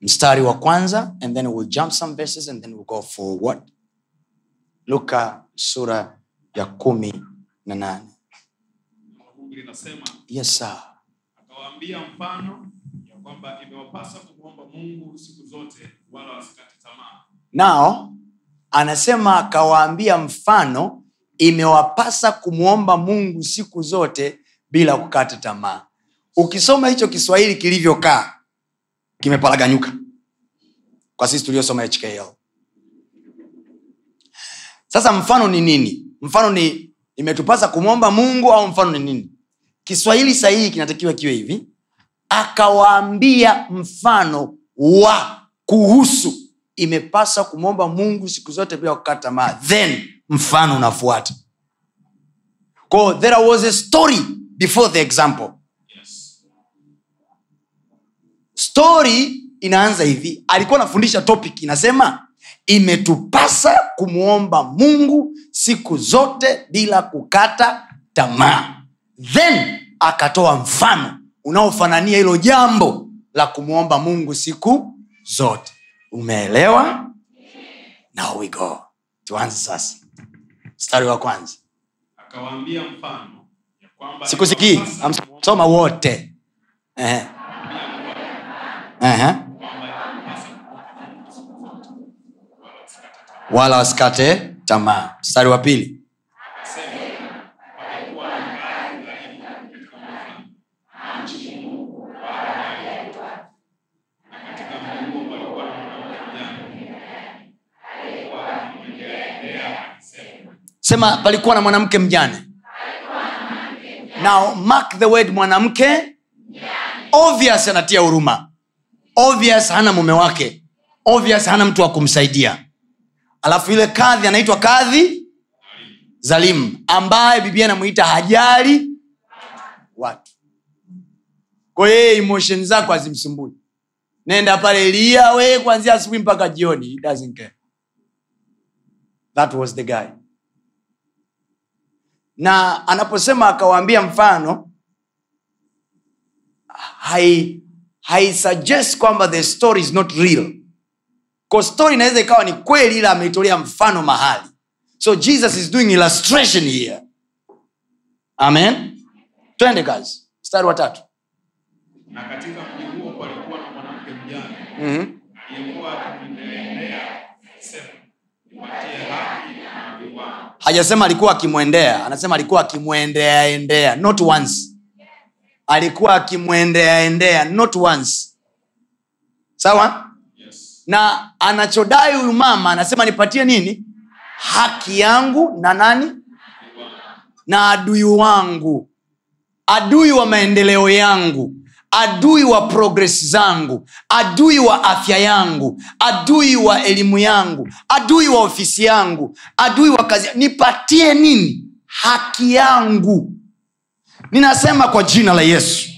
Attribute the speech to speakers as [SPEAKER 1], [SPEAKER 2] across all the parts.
[SPEAKER 1] mstari wa kwanza and then we'll jump some verses and then we'll go forward luka sura ya kumi na nane.
[SPEAKER 2] Linasema
[SPEAKER 1] yes, sir.
[SPEAKER 2] akawaambia mfano ya kwamba imewapasa kumwomba mungu siku zote wala wasikate tamaa.
[SPEAKER 1] Nao anasema akawaambia mfano imewapasa kumwomba mungu siku zote bila kukata tamaa. Ukisoma hicho kiswahili kilivyokaa kimeparaganyuka kwa sisi tuliosoma hkl sasa mfano ni nini? Mfano ni imetupasa kumwomba mungu au mfano ni nini? Kiswahili sahihi kinatakiwa kiwe hivi. Akawaambia mfano wa kuhusu. Imepasa kumwomba mungu siku zote bila kukata tamaa. Then mfano unafuata. There was a story before the example
[SPEAKER 2] yes.
[SPEAKER 1] Story inaanza hivi. Alikuwa anafundisha topic inasema imetupasa kumwomba mungu siku zote bila kukata tamaa. Then akatoa mfano unaofanania hilo jambo la kumwomba mungu siku zote. Umeelewa? Now we go. Tuanze sasa. Mstari wa kwanza.
[SPEAKER 2] Akawaambia mfano
[SPEAKER 1] sikusikii. Soma wote. Ehe. Ehe. wala wasikate tamaa. Mstari wa pili. Sema palikuwa na mwanamke mjane. Now mark the word mwanamke. Obvious anatia huruma obvious hana mume wake. Obvious hana mtu wa kumsaidia. Alafu yule kadhi anaitwa kadhi zalimu ambaye biblia anamuita hajali watu. Kwa yeye emotion zako hazimsumbui. Nenda pale lia we kuanzia asubuhi mpaka jioni He doesn't care. that was the guy. Na anaposema akawaambia mfano hai haisuggest kwamba the story is not real. Kwa story inaweza ikawa ni kweli ila ameitolea mfano mahali. So jesus is doing illustration here. Amen? Twende kazi mstari wa tatu.
[SPEAKER 2] Na katika mji huo palikuwa na mwanamke mjane.
[SPEAKER 1] Mm-hmm.
[SPEAKER 2] aliyekuwa akimwendea
[SPEAKER 1] hajasema alikuwa akimwendea anasema alikuwa akimwendeaendea not once alikuwa akimwendeaendea not once. Sawa?
[SPEAKER 2] Yes.
[SPEAKER 1] na anachodai huyu mama anasema nipatie nini? Haki yangu na nani? Na adui wangu. Adui wa maendeleo yangu. Adui wa progress zangu. Adui wa afya yangu. Adui wa elimu yangu. Adui wa ofisi yangu. Adui wa kazi. Nipatie nini? Haki yangu ninasema kwa jina la yesu.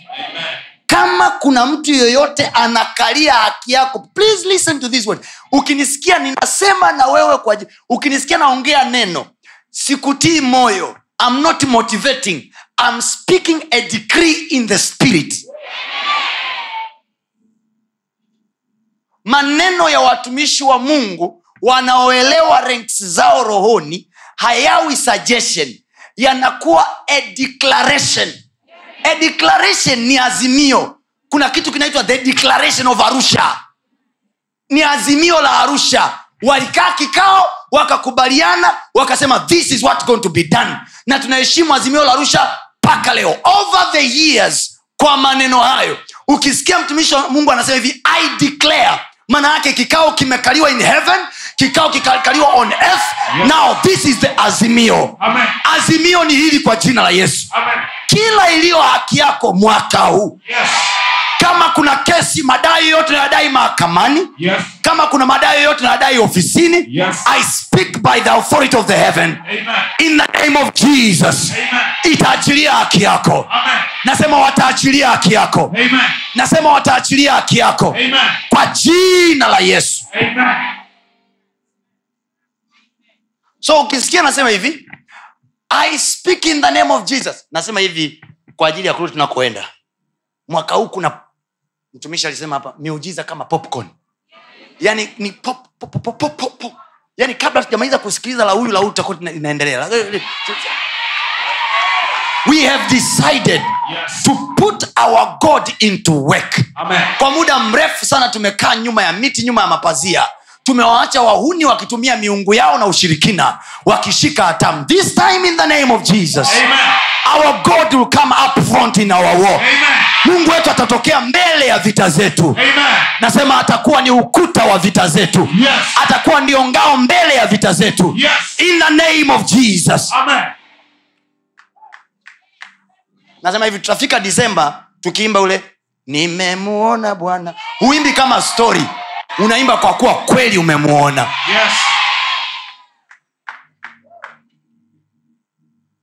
[SPEAKER 1] Kama kuna mtu yoyote anakalia haki yako please listen to this word. Ukinisikia ninasema na wewe kwa ukinisikia naongea neno sikutii moyo. I'm not motivating. I'm speaking a decree in the spirit. Maneno ya watumishi wa mungu wanaoelewa ranks zao rohoni hayawi suggestion yanakuwa a declaration. A declaration ni azimio. Kuna kitu kinaitwa the declaration of arusha. Ni azimio la arusha. Walikaa kikao wakakubaliana wakasema this is what going to be done. Na tunaheshimu azimio la arusha mpaka leo. Over the years kwa maneno hayo ukisikia mtumishi wa mungu anasema hivi i declare. Maana yake kikao kimekaliwa in heaven kikao kikakaliwa on earth now this is the azimio
[SPEAKER 2] Amen.
[SPEAKER 1] azimio ni hili kwa jina la yesu
[SPEAKER 2] Amen.
[SPEAKER 1] kila iliyo haki yako mwaka huu
[SPEAKER 2] Yes.
[SPEAKER 1] kama kuna kesi madai yote nayadai mahakamani
[SPEAKER 2] Yes.
[SPEAKER 1] kama kuna madai yoyote nayadai ofisini
[SPEAKER 2] Yes.
[SPEAKER 1] i speak by the authority of the heaven
[SPEAKER 2] Amen.
[SPEAKER 1] in the name of jesus
[SPEAKER 2] Amen.
[SPEAKER 1] itaachilia haki yako
[SPEAKER 2] Amen.
[SPEAKER 1] nasema wataachilia haki yako
[SPEAKER 2] Amen.
[SPEAKER 1] nasema wataachilia haki yako
[SPEAKER 2] Amen.
[SPEAKER 1] kwa jina la yesu
[SPEAKER 2] Amen.
[SPEAKER 1] So ukisikia nasema hivi i speak in the name of jesus. Nasema hivi kwa ajili ya kurudi tunakoenda. Mwaka huu kuna mtumishi alisema hapa miujiza kama popcorn. Yani ni pop, pop, pop, pop, pop, pop, yani kabla tujamaliza kusikiliza la huyu la huyu takuwa inaendelea. We have decided
[SPEAKER 2] Yes.
[SPEAKER 1] to put our god into work.
[SPEAKER 2] Amen.
[SPEAKER 1] kwa muda mrefu sana tumekaa nyuma ya miti nyuma ya mapazia tumewaacha wahuni wakitumia miungu yao na ushirikina wakishika hatamu this time in the name of jesus
[SPEAKER 2] Amen.
[SPEAKER 1] our god will come up front in our war
[SPEAKER 2] Amen.
[SPEAKER 1] mungu wetu atatokea mbele ya vita zetu
[SPEAKER 2] Amen.
[SPEAKER 1] nasema atakuwa ni ukuta wa vita zetu
[SPEAKER 2] Yes.
[SPEAKER 1] atakuwa ndio ngao mbele ya vita zetu
[SPEAKER 2] Yes.
[SPEAKER 1] in the name of jesus
[SPEAKER 2] Amen.
[SPEAKER 1] nasema hivi tutafika disemba tukiimba ule nimemuona bwana huimbi kama story unaimba kwa kuwa kweli umemwona
[SPEAKER 2] Yes.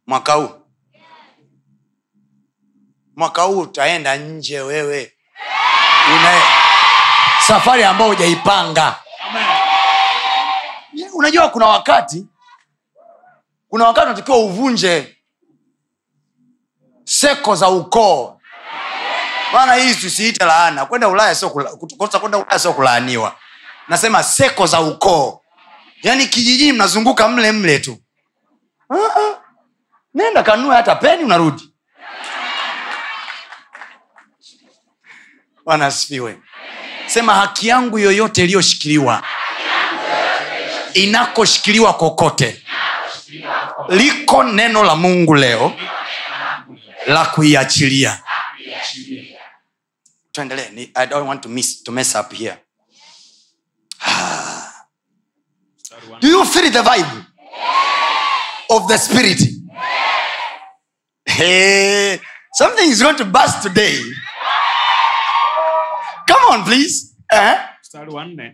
[SPEAKER 1] mwaka huu? Mwaka huu utaenda nje wewe. Una... safari ambayo hujaipanga. Unajua kuna wakati kuna wakati unatakiwa uvunje seko za ukoo maana hii tusiite laana. Kwenda ulaya kukosa kwenda ulaya sio kulaaniwa. Nasema seko za ukoo. Yaani kijijini mnazunguka mle mle tu. Nenda kanue hata peni unarudi. Bwana sema haki yangu yoyote iliyoshikiliwa inakoshikiliwa kokote liko neno la mungu leo la kuiachilia tuendelee. I don't want to, miss, to mess up here. Do you feel the vibe? Of the spirit? Hey, something is going to bust today. Come on please. Uh-huh.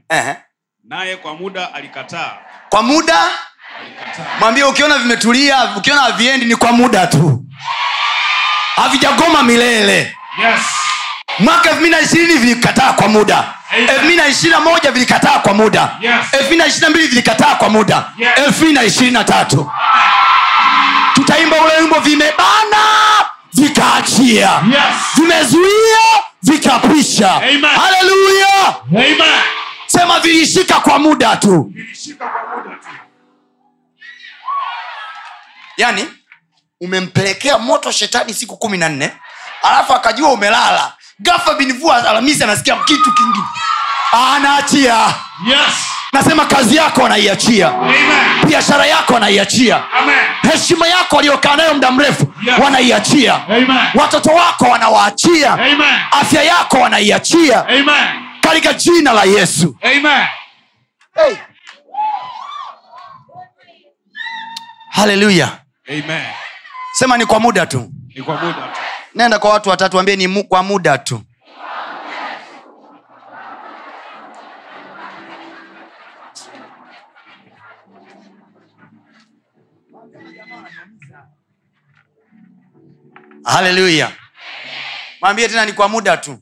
[SPEAKER 1] Uh-huh.
[SPEAKER 2] naye kwa muda alikataa.
[SPEAKER 1] Kwa muda? Mwambie ukiona vimetulia ukiona haviendi ni kwa muda tu. Havijagoma milele.
[SPEAKER 2] Yes
[SPEAKER 1] mwaka elfu mbili na ishirini vilikataa kwa muda. Elfu mbili na ishirini na moja vilikataa kwa muda. Elfu mbili na ishirini na mbili vilikataa kwa muda. Elfu mbili na ishirini na tatu. Tutaimba ule wimbo vimebana vikaachia.
[SPEAKER 2] Yes.
[SPEAKER 1] Vimezuia vikapisha haleluya. Sema vilishika kwa muda tu.
[SPEAKER 2] Nilishika kwa muda tu.
[SPEAKER 1] Yani umempelekea moto shetani siku kumi na nne alafu akajua umelala gafa binivua alhamisi anasikia kitu kingine. Anaachia.
[SPEAKER 2] Yes.
[SPEAKER 1] Nasema kazi yako anaiachia. Biashara yako anaiachia. Heshima yako waliokaa nayo muda mrefu
[SPEAKER 2] Yes.
[SPEAKER 1] wanaiachia. Watoto wako wanawaachia.
[SPEAKER 2] Amen.
[SPEAKER 1] Afya yako wanaiachia. Katika jina la yesu.
[SPEAKER 2] Amen.
[SPEAKER 1] Hey. haleluya
[SPEAKER 2] amen.
[SPEAKER 1] Sema ni kwa muda tu.
[SPEAKER 2] Ni kwa muda tu
[SPEAKER 1] nenda kwa watu watatu ambie ni mu, kwa muda tu. Haleluya mwambie tena ni kwa muda tu.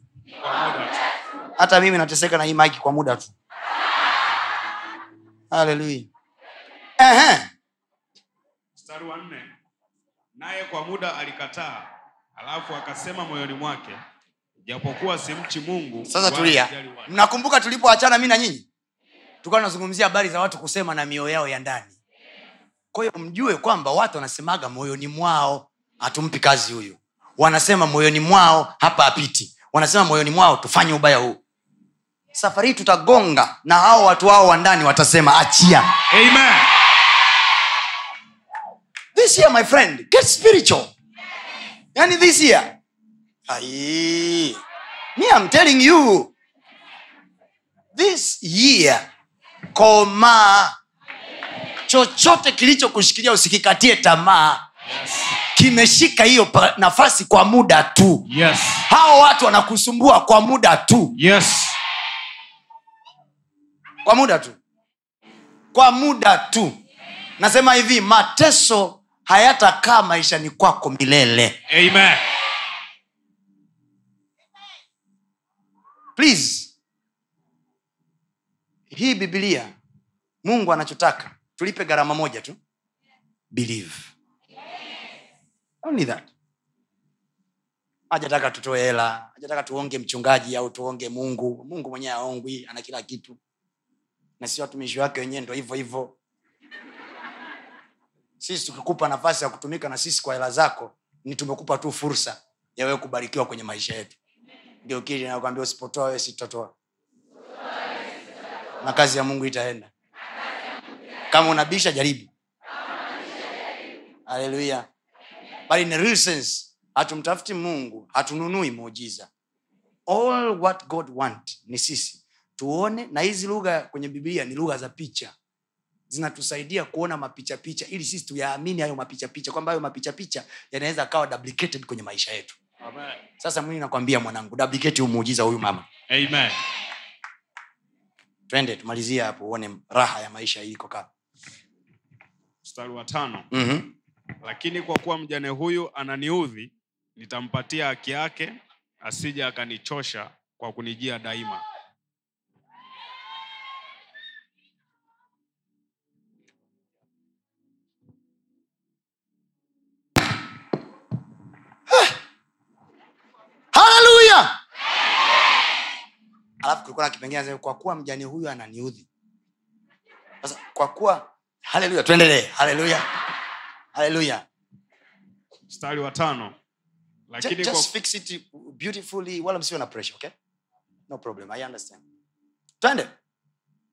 [SPEAKER 1] Hata mimi nateseka na hii maiki kwa muda tu. Haleluya
[SPEAKER 2] naye kwa muda alikataa alafu akasema moyoni mwake japokuwa simchi mungu
[SPEAKER 1] sasa tulia. mnakumbuka tulipoachana mi na nyinyi? Tukawa tunazungumzia habari za watu kusema na mioyo yao ya ndani. Kwa hiyo mjue kwamba watu wanasemaga moyoni mwao hatumpi kazi huyu. Wanasema moyoni mwao hapa apiti wanasema moyoni mwao tufanye ubaya huu. Safari hii tutagonga na hao watu wao wa ndani watasema achia.
[SPEAKER 2] Amen.
[SPEAKER 1] This year my friend get spiritual yani this year. Aye. me I'm telling you. This year komaa chochote kilichokushikilia usikikatie tamaa.
[SPEAKER 2] Yes
[SPEAKER 1] kimeshika hiyo nafasi kwa muda tu.
[SPEAKER 2] Yes.
[SPEAKER 1] hao watu wanakusumbua kwa muda tu.
[SPEAKER 2] Yes.
[SPEAKER 1] kwa muda tu. Kwa muda tu. Nasema hivi mateso hayatakaa maishani kwako milele.
[SPEAKER 2] Amen.
[SPEAKER 1] please. Hii bibilia mungu anachotaka tulipe gharama moja tu. Believe. Only that. Hajataka tutoe hela hajataka tuonge mchungaji au tuonge mungu. Mungu mwenyewe aongwi ana kila kitu. Na si watumishi wake wenyewe ndo hivyo hivyo sisi tukikupa nafasi ya kutumika na sisi kwa hela zako ni tumekupa tu fursa ya wewe kubarikiwa kwenye maisha yetu. Ndio kili nakwambia usipotoa wewe sitotoa na kazi ya mungu itaenda. Kama unabisha jaribu. Haleluya but in hatumtafuti mungu hatununui muujiza. All what god want ni sisi. Tuone na hizi lugha kwenye biblia ni lugha za picha zinatusaidia kuona mapichapicha ili sisi tuyaamini hayo mapichapicha kwamba hayo mapichapicha yanaweza akawa duplicated kwenye maisha yetu
[SPEAKER 2] Amen.
[SPEAKER 1] sasa mimi nakwambia mwanangu duplicate umuujiza huyu mama
[SPEAKER 2] Amen.
[SPEAKER 1] twende tumalizie hapo uone raha ya maisha iliko kaa
[SPEAKER 2] Mstari wa tano.
[SPEAKER 1] mm-hmm.
[SPEAKER 2] Lakini kwa kuwa mjane huyu ananiudhi, nitampatia haki yake, asija akanichosha kwa kunijia daima.
[SPEAKER 1] Alafu kulikuwa na kipengele kwa kuwa mjane huyu ananiudhi. Sasa kwa kuwa haleluya tuendelee. Haleluya. Haleluya.
[SPEAKER 2] Mstari wa tano. Lakini
[SPEAKER 1] just
[SPEAKER 2] kwa,
[SPEAKER 1] fix it beautifully wala msiwe na pressure okay? No problem i understand. Twende.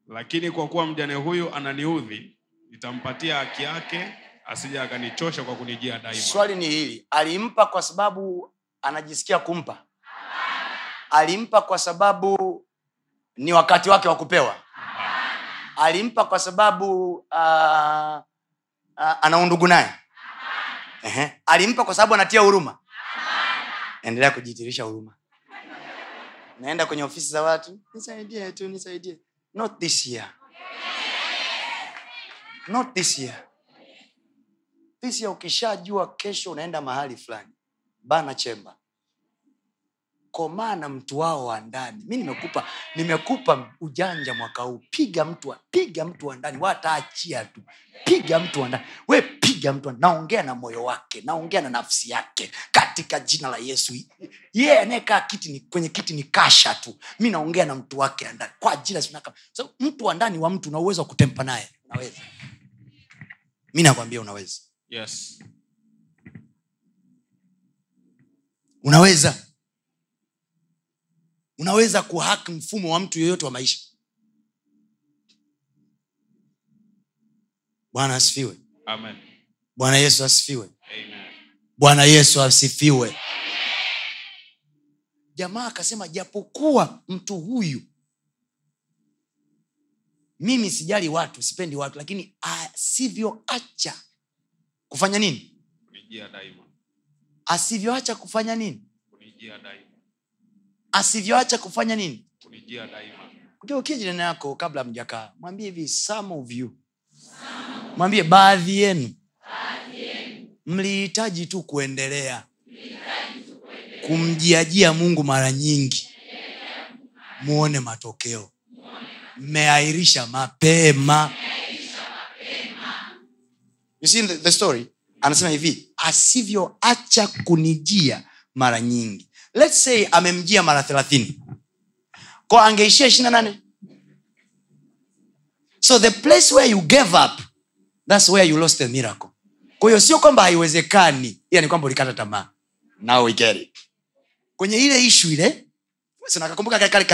[SPEAKER 2] Lakini kwa kuwa mjane huyu ananiudhi, nitampatia haki yake, asije akanichosha kwa kunijia daima.
[SPEAKER 1] swali ni hili alimpa kwa sababu anajisikia kumpa? Alimpa kwa sababu ni wakati wake wa kupewa. Alimpa kwa sababu uh, uh, ana undugu naye. Alimpa kwa sababu anatia huruma. Endelea kujitirisha huruma. Naenda kwenye ofisi za watu. Nisaidie tu nisaidie. Not this year. Not this year. This year ukishajua kesho unaenda mahali fulani. Bana chemba komaa na mtu wao wa ndani. Mi nimekupa nimekupa ujanja mwaka huu. Piga mtu piga mtu wa ndani. Wataachia tu. Piga mtu wa ndani. We piga mtu naongea na moyo wake naongea na nafsi yake. Katika jina la yesu. Yeye yeah, anayekaa kiti ni, kwenye kiti ni kasha tu. Mi naongea na mtu wake ndani. Kwa jina so, mtu wa ndani wa mtu una uwezo wa kutempa naye? Unaweza. Mi nakwambia unaweza.
[SPEAKER 2] Yes.
[SPEAKER 1] unaweza unaweza kuhaki mfumo wa mtu yeyote wa maisha. Bwana asifiwe.
[SPEAKER 2] Amen.
[SPEAKER 1] bwana yesu asifiwe.
[SPEAKER 2] Amen.
[SPEAKER 1] bwana yesu asifiwe. Jamaa akasema japokuwa mtu huyu mimi sijali watu sipendi watu lakini asivyoacha kufanya nini? Asivyoacha kufanya nini?
[SPEAKER 2] Kunijia daima.
[SPEAKER 1] Asivyoacha kufanya nini?
[SPEAKER 2] Kunijia daima.
[SPEAKER 1] jirani yako kabla mjakaa mwambie hivi some of you. Mwambie baadhi yenu. Mlihitaji tu kuendelea. Kumjiajia mungu mara nyingi. Muone matokeo. Mmeairisha mapema. You see the, the story? Anasema hivi asivyoacha kunijia mara nyingi let's say amemjia mara thelathini. Ko angeishia ishirina nane. So the place where you gave up thats where you lost the miracle. Kwa sio kwamba haiwezekani. Ila ni kwamba ulikata tamaa. Now we get it. Kwenye ile ishu ile sinakakumbuka kale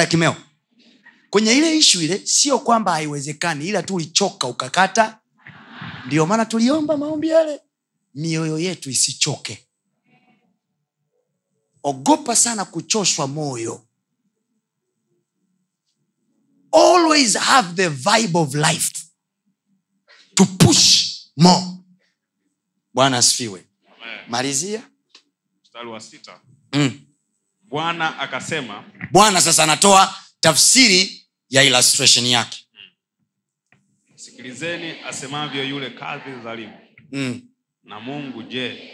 [SPEAKER 1] kwenye ile ishu ile sio kwamba haiwezekani ila tu ulichoka ukakata. Ndio maana tuliomba maombi yale. Mioyo yetu isichoke ogopa sana kuchoshwa moyo. Always have the vibe of life. To push more. Bwana asifiwe. Malizia.
[SPEAKER 2] Mstari wa sita.
[SPEAKER 1] Mm.
[SPEAKER 2] bwana akasema
[SPEAKER 1] bwana sasa anatoa tafsiri ya illustration yake.
[SPEAKER 2] Sikilizeni asemavyo yule kadhi dhalimu.
[SPEAKER 1] Mm.
[SPEAKER 2] na mungu je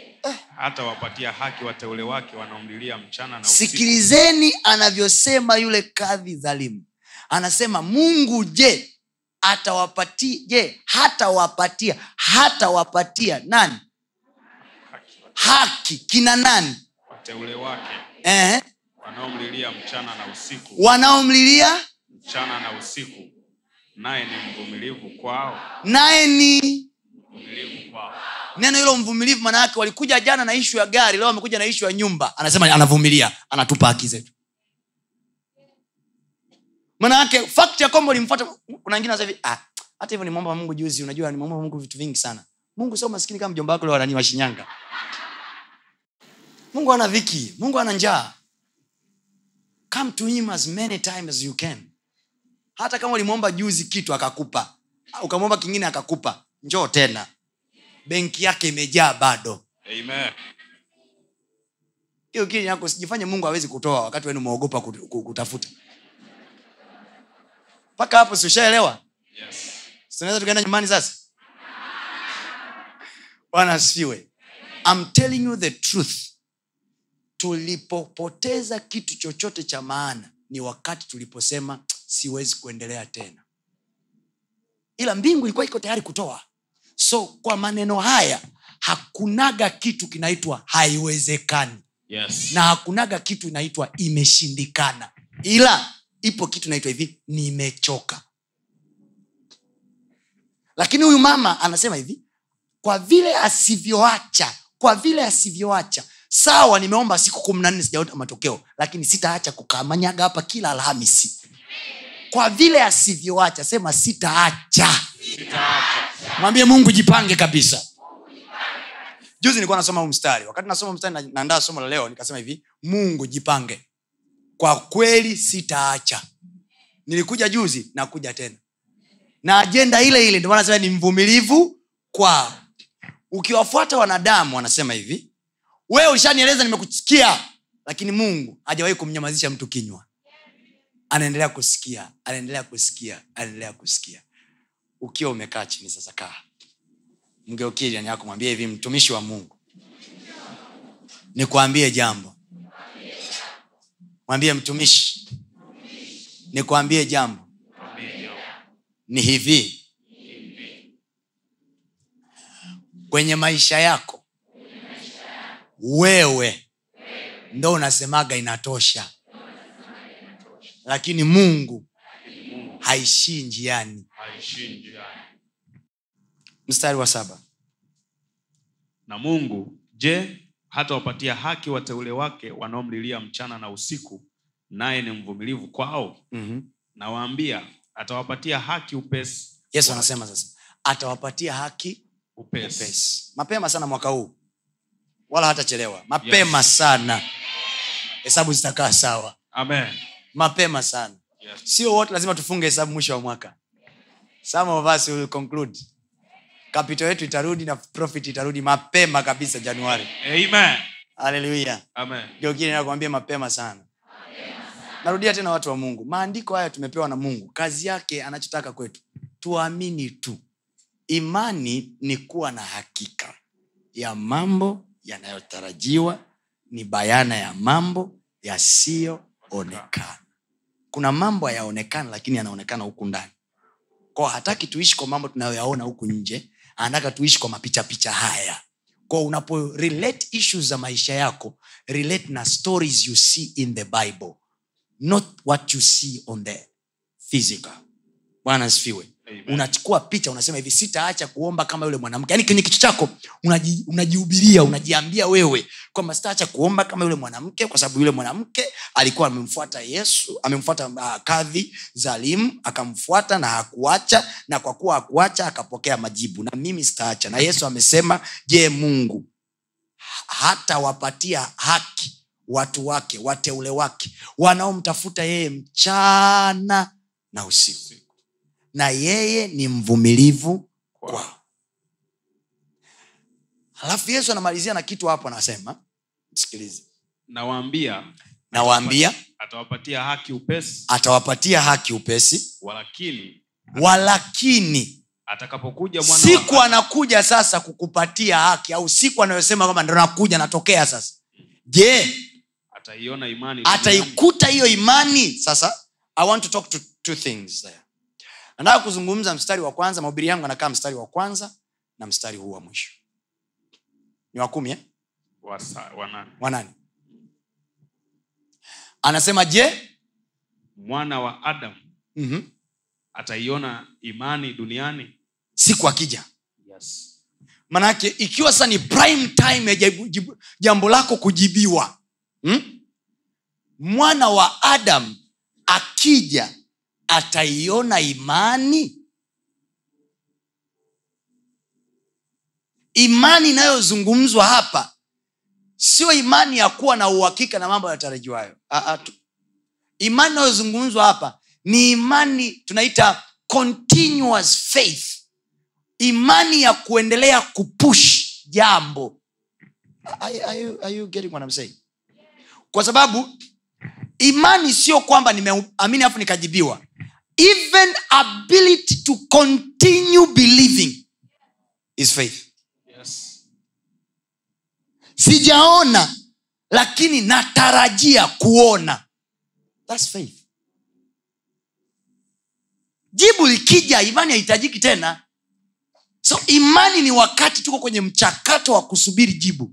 [SPEAKER 2] hata wapatia haki wateule wake wanaomlilia mchana na
[SPEAKER 1] sikilizeni anavyosema yule kadhi dhalimu. Anasema mungu je atawapatia je hatawapatia hatawapatia nani? Haki. Kina nani?
[SPEAKER 2] Wateule wake.
[SPEAKER 1] Eh?
[SPEAKER 2] wanaomlilia mchana na usiku.
[SPEAKER 1] Wanaomlilia?
[SPEAKER 2] Mchana na usiku. Naye ni mvumilivu kwao.
[SPEAKER 1] Naye ni neno hilo mvumilivu maana walikuja jana na ishu ya gari leo wamekuja na ishu ya nyumba. Anasema anavumilia anatupa haki zetu. Maana yake ya kwamba ulimfuata kuna wengine hivi ah hata hivyo nimwomba mungu juzi unajua nimwomba mungu vitu vingi sana. Mungu sio maskini kama mjomba wako leo anani wa mungu ana dhiki mungu ana njaa. Come to him as many times as you can. Hata kama ulimwomba juzi kitu akakupa ukamwomba kingine akakupa njoo tena. Benki yake imejaa bado.
[SPEAKER 2] Amen.
[SPEAKER 1] Hiyo kili yako sijifanye mungu awezi kutoa wakati wenu kut- kutafuta. Mpaka hapo siushaelewa
[SPEAKER 2] yes.
[SPEAKER 1] Sinaweza tukaenda nyumbani sasa? Bwana asifiwe. I'm telling you the truth. Tulipopoteza kitu chochote cha maana ni wakati tuliposema siwezi kuendelea tena. Ila mbingu ilikuwa iko tayari kutoa so kwa maneno haya hakunaga kitu kinaitwa haiwezekani.
[SPEAKER 2] Yes.
[SPEAKER 1] Na hakunaga kitu inaitwa imeshindikana. Ila ipo kitu inaitwa hivi nimechoka. Lakini huyu mama anasema hivi kwa vile asivyoacha kwa vile asivyoacha sawa nimeomba siku kumi na nne sijaota matokeo lakini sitaacha kukamanyaga hapa kila alhamisi. Kwa vile asivyoacha sema sitaacha.
[SPEAKER 2] Sitaacha
[SPEAKER 1] mwambie mungu jipange kabisa. Juzi nilikuwa nasoma mstari. Wakati nasoma mstari naandaa somo la leo nikasema hivi mungu jipange. Kwa kweli sitaacha. Nilikuja juzi nakuja tena. Na ajenda ile ile ndio nasema ni mvumilivu kwao. Ukiwafuata wanadamu wanasema hivi wewe ulishanieleza nimekusikia lakini mungu hajawahi kumnyamazisha mtu kinywa. Anaendelea kusikia anaendelea kusikia anaendelea kusikia ukiwa umekaa chini sasa kaa. Mgeukie hivi mtumishi wa mungu. Nikuambie jambo. Mwambie mtumishi. Nikuambie jambo. Ni hivi. Kwenye maisha yako wewe ndo unasemaga inatosha. Lakini mungu haishii njiani mstari wa saba.
[SPEAKER 2] Na mungu je hata wapatia haki wateule wake wanaomlilia mchana na usiku naye ni mvumilivu kwao?
[SPEAKER 1] Mm-hmm.
[SPEAKER 2] nawaambia atawapatia haki upesi.
[SPEAKER 1] Yesu anasema sasa atawapatia haki
[SPEAKER 2] upesi.
[SPEAKER 1] upesi. Mapema sana mwaka huu. Wala hatachelewa. Mapema yes. sana. Hesabu zitakaa sawa.
[SPEAKER 2] Amen.
[SPEAKER 1] Mapema sana.
[SPEAKER 2] Yes.
[SPEAKER 1] sio wote lazima tufunge hesabu mwisho wa mwaka some of us will conclude. Kapito yetu itarudi na profit itarudi mapema kabisa januari. Haleluya
[SPEAKER 2] amen.
[SPEAKER 1] Nakwambia mapema sana. Narudia tena watu wa mungu. Maandiko haya tumepewa na mungu. Kazi yake anachotaka kwetu. Tuamini tu. Imani ni kuwa na hakika ya mambo yanayotarajiwa ni bayana ya mambo yasiyoonekana. Kuna mambo hayaonekana lakini yanaonekana huku ndani kwao hataki tuishi kwa mambo tunayoyaona huku nje anataka tuishi kwa mapichapicha haya. Kwa unapo relate issues za maisha yako relate na stories you see in the bible not what you see on the physical. Bwana asifiwe Unachukua picha unasema hivi sitaacha kuomba kama yule mwanamke. Yaani kwenye kichwa chako unaji- unajiambia wewe kwamba sitaacha kuomba kama yule mwanamke kwa sababu yule mwanamke alikuwa amemfuata yesu amemfuata uh, kadhi zalimu akamfuata na hakuacha na kwa kuwa hakuacha akapokea majibu na mimi sitaacha. Na yesu amesema je mungu hatawapatia haki watu wake wateule wake wanaomtafuta yeye mchana na usiku na yeye ni mvumilivu kwao alafu yesu anamalizia na kitu hapo anasema msikilize.
[SPEAKER 2] Nawaambia
[SPEAKER 1] nawaambia
[SPEAKER 2] atawapatia haki upesi
[SPEAKER 1] atawapatia haki upesi
[SPEAKER 2] walakini
[SPEAKER 1] walakini
[SPEAKER 2] atakapokuja mwana
[SPEAKER 1] siku anakuja sasa kukupatia haki au siku anayosema kwamba ndo nakuja natokea sasa. Je
[SPEAKER 2] ataiona imani
[SPEAKER 1] ataikuta hiyo imani? Sasa i want to talk to two things there nataka kuzungumza mstari wa kwanza mahubiri yangu anakaa mstari wa kwanza na mstari huu wa mwisho ni wa kumi eh?
[SPEAKER 2] wanane. wana-
[SPEAKER 1] anasema je
[SPEAKER 2] mwana wa adamu
[SPEAKER 1] mm-hmm.
[SPEAKER 2] ataiona imani duniani
[SPEAKER 1] siku akija
[SPEAKER 2] yes.
[SPEAKER 1] manake ikiwa sasa ni prime time ya jambo lako kujibiwa hmm? mwana wa adam akija ataiona imani. Imani inayozungumzwa hapa sio imani ya kuwa na uhakika na mambo yatarajiwayo Ah, ah, imani inayozungumzwa hapa ni imani tunaita continuous faith. Imani ya kuendelea kupush jambo. Are, are you, are you getting what I'm saying? kwa sababu imani sio kwamba nimeamini afu nikajibiwa even ability to continue believing is faith.
[SPEAKER 2] Yes.
[SPEAKER 1] sijaona lakini natarajia kuona. That's faith. Jibu likija imani haihitajiki tena. So imani ni wakati tuko kwenye mchakato wa kusubiri jibu.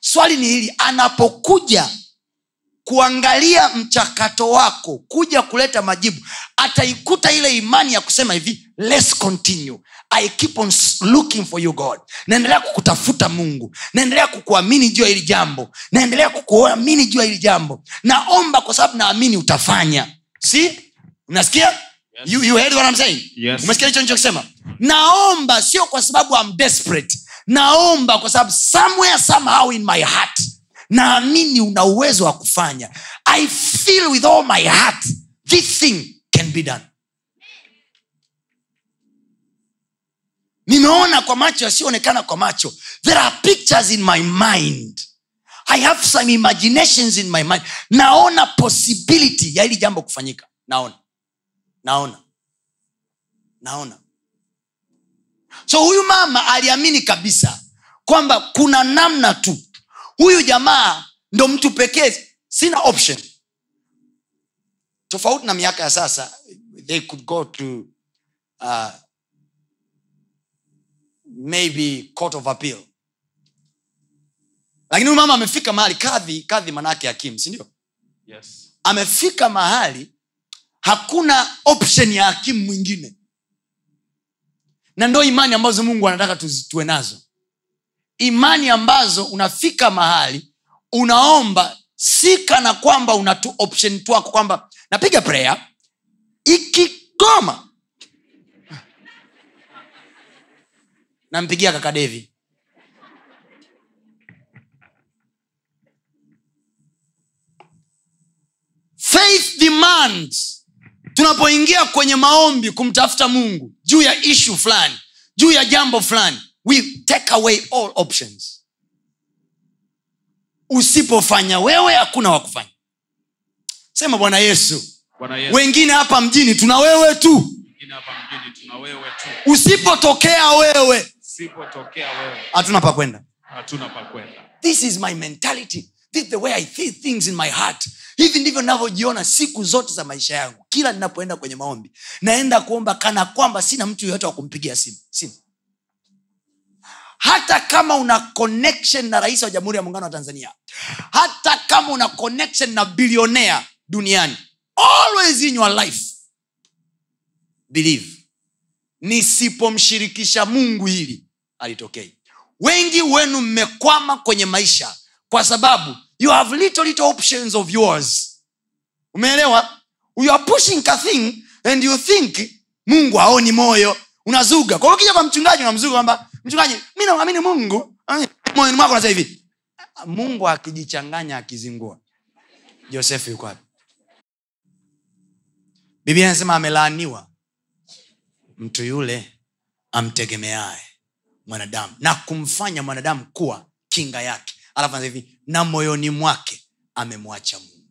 [SPEAKER 1] Swali ni hili anapokuja kuangalia mchakato wako kuja kuleta majibu ataikuta ile imani ya kusema hivi let's continue. I keep on looking for you god. Naendelea kukutafuta mungu. Naendelea kukuamini juu ya hili jambo. Naendelea kukuamini juu ya hili jambo. Naomba kwa sababu naamini utafanya. Si? Unasikia?
[SPEAKER 2] Yes.
[SPEAKER 1] you, you heard what I'm saying?
[SPEAKER 2] Yes.
[SPEAKER 1] umesikia hicho nichokisema naomba sio kwa sababu I'm desperate. Naomba kwa sababu somewhere somehow in my heart naamini una uwezo wa kufanya. I feel with all my heart this thing can be done. Nimeona kwa macho yasiyoonekana kwa macho. There are pictures in my mind. I have some imaginations in my mind. Naona possibility ya hili jambo kufanyika. Naona. Naona. Naona. So huyu mama aliamini kabisa kwamba kuna namna tu huyu jamaa ndo mtu pekee. Sina option. Tofauti na miaka ya sasa they could go to uh, maybe court of appeal. Lakini huyu mama amefika mahali kadhi kadhi manaake hakimu sindio
[SPEAKER 2] Yes.
[SPEAKER 1] amefika mahali hakuna option ya hakimu mwingine. Na ndo imani ambazo mungu anataka tuwe nazo imani ambazo unafika mahali unaomba si kana kwamba una tu option twako kwamba napiga prayer ikigoma nampigia kaka faith demands tunapoingia kwenye maombi kumtafuta mungu juu ya ishu fulani juu ya jambo fulani we take away all options. Usipofanya wewe hakuna wakufanya sema bwana yesu.
[SPEAKER 2] Bwana Yesu,
[SPEAKER 1] wengine hapa mjini tuna wewe tu. Usipotokea wewe. Hatuna pa kwenda. This is my mentality. This is the way i see things in my heart. Hivi ndivyo navyojiona siku zote za maisha yangu. Kila ninapoenda kwenye maombi naenda kuomba kana kwamba sina mtu yoyote wa kumpigia simu. Sina hata kama una connection na rais wa jamhuri ya muungano wa tanzania hata kama una connection na bilionea duniani always in your life believe. Nisipomshirikisha mungu hili alitokei. Wengi wenu mmekwama kwenye maisha kwa sababu you have little, little options of yours. Umeelewa? You are pushing a thing and you think mungu haoni moyo. Unazuga. Kwa hiyo ukija kwa mchungaji unamzuga kwamba mchungaji mi namwamini mungu. Ah, moyoni mwako nasa hivi. Mungu akijichanganya akizingua. Josefu yuko wapi? Biblia anasema amelaaniwa. Mtu yule amtegemeaye mwanadamu na kumfanya mwanadamu kuwa kinga yake. Alafu hivi na moyoni mwake amemwacha mungu.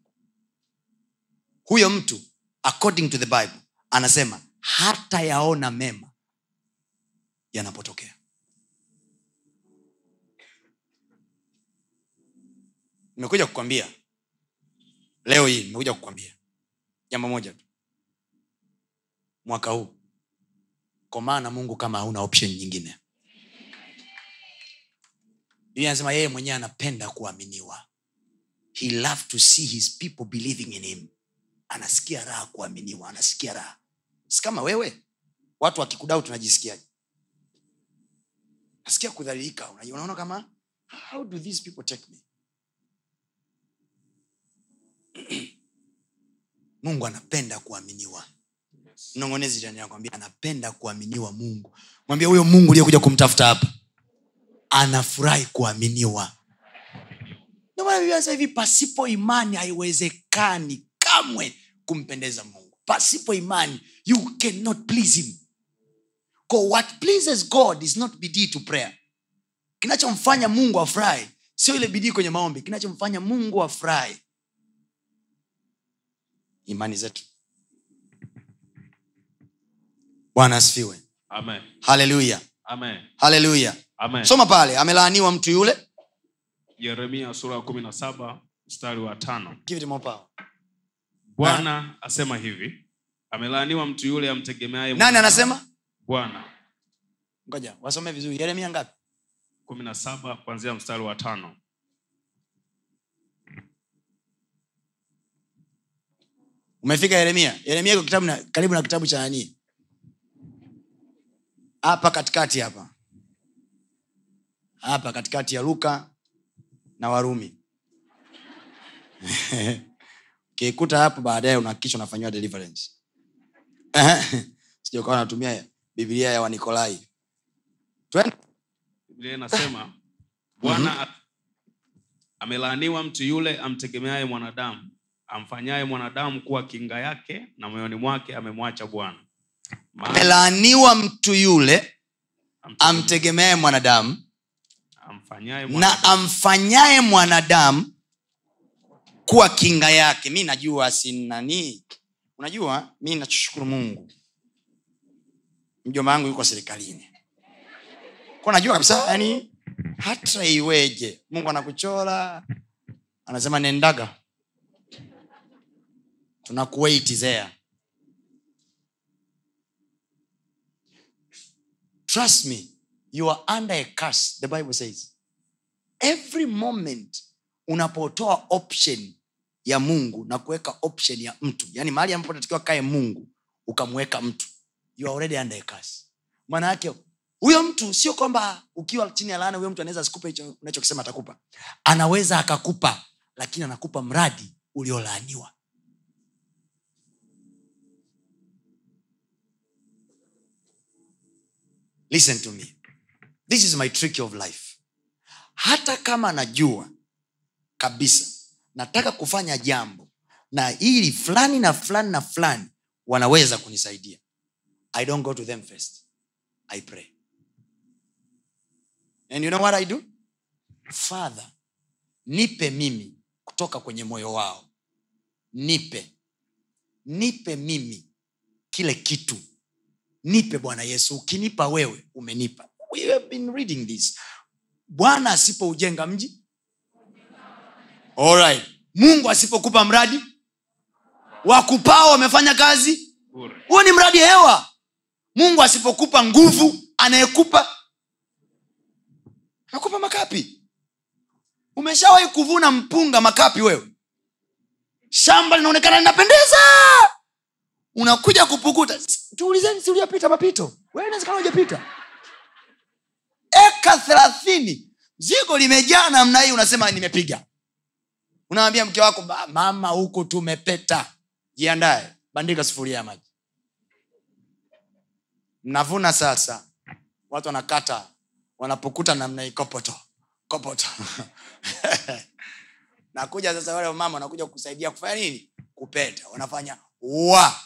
[SPEAKER 1] Huyo mtu according to the bible anasema hata yaona mema yanapotokea nimekuja kukwambia. Leo hii nimekuja kukwambia. Jambo moja tu. Mwaka huu komaa na mungu kama hauna option nyingine. Biblia anasema yeye mwenyewe anapenda kuaminiwa. He loved to see his people believing in him. Anasikia raha kuaminiwa anasikia raha. Si kama wewe? Watu wakikudau tunajisikiaje nasikia kudhalilika. Unaona kama how do these people take me mungu anapenda kuaminiwa. Mnongonezi jirani yako anapenda kuaminiwa mungu. Mwambie huyo mungu uliyekuja kumtafuta hapa anafurahi kuaminiwa. Hivi pasipo imani haiwezekani kamwe kumpendeza mungu. Pasipo imani you cannot please him. Ko what pleases god is not bidii to prayer. Kinachomfanya mungu afurahi sio ile bidii kwenye maombi. Kinachomfanya mungu afurahi imani zetu. Bwana asifiwe. Haleluya haleluya soma pale amelaaniwa mtu yule.
[SPEAKER 2] Yeremia sura ya kumi na saba mstari wa tano.
[SPEAKER 1] Give it more power.
[SPEAKER 2] bwana asema hivi. Amelaaniwa mtu yule amtegemeaye
[SPEAKER 1] nani anasema?
[SPEAKER 2] Bwana.
[SPEAKER 1] Ngoja wasome vizuri. Yeremia ngapi?
[SPEAKER 2] Kumi na saba kuanzia mstari wa tano
[SPEAKER 1] umefika yeremia? Yeremia iko kitabu na, karibu na kitabu cha nani? Hapa katikati hapa. Hapa katikati ya luka na warumi. Ukikuta hapo baadaye unahakikisha unafanyiwa deliverance. Sijokawa natumia biblia ya wanikolai.
[SPEAKER 2] Inasema bwana amelaaniwa mtu yule amtegemeaye mwanadamu amfanyaye mwanadamu kuwa kinga yake na moyoni mwake amemwacha bwana.
[SPEAKER 1] Amelaaniwa mtu yule
[SPEAKER 2] amtege-
[SPEAKER 1] amtegemeaye mwanadamu
[SPEAKER 2] amfanyaye
[SPEAKER 1] na amfanyaye mwanadamu kuwa kinga yake. Mi najua sinani unajua mi nachoshukuru mungu. Mjomba wangu yuko serikalini. Ko najua kabisa yani hata iweje? Mungu anakuchora. Anasema nendaga tunakuwait there trust me you are under a curse the bible says. Every moment unapotoa option ya mungu na kuweka option ya mtu yaani mahali ambapo natakiwa kae mungu ukamweka mtu. You are already under a curse. Maana yake huyo mtu sio kwamba ukiwa chini ya laana huyo mtu anaweza asikupe hicho unachokisema atakupa. Anaweza akakupa lakini anakupa mradi uliolaaniwa listen to me. This is my trick of life. Hata kama najua kabisa nataka kufanya jambo na ili fulani na fulani na fulani wanaweza kunisaidia i don't go to them first. I pray. And you know what i do? Father nipe mimi kutoka kwenye moyo wao. Nipe. Nipe mimi kile kitu nipe bwana yesu ukinipa wewe umenipa. We have been reading this. Bwana asipoujenga mji. Alright. mungu asipokupa mradi. Wakupao wamefanya kazi. Huo ni mradi hewa. Mungu asipokupa nguvu anayekupa anakupa makapi. Umeshawahi kuvuna mpunga makapi wewe? Shamba linaonekana linapendeza unakuja kupukuta. Tuulizeni si uliyapita mapito. Wewe inawezekana ujapita eka thelathini. Zigo limejaa namna hii unasema nimepiga. Unawambia mke wako mama huku tumepeta. Jiandae. Bandika sufuria ya maji. Mnavuna sasa. Watu wanakata. Wanapokuta namna hii kopoto. Kopoto. Nakuja sasa wale mama wanakuja kusaidia kufanya nini? Kupeta. Wanafanya wa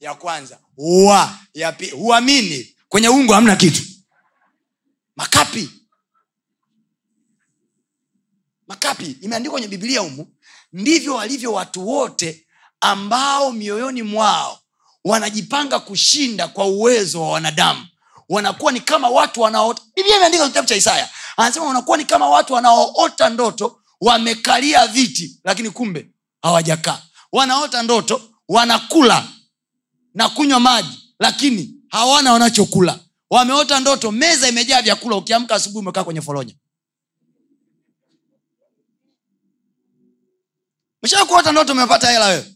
[SPEAKER 1] ya kwanza wa ya pili huamini. Kwenye ungo hamna kitu. Makapi. Makapi imeandikwa kwenye biblia humu ndivyo walivyo watu wote ambao mioyoni mwao wanajipanga kushinda kwa uwezo wa wanadamu. Wanakuwa ni kama watu wanaoota biblia imeandika kitabu cha isaya anasema wanakuwa ni kama watu wanaoota ndoto wamekalia viti lakini kumbe hawajakaa. Wanaota ndoto wanakula na kunywa maji lakini hawana wanachokula. Wameota ndoto meza imejaa vyakula ukiamka asubuhi umekaa kwenye foronya. Meshaa kuota ndoto umepata hela wewe?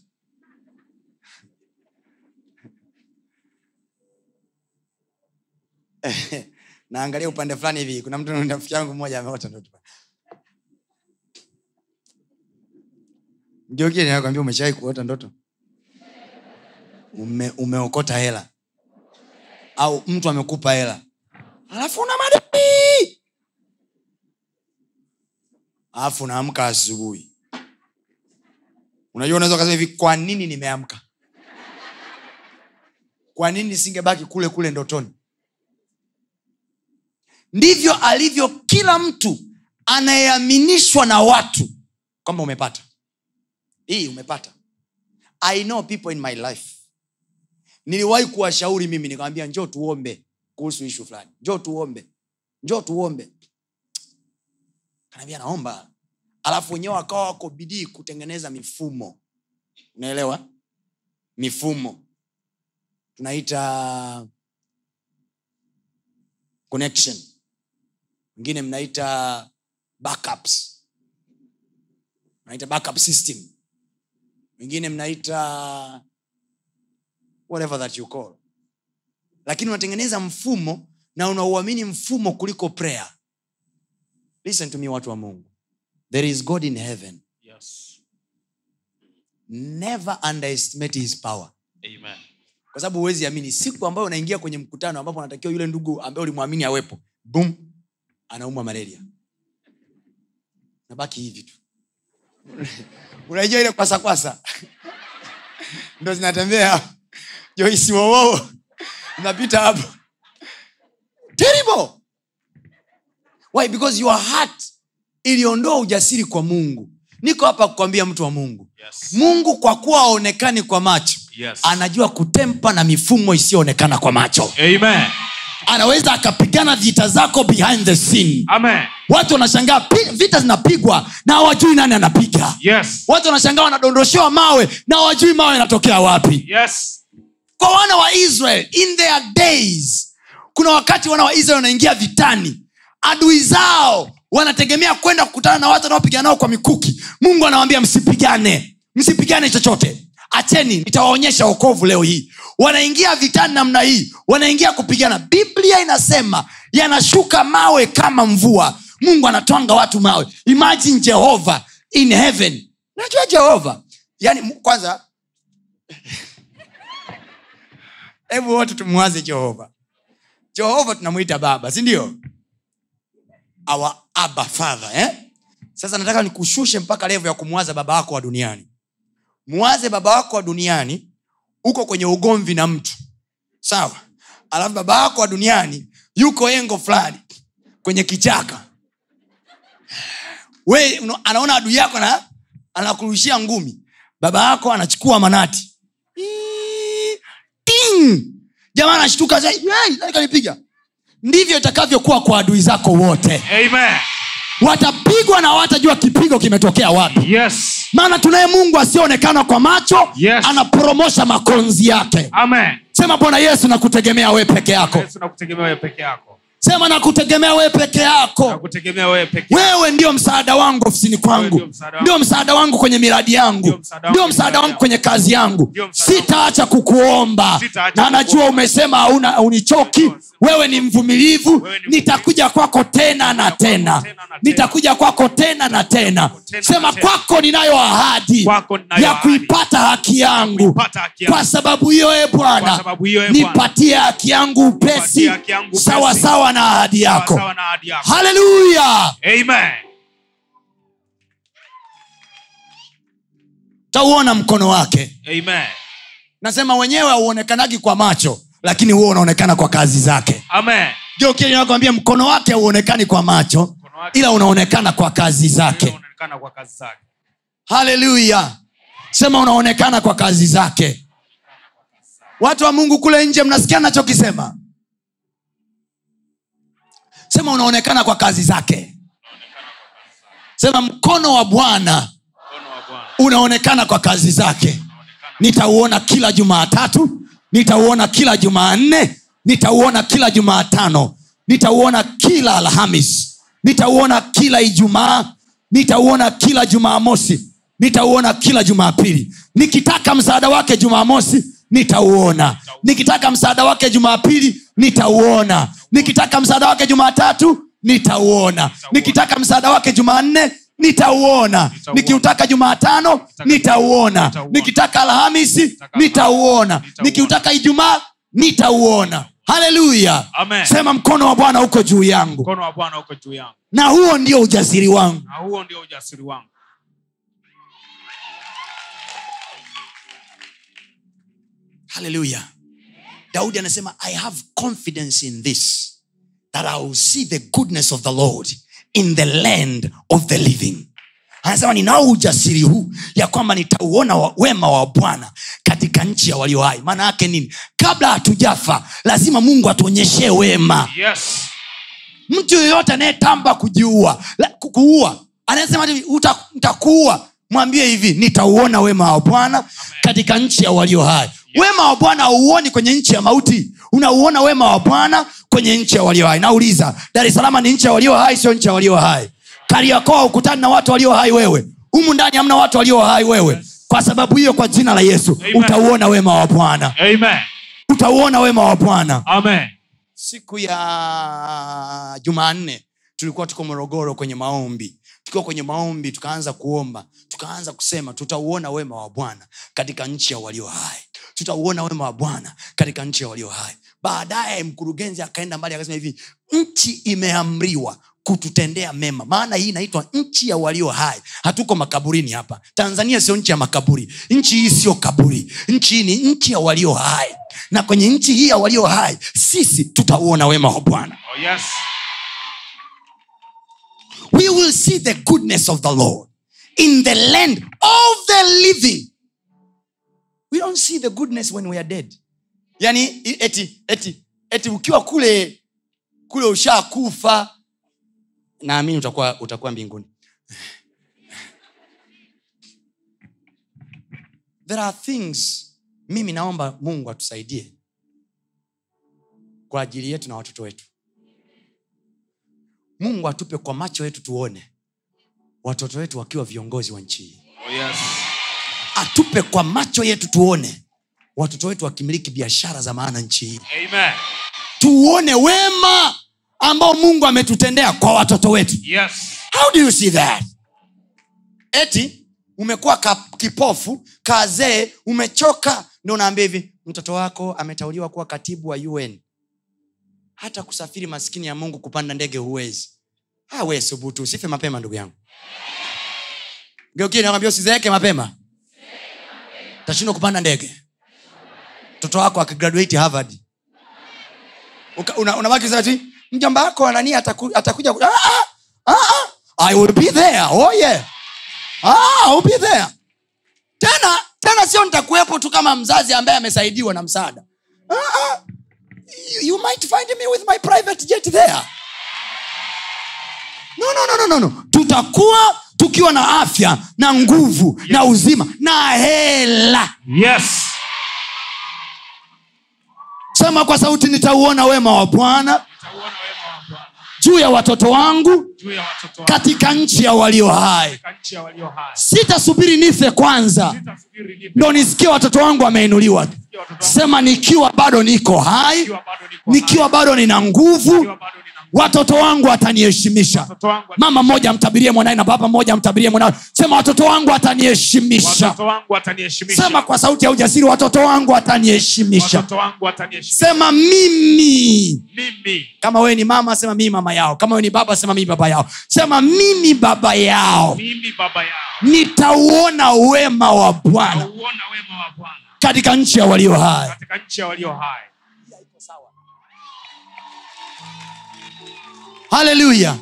[SPEAKER 1] Naangalia upande fulani hivi kuna mtu rafiki yangu mmoja ameota ndoto. Mgeukie nakwambia umeshawai kuota ndoto Ume, umeokota hela. Au mtu amekupa hela. Alafu una madai alafu unaamka asubuhi. Unajua unaweza ukasema hivi kwa nini nimeamka? Kwa nini nisingebaki kule kule ndotoni? Ndivyo alivyo kila mtu anayeaminishwa na watu kwamba umepata. Hii umepata. I know people in my life niliwahi kuwashauri mimi nikawambia njoo tuombe kuhusu ishu fulani. Njoo tuombe. Njoo tuombe. Kanaambia naomba. Alafu wenyewe wakawa wako bidii kutengeneza mifumo. Unaelewa? Mifumo. Tunaita connection. Wengine mnaita backups. Mnaita backup system. Wengine mnaita whatever that you call. Lakini unatengeneza mfumo na unauamini mfumo kuliko prayer. Listen to me watu wa mungu. There is god in heaven.
[SPEAKER 2] Yes.
[SPEAKER 1] never underestimate his power.
[SPEAKER 2] Amen.
[SPEAKER 1] kwa sababu huwezi amini. Siku ambayo unaingia kwenye mkutano ambapo unatakiwa yule ndugu ambaye ulimwamini awepo bum anaumwa malaria. Nabaki hivi tu. Unajua ile kwasakwasa ndo zinatembea joisi wowowo napita hapo terrible why because your heart iliondoa ujasiri kwa mungu niko hapa kukwambia mtu wa mungu
[SPEAKER 2] Yes.
[SPEAKER 1] mungu kwa kuwa aonekani kwa macho
[SPEAKER 2] Yes.
[SPEAKER 1] anajua kutempa na mifumo isiyoonekana kwa macho
[SPEAKER 2] Amen.
[SPEAKER 1] anaweza akapigana vita zako behind the scene
[SPEAKER 2] Amen.
[SPEAKER 1] watu wanashangaa vita zinapigwa na hawajui nani anapiga
[SPEAKER 2] Yes.
[SPEAKER 1] watu wanashangaa wanadondoshewa mawe na hawajui mawe yanatokea wapi
[SPEAKER 2] Yes.
[SPEAKER 1] Kwa wana wa israel in their days kuna wakati wana wa israel wanaingia vitani. Adui zao wanategemea kwenda kukutana na watu wanaopigana nao kwa mikuki. Mungu anawambia msipigane. Msipigane chochote. Acheni nitawaonyesha okovu leo hii. Wanaingia vitani namna hii. Wanaingia kupigana. Biblia inasema yanashuka mawe kama mvua. Mungu anatwanga watu mawe. Imagine jehova in heaven. Najua jehova. Yani kwanza hebu wote tumwaze jehova. Jehova tunamwita baba si ndio? Our abba father eh? sasa nataka nikushushe mpaka levo ya kumwaza baba wako wa duniani. Mwaze baba wako wa duniani uko kwenye ugomvi na mtu. Sawa? Alafu baba wako wa duniani yuko engo fulani kwenye kichaka. We anaona adui yako na anakurushia ngumi. Baba yako anachukua manati ting! jamaa anashtuka kanipiga ndivyo itakavyokuwa kwa adui zako wote
[SPEAKER 2] Amen.
[SPEAKER 1] watapigwa na watajua kipigo kimetokea wapi
[SPEAKER 2] Yes.
[SPEAKER 1] maana tunaye mungu asiyeonekana kwa macho
[SPEAKER 2] Yes.
[SPEAKER 1] anapromosha makonzi yake
[SPEAKER 2] Amen.
[SPEAKER 1] sema bwana yesu nakutegemea wewe peke yako
[SPEAKER 2] Yesu nakutegemea peke yako.
[SPEAKER 1] Sema nakutegemea wewe peke yako.
[SPEAKER 2] Wewe peke
[SPEAKER 1] wewe ndio msaada wangu ofisini kwangu.
[SPEAKER 2] ndio msaada wangu.
[SPEAKER 1] kwenye miradi yangu.
[SPEAKER 2] Ndio msaada wangu kwenye
[SPEAKER 1] kazi yangu. sitaacha kukuomba. Na najua umesema hauna
[SPEAKER 2] unichoki
[SPEAKER 1] wewe ni mvumilivu. Nitakuja kwako tena na tena.
[SPEAKER 2] tena na tena.
[SPEAKER 1] nitakuja kwako tena na tena. Sema kwako ninayo ahadi ya kuipata haki yangu.
[SPEAKER 2] yangu.
[SPEAKER 1] kwa sababu hiyo e bwana nipatie haki yangu upesi.
[SPEAKER 2] Upesi.
[SPEAKER 1] Sawa na ahadi yako. Haleluya! Tauona mkono wake.
[SPEAKER 2] Amen.
[SPEAKER 1] nasema wenyewe hauonekanagi kwa macho lakini huo unaonekana kwa kazi zake.
[SPEAKER 2] Amen.
[SPEAKER 1] nakwambia mkono wake hauonekani kwa macho ila unaonekana kwa kazi zake.
[SPEAKER 2] Unaonekana kwa kazi zake.
[SPEAKER 1] Haleluya! Sema unaonekana kwa kazi zake. Watu wa mungu kule nje mnasikia nachokisema sema unaonekana kwa kazi zake. Sema mkono wa bwana unaonekana kwa kazi zake. Nitauona kila jumaatatu nitauona kila jumanne nitauona kila jumaatano nitauona kila alhamis nitauona kila ijumaa nitauona kila jumamosi nitauona kila jumapili. Nikitaka msaada wake jumamosi nitauona. Nikitaka msaada wake jumapili nitauona. Nikitaka msaada wake jumatatu nitauona. Nikitaka msaada wake jumanne nitauona. Nikiutaka jumatano nitauona. Nikitaka alhamisi nitauona. nikiutaka ijumaa nitauona. Haleluya. Sema mkono wa bwana uko juu yangu. Na huo ndio ujasiri wangu haleluya daudi anasema i have confidence in this that i will see the goodness of the lord in the land of the living. Anasema ninao ujasiri huu ya kwamba nitauona wema wa bwana katika nchi ya walio hai. Maana yake nini? Kabla hatujafa lazima mungu atuonyeshee wema.
[SPEAKER 2] Yes.
[SPEAKER 1] Mtu yoyote anayetamba kujiua kuua anasema ati nitakuua. Mwambie hivi nitauona wema wa bwana katika nchi ya walio hai wema wa bwana hauoni kwenye nchi ya mauti. Unauona wema wa bwana kwenye nchi ya walio hai. Nauliza dar es salaam ni nchi ya walio hai sio nchi ya walio hai? Kariakoa ukutani na watu walio hai wewe. Humu ndani hamna watu walio hai wewe. Kwa sababu hiyo kwa jina la yesu
[SPEAKER 2] Amen.
[SPEAKER 1] utauona wema wa bwana. Utauona wema wa bwana. Siku ya jumanne tulikuwa tuko morogoro kwenye maombi. Tukiwa kwenye maombi tukaanza kuomba. Tukaanza kusema tutauona wema wa bwana katika nchi ya walio hai tutauona wema wa bwana katika nchi ya walio hai. Baadaye mkurugenzi akaenda mbali akasema hivi nchi imeamriwa kututendea mema. Maana hii inaitwa nchi ya walio hai. Hatuko makaburini hapa. Tanzania sio nchi ya makaburi. Nchi hii sio kaburi. Nchi hii ni nchi ya walio hai. Na kwenye nchi hii ya walio hai sisi tutauona wema wa bwana.
[SPEAKER 2] Oh yes.
[SPEAKER 1] We will see the goodness of the lord in the land of the living we don't see the goodness when we are dead. Yani eti eti eti ukiwa kule kule ushakufa naamini utakuwa utakuwa mbinguni. There are things mimi naomba mungu atusaidie kwa ajili yetu na watoto wetu. Mungu atupe kwa macho yetu tuone watoto wetu wakiwa viongozi wa nchi hii.
[SPEAKER 2] Oh yes
[SPEAKER 1] atupe kwa macho yetu tuone watoto wetu wakimiliki biashara za maana nchi hii.
[SPEAKER 2] Amen.
[SPEAKER 1] Tuone wema ambao mungu ametutendea kwa watoto wetu.
[SPEAKER 2] Yes.
[SPEAKER 1] How do you see that? Eti umekuwa ka, kipofu kazee umechoka ndo unaambia hivi mtoto wako ametauliwa kuwa katibu wa un hata kusafiri maskini ya mungu kupanda ndege huwezi. Awe subutu usife mapema ndugu yangu. Geukinakwambia usizeeke mapema tashindwa kupanda ndege. Mtoto wako akigraduate harvard. Unabaki una ti mjomba wako nani ataku, atakuja ku- ah, ah, ah, ah. i will be there. Oh yeah. Ah, be there. Tena tena sio nitakuwepo tu kama mzazi ambaye amesaidiwa na msaada. Ah, ah. You, you might find me with my private jet there. No, no, no, no, no, no. tutakuwa tukiwa na afya na nguvu na uzima na hela.
[SPEAKER 2] Yes.
[SPEAKER 1] Sema kwa sauti nitauona wema wa bwana juu ya watoto wangu katika nchi ya walio hai. Sitasubiri nife kwanza ndo nisikie watoto wangu wameinuliwa. Sema nikiwa bado niko hai
[SPEAKER 2] nikiwa bado
[SPEAKER 1] nina nguvu watoto wangu wataniheshimisha. Mama mmoja amtabirie mwanae na baba mmoja amtabirie mwanawe sema watoto wangu wataniheshimisha. Sema kwa sauti ya ujasiri watoto wangu wataniheshimisha. Sema mimi.
[SPEAKER 2] Mimi.
[SPEAKER 1] Kama wewe ni mama sema mimi mama yao. Kama wewe ni baba sema mimi baba yao. Sema mimi baba yao.
[SPEAKER 2] Mimi baba yao.
[SPEAKER 1] Nitauona wema wa bwana katika nchi ya walio hai haleluya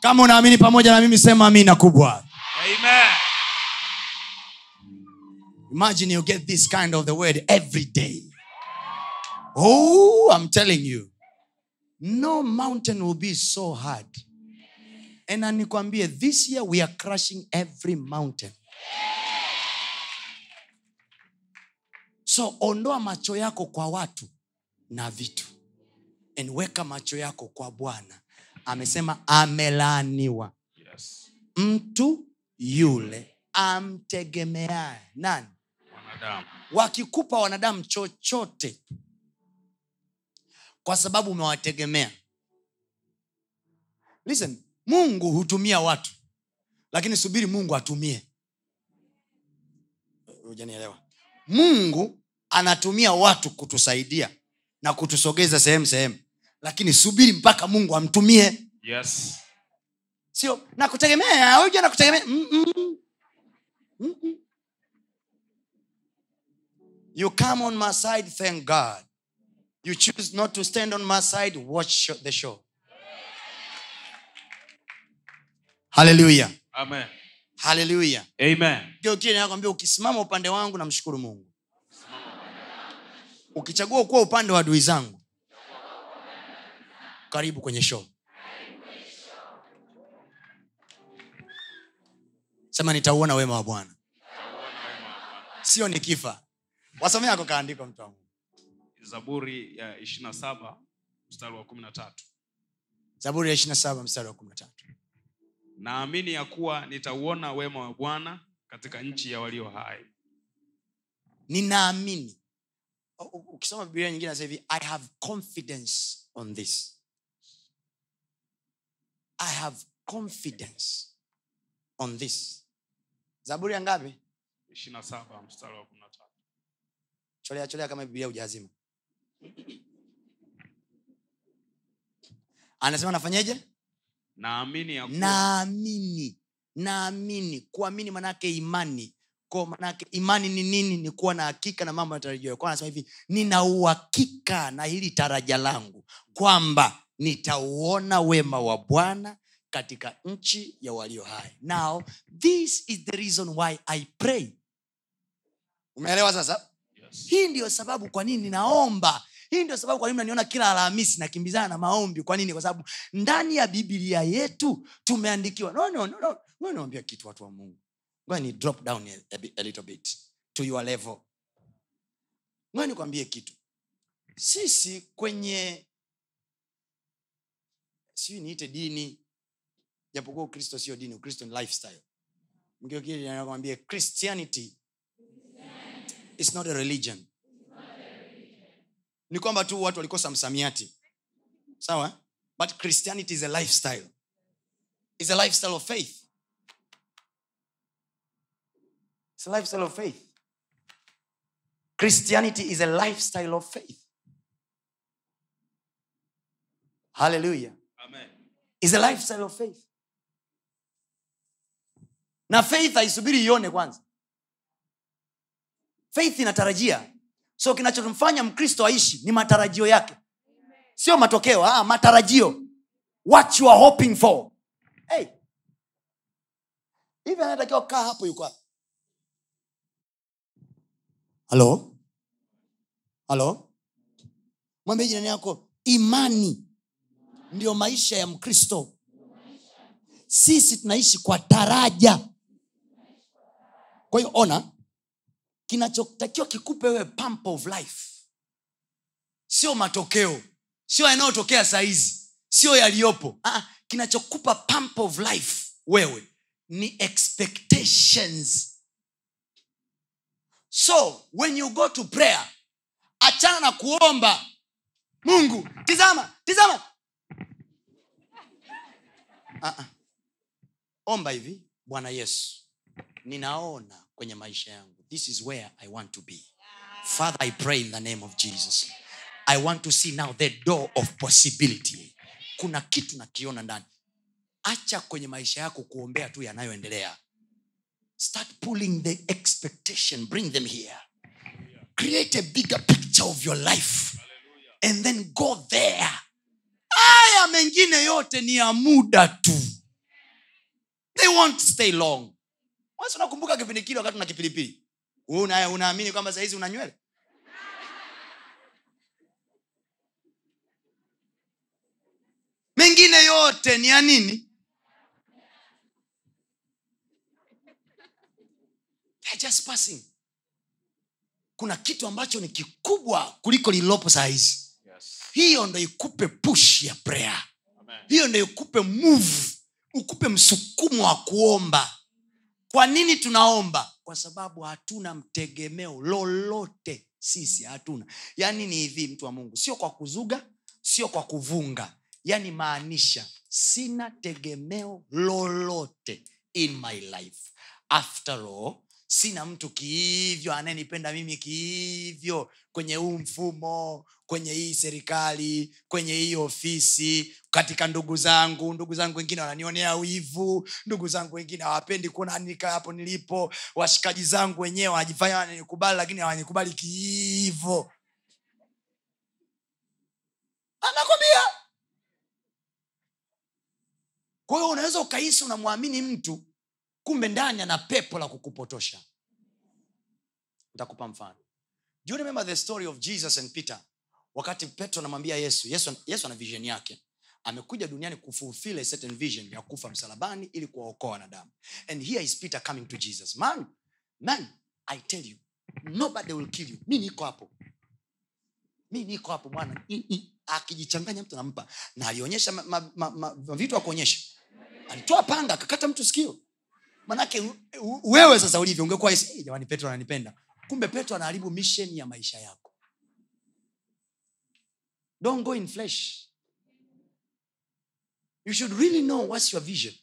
[SPEAKER 1] kama unaamini pamoja na mimi sema amina kubwa.
[SPEAKER 2] Amen.
[SPEAKER 1] imagine you get this kind of the word every day. Oh i'm telling you. No mountain will be so hard. And nikwambie this year we are crushing every mountain. So ondoa macho yako kwa watu na vitu. And weka macho yako kwa bwana amesema amelaaniwa
[SPEAKER 2] Yes.
[SPEAKER 1] mtu yule amtegemeaye nani?
[SPEAKER 2] Wanadamu.
[SPEAKER 1] wakikupa wanadamu chochote kwa sababu umewategemea. Listen mungu hutumia watu lakini subiri mungu atumie. Hujanielewa? Mungu anatumia watu kutusaidia na kutusogeza sehemu sehemu lakini subiri mpaka mungu amtumie.
[SPEAKER 2] Yes.
[SPEAKER 1] sio? Nakutegemea. Huja nakutegemea. Mm-mm. Mm-mm. you come on my side thank god. You choose not to stand on my side watch the show. Haleluya haleluya
[SPEAKER 2] Amen.
[SPEAKER 1] nakwambia ukisimama upande wangu namshukuru mungu. Ukichagua kuwa upande wa adui zangu karibu kwenye show. Sema nitauona wema wa bwana. Sio nikifa. Wasome yako kaandiko mtu wangu
[SPEAKER 2] Zaburi ya 27 mstari wa 13.
[SPEAKER 1] zaburi ya 27 mstari wa 13
[SPEAKER 2] Naamini ya kuwa nitauona wema wa Bwana katika nchi ya walio hai.
[SPEAKER 1] ninaamini. Ukisoma bibilia nyingine nasema hivi i have confidence on this i have confidence on this. Zaburi ya ngapi?
[SPEAKER 2] 27 mstari wa 13.
[SPEAKER 1] cholea cholea kama biblia ujazima anasema nafanyeje?
[SPEAKER 2] Naamini ya kuwa
[SPEAKER 1] naamini naamini. Kuamini manake imani. Ko manake imani ni nini? Ni kuwa na hakika na mambo yanatarajiwa. Kwa anasema hivi nina uhakika na hili taraja langu. Kwamba nitauona wema wa bwana katika nchi ya walio hai. Now this is the reason why i pray. Umeelewa sasa?
[SPEAKER 2] Yes.
[SPEAKER 1] hii ndio sababu kwa nini naomba. Hii ndio sababu kwa nini naniona kila alhamisi nakimbizana na maombi. Kwa nini? Kwa sababu ndani ya biblia yetu tumeandikiwa. No, no, no, no. niambia kitu watu wa mungu. Ni drop down a, a, a little bit to your level. Nikwambie kitu. Sisi kwenye sijui niite dini. Japokuwa ukristo sio dini ukristo ni lifestyle. Mkiokilikwambia christianity is not a religion. Ni kwamba tu watu walikosa msamiati. Sawa? But christianity is a lifestyle. Is a lifestyle of faith. It's a lifestyle of faith. Christianity is a lifestyle of faith. Hallelujah Is a lifestyle of faith. Na faith haisubiri ione kwanza. Faith inatarajia. So kinachomfanya mkristo aishi ni matarajio yake. Sio matokeo ah, matarajio. What you are hoping for. Hey. hivi anatakiwa kukaa hapo yuko halo halo mwambie jirani yako imani ndiyo maisha ya mkristo. Sisi tunaishi kwa taraja. Kwa hiyo ona kinachotakiwa kikupe wewe pump of life. Sio matokeo. Sio yanayotokea sahizi sio yaliyopo. Ah, kinachokupa pump of life wewe ni expectations. So when you go to prayer achana na kuomba. Mungu tizama tizama ah. omba hivi bwana yesu ninaona kwenye maisha yangu this is where i want to be. Father i pray in the name of jesus. I want to see now the door of possibility. Kuna kitu nakiona ndani. Acha kwenye maisha yako kuombea tu yanayoendelea. Start pulling the expectation bring them here. Create a bigger picture of your life. And then go there haya mengine yote ni ya muda tu. They won't stay long. Wasi unakumbuka kipindi kile wakati una kipilipili? Una- unaamini kwamba sahizi una nywele? Mengine yote ni ya nini? Just passing. Kuna kitu ambacho ni kikubwa kuliko lililopo saa hizi hiyo ndo ikupe push ya prayer. Hiyo ndo ikupe move ukupe msukumo wa kuomba. Kwa nini tunaomba? Kwa sababu hatuna mtegemeo lolote sisi hatuna. Yaani ni hivi mtu wa mungu sio kwa kuzuga sio kwa kuvunga. Yaani maanisha sina tegemeo lolote in my life. After all sina mtu kiivyo anayenipenda mimi kiivyo kwenye huu mfumo kwenye hii serikali kwenye hii ofisi katika ndugu zangu ndugu zangu wengine wananionea wivu ndugu zangu wengine hawapendi kuona nika hapo nilipo washikaji zangu wenyewe wanajifanya wananikubali lakini hawanikubali kiivo anakwambia. Kwa hiyo unaweza ukahisi unamwamini mtu kumbe ndani ana pepo la kukupotosha. Ntakupa mfano. You remember the story of jesus and peter? Wakati petro anamwambia yesu yesu, yesu ana vision yake. Amekuja duniani kufulfill a certain vision ya kufa msalabani ili kuwaokoa wanadamu. And here is peter coming to jesus. Man man i tell you nobody will kill you. Mi niko hapo. Mi niko hapo bwana. Akijichanganya mtu nampa na alionyesha ma, ma, ma, ma, akuonyesha alitoa panga akakata mtu sikio manake wewe sasa ulivyo ungekuwa "Eh, jamani petro ananipenda. Kumbe petro anaharibu mission ya maisha yako. Don't go in flesh. You should really know what's your vision.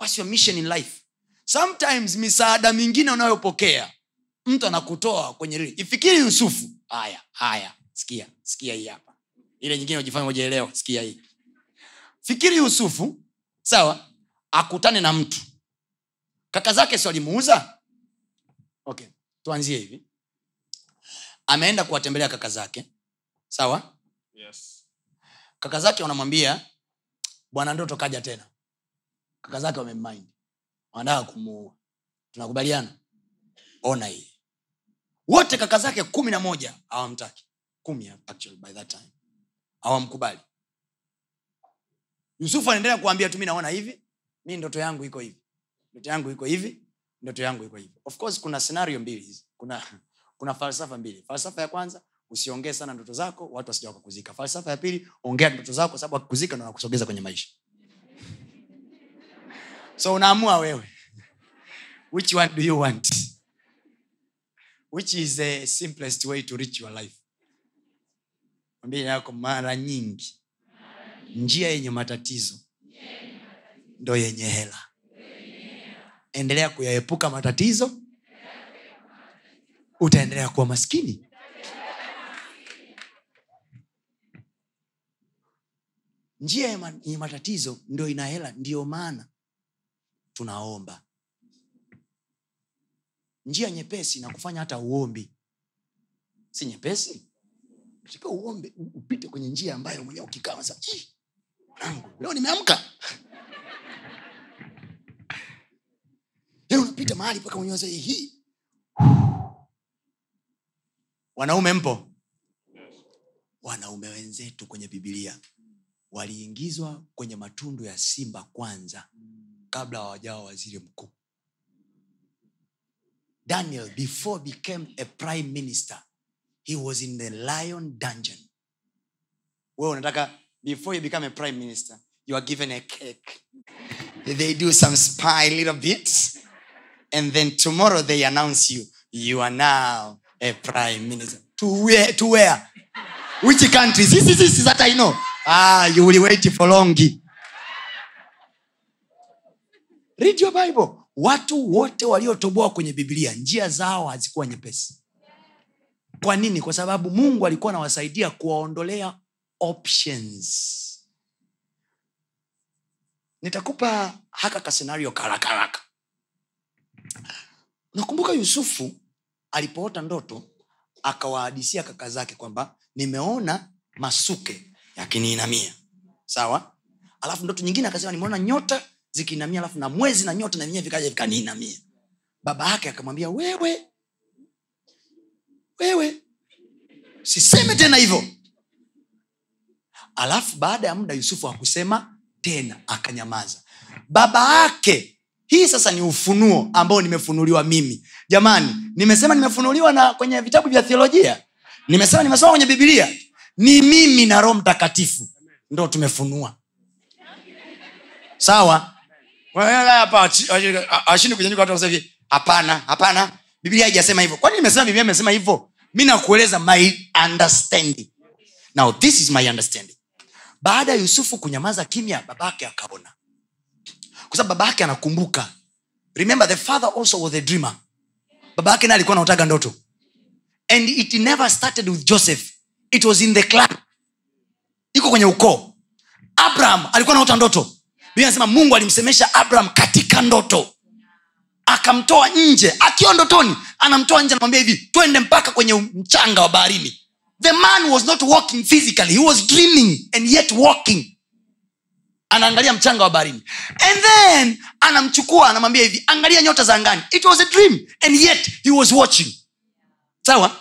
[SPEAKER 1] What's your mission in life? Sometimes misaada mingine unayopokea mtu anakutoa kwenye lile. Ifikiri yusufu. Haya haya sikia sikia hii hapa. Ile nyingine ujifanya ujaelewa sikia hii. Fikiri yusufu sawa akutane na mtu kaka zake si walimuuza? Okay tuanzie hivi. Ameenda kuwatembelea kaka zake. Sawa?
[SPEAKER 2] Yes.
[SPEAKER 1] kaka zake wanamwambia bwana ndoto kaja tena. Kaka zake wamemmaindi wanataka kumuua. Tunakubaliana? Ona hii. Wote kaka zake kumi na moja hawamtaki. Kumi actually by that time. Hawamkubali. Yusufu anaendelea kuambia tu mi naona hivi. Mi ndoto yangu iko hivi ndoto yangu iko hivi ndoto yangu iko hivi. Of course kuna scenario mbili hizi. Kuna kuna falsafa mbili. Falsafa ya kwanza usiongee sana ndoto zako watu wasija wakakuzika. Falsafa ya pili ongea ndoto zako sababu wakikuzika ndo nakusogeza kwenye maisha. So unaamua wewe. Which one do you want? Which is the simplest way to reach your life? Mwambie yako mara nyingi. Njia yenye matatizo. Ndo yenye hela endelea kuyaepuka matatizo. Utaendelea kuwa maskini. Njia yenye matatizo ndio ina hela ndiyo maana tunaomba. Njia nyepesi na kufanya hata uombi. Si nyepesi? Unatakiwa uombe upite kwenye njia ambayo mwenyewe ukikaa leo nimeamka leo unapita mahali mpaka mwenyewe hii. Wanaume mpo? Wanaume wenzetu kwenye bibilia waliingizwa kwenye matundu ya simba kwanza kabla hawajawa waziri mkuu. Daniel before became a prime minister he was in the lion dungeon. Wewe unataka before you become a prime minister you are given a cake. They do some spy little bit and then tomorrow they announce you. You are now a prime minister. To where, to where? which country this, this, this, that i know. Ah you will wait for long. Read your bible. Watu wote waliotoboa kwenye biblia njia zao hazikuwa nyepesi. Kwa nini? Kwa sababu mungu alikuwa anawasaidia kuwaondolea options. Nitakupa haka kasenario karakaraka nakumbuka yusufu alipoota ndoto akawahadisia kaka zake kwamba nimeona masuke yakiniinamia. Sawa? Alafu ndoto nyingine akasema nimeona nyota zikiinamia alafu na mwezi na nyota na vyenyewe vikaja vikaniinamia. Baba yake akamwambia wewe wewe siseme tena hivyo. Alafu baada ya muda yusufu hakusema tena akanyamaza. Baba yake hii sasa ni ufunuo ambao nimefunuliwa mimi. Jamani nimesema nimefunuliwa na kwenye vitabu vya theolojia? Nimesema nimesoma kwenye bibilia ni mimi na roho mtakatifu ndo tumefunua. Sawa? Ashindi kunyanyuka watu wanasema hapana hapana. Biblia haijasema hivyo. Kwani nimesema biblia imesema hivyo? Mi nakueleza my understanding. Now this is my understanding. Baada ya yusufu kunyamaza kimya babake akaona kwa sababu yake anakumbuka. Remember the father also was a dreamer. Babake naye alikuwa anaotaga ndoto. And it never started with joseph. It was in the clan iko kwenye ukoo. Abraham alikuwa anaota ndoto. Biblia mungu alimsemesha abraham katika ndoto. Akamtoa nje. Akiwa ndotoni anamtoa nje anamwambia hivi twende mpaka kwenye mchanga wa baharini. The man was not walking physically. He was dreaming and yet walking anaangalia mchanga wa baharini and then anamchukua anamwambia hivi angalia nyota za angani. It was a dream and yet he was watching. Sawa?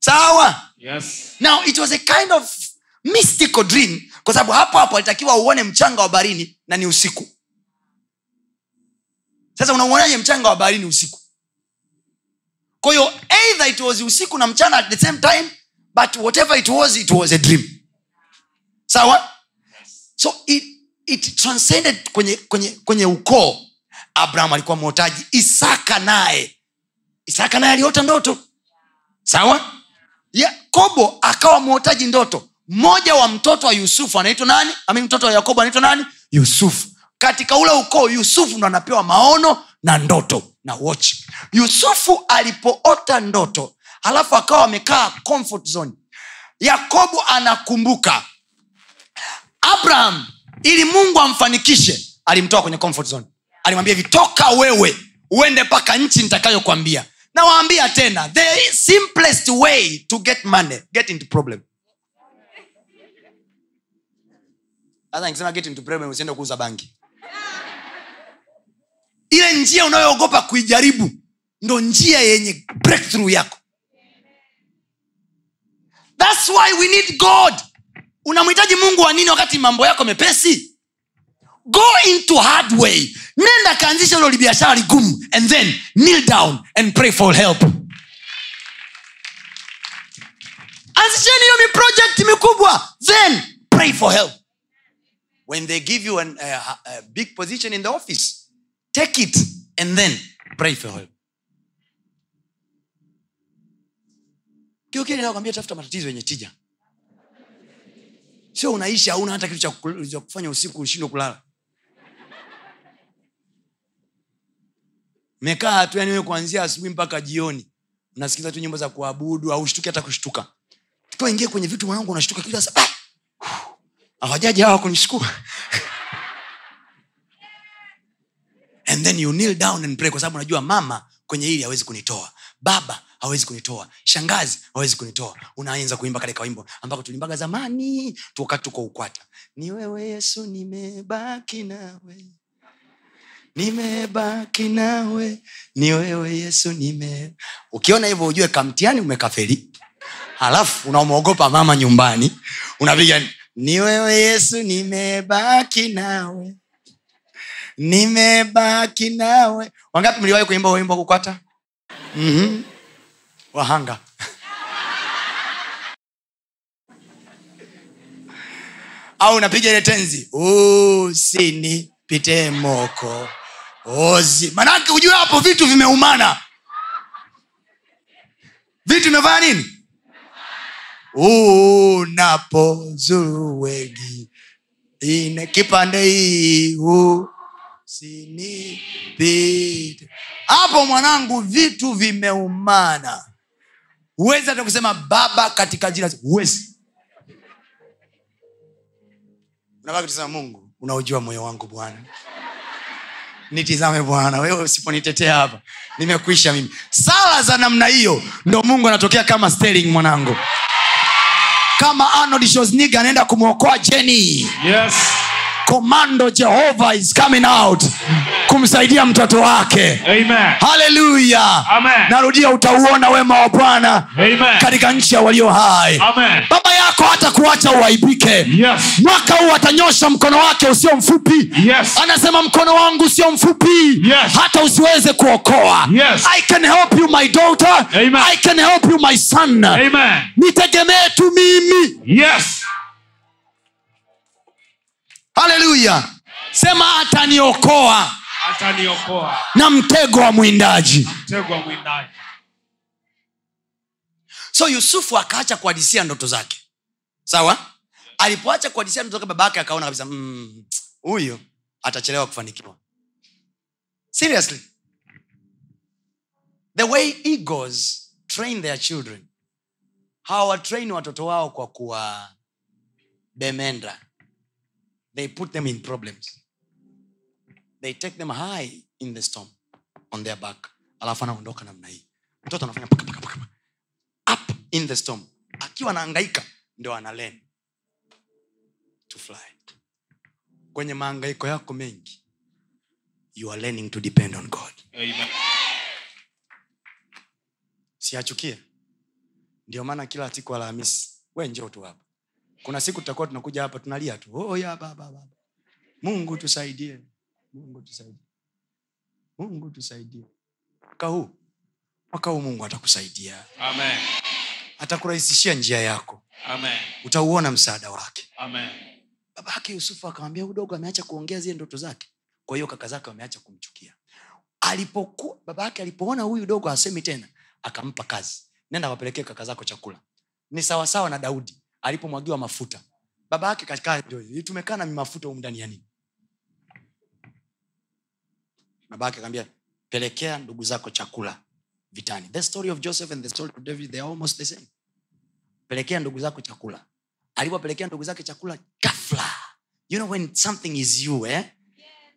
[SPEAKER 1] Sawa?
[SPEAKER 2] Yes.
[SPEAKER 1] now it was a kind of mystical dream kwa sababu hapo hapo alitakiwa uone mchanga wa baharini na ni usiku. Sasa unauonaje mchanga wa baharini usiku? Kwa hiyo either it was usiku na mchana at the same time but whatever it was it was a dream. Sawa? So it, it transcended kwenye kwenye kwenye ukoo. Abraham alikuwa mwotaji. Isaka naye. Isaka naye aliota ndoto. Sawa? Yakobo akawa mwotaji ndoto. Mmoja wa mtoto wa yusufu anaitwa nani? Ami mtoto wa yakobo anaitwa nani? Yusufu. Katika ule ukoo yusufu ndo anapewa maono na ndoto na watch yusufu alipoota ndoto halafu akawa amekaa comfort zone. Yakobo anakumbuka. Abraham ili mungu amfanikishe alimtoa kwenye comfort zone. Alimwambia hivi wewe uende mpaka nchi nitakayokwambia nawaambia tena the simplest way to get money get into problem. Kuuza bangi ile njia unayoogopa kuijaribu ndo njia yenye breakthrough yako. Thats why we need god unamhitaji mungu wa nini wakati mambo yako mepesi? Go into hard way. Nenda kaanzisha hilo biashara ligumu and then kneel down and pray for help. Anzisheni hiyo miproject mikubwa then pray for help. When they give you an, uh, a big position in the office take it and then pray for help. Kiokinakwambia tafuta matatizo yenye tija sio unaishi hauna hata kitu cha kufanya usiku ushindwe kulala. Mekaa tu yani kuanzia asubuhi mpaka jioni nasikiliza tu nyimbo za kuabudu au shtuki hata kushtuka. Tukiwaingia kwenye vitu mwanangu unashtuka kila saa. "Ah, hawajaji hawa kunishukua and then you kneel down and pray kwa sababu najua mama kwenye hili hawezi kunitoa. Baba hawezi kunitoa. Shangazi hawezi kunitoa. Unaanza kuimba katika wimbo ambako tulimbaga zamani wakati tuko ukwata. Ni wewe yesu nimebaki nawe. Nimebaki nawe. Ni wewe yesu nime. Ukiona hivyo ujue kamtiani umekafeli. Halafu unamwogopa mama nyumbani. Unapiga ni wewe yesu nimebaki nawe. Nimebaki nawe. Wangapi mliwahi kuimba wimbo kukwata mm-hmm. Wahanga. Au unapiga ile tenzi? Usinipite moko. Ozi. Manake ujue hapo vitu vimeumana. Vitu vimefanya nini? Unapozuru wengi ine kipande hii. Usinipite. Hapo mwanangu vitu vimeumana huwezi hata kusema baba katika jina huwezi. Unabaki mungu unaojua moyo wangu bwana. Nitizame bwana wewe usiponitetea hapa. Nimekwisha mimi. Sala za namna hiyo ndo mungu anatokea kama sterling mwanangu. Kama arnold anaenda kumwokoa jeni
[SPEAKER 2] Yes.
[SPEAKER 1] Komando jehova is coming out kumsaidia mtoto wake haleluya narudia utauona wema wa bwana katika nchi ya walio hai
[SPEAKER 2] Amen.
[SPEAKER 1] baba yako hata kuacha uaibike
[SPEAKER 2] Yes.
[SPEAKER 1] mwaka huu atanyosha mkono wake usio mfupi
[SPEAKER 2] Yes.
[SPEAKER 1] anasema mkono wangu usio mfupi
[SPEAKER 2] Yes.
[SPEAKER 1] hata usiweze kuokoa
[SPEAKER 2] Yes.
[SPEAKER 1] i can help you my daughter
[SPEAKER 2] Amen.
[SPEAKER 1] i can help you my son
[SPEAKER 2] Amen.
[SPEAKER 1] nitegemee tu mimi
[SPEAKER 2] Yes.
[SPEAKER 1] Haleluya sema ataniokoa.
[SPEAKER 2] Ataniokoa.
[SPEAKER 1] na mtego wa mwindaji.
[SPEAKER 2] Mtego wa mwindaji.
[SPEAKER 1] so yusufu akaacha kuhadisia ndoto zake. Sawa? Alipoacha kuhadisia ndoto zake baba yake akaona kabisa "Mm, huyu atachelewa kufanikiwa. Seriously. The way egos train their children. Hawatrain watoto wao kwa kuwa bemenda they put them in problems. They take them high in the storm on their back. Alafu anaondoka namna hii. Mtoto anafanya paka, paka, paka, up in the storm. Akiwa anaangaika ndio ana learn to fly. Kwenye maangaiko yako mengi you are learning to depend on god.
[SPEAKER 2] Amen.
[SPEAKER 1] siachukie. Ndio maana kila siku alhamisi we njoo tu hapa kuna siku tutakuwa tunakuja hapa tunalia tu. Oh, ya baba baba mungu tusaidie. Mungu tusaidie. Mungu tusaidie. Mwaka huu. Mwaka huu mungu atakusaidia.
[SPEAKER 2] Amen.
[SPEAKER 1] atakurahisishia njia yako.
[SPEAKER 2] Amen.
[SPEAKER 1] utauona msaada wake.
[SPEAKER 2] Amen.
[SPEAKER 1] baba yake yusufu akamwambia udogo ameacha kuongea zile ndoto zake. Kwa hiyo kaka zake wameacha kumchukia. Alipokuwa baba yake alipoona huyu dogo asemi tena akampa kazi. Nenda wapelekee kaka zako chakula. Ni sawasawa na daudi alipomwagiwa mafuta. Baba yake tumekaa na mafuta humu baba yake akaambia pelekea ndugu zako chakula vitani. The story of joseph and the story of david they are almost the same. Pelekea ndugu zako chakula. Alipopelekea ndugu zake chakula gafla you know when something is you eh?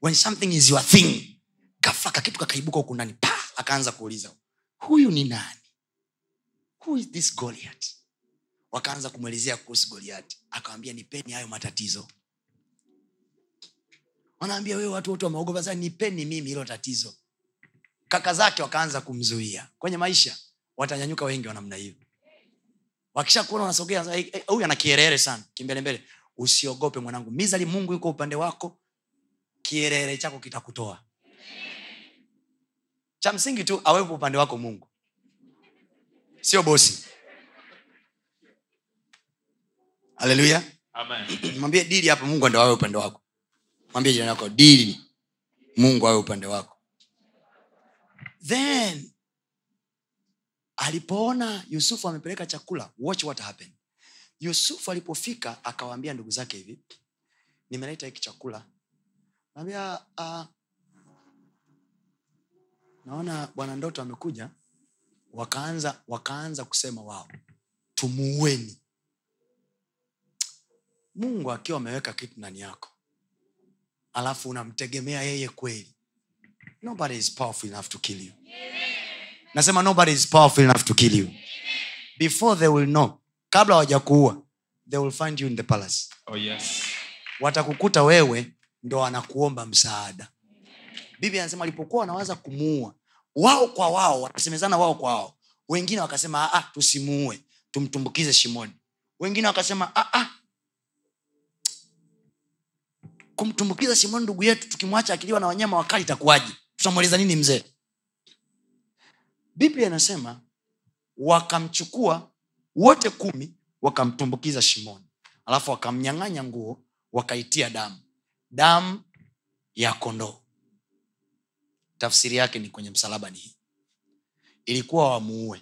[SPEAKER 1] when something is your thing gafla kakitu kakaibuka huku ndani. Pa akaanza kuuliza huyu ni nani? Who is this goliath wakaanza kumwelezea kuhusu goliati akawambia nipeni hayo matatizo. Wanaambia wewe watu wote wameogopa sasa nipeni mimi hilo tatizo. Kaka zake wakaanza kumzuia. Kwenye maisha watanyanyuka wengi wa namna hiyo. Wakisha kuona unasogea wanasema, "Eh, eh, huyu ana kierere sana kimbelembele. Usiogope mwanangu mizali mungu yuko upande wako kierere chako kitakutoa. Cha msingi tu awepo upande wako mungu. Sio bosi haleluya mwambie dili hapa mungu ndo awe upande wako. Mwambie jirani wako dili. Mungu awe upande wako. Then alipoona yusufu amepeleka chakula watch what happened. Yusufu alipofika akawaambia ndugu zake hivi nimeleta hiki chakula. Naambia uh, naona bwana ndoto amekuja. Wakaanza wakaanza kusema wao tumuueni mungu akiwa ameweka kitu ndani yako alafu unamtegemea yeye kweli nobody is powerful enough to kill you. Nasema nobody is powerful enough to kill you. Before they will know kabla hawajakuua they will find you in the palace.
[SPEAKER 2] Oh yes.
[SPEAKER 1] watakukuta wewe ndo wanakuomba msaada. Biblia anasema alipokuwa wanawaza kumuua wao kwa wao wanasemezana wao kwa wao. Wengine wakasema "Ah, tusimuue tumtumbukize shimoni. Wengine wakasema "Ah, ah, kumtumbukiza shimoni ndugu yetu tukimwacha akiliwa na wanyama wakali itakuwaje? Tutamweleza nini mzee? Biblia inasema wakamchukua wote kumi wakamtumbukiza shimoni alafu wakamnyang'anya nguo wakaitia damu. Damu ya kondoo. Tafsiri yake ni kwenye msalaba ni hii. Ilikuwa wamuue.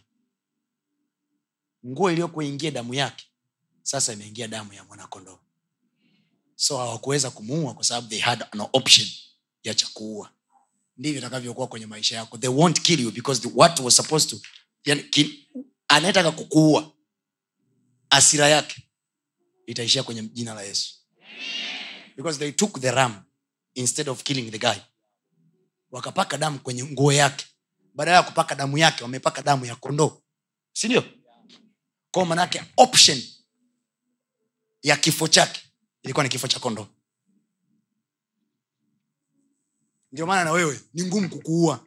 [SPEAKER 1] Nguo iliyokuingia damu yake sasa imeingia damu ya mwanakondoo so hawakuweza kumuua kwa sababu they had an option ya cha ndivyo itakavyokuwa kwenye maisha yako. They won't kill you because the, what was supposed to yani, anayetaka kukuua asira yake itaishia kwenye jina la yesu. Because they took the ram instead of killing the guy. Wakapaka damu kwenye nguo yake. Badala ya kupaka damu yake wamepaka damu ya kondoo. Sindio kwao manaake option ya kifo chake ilikuwa ni kifo cha kondo ndio maana na wewe ni ngumu kukuua.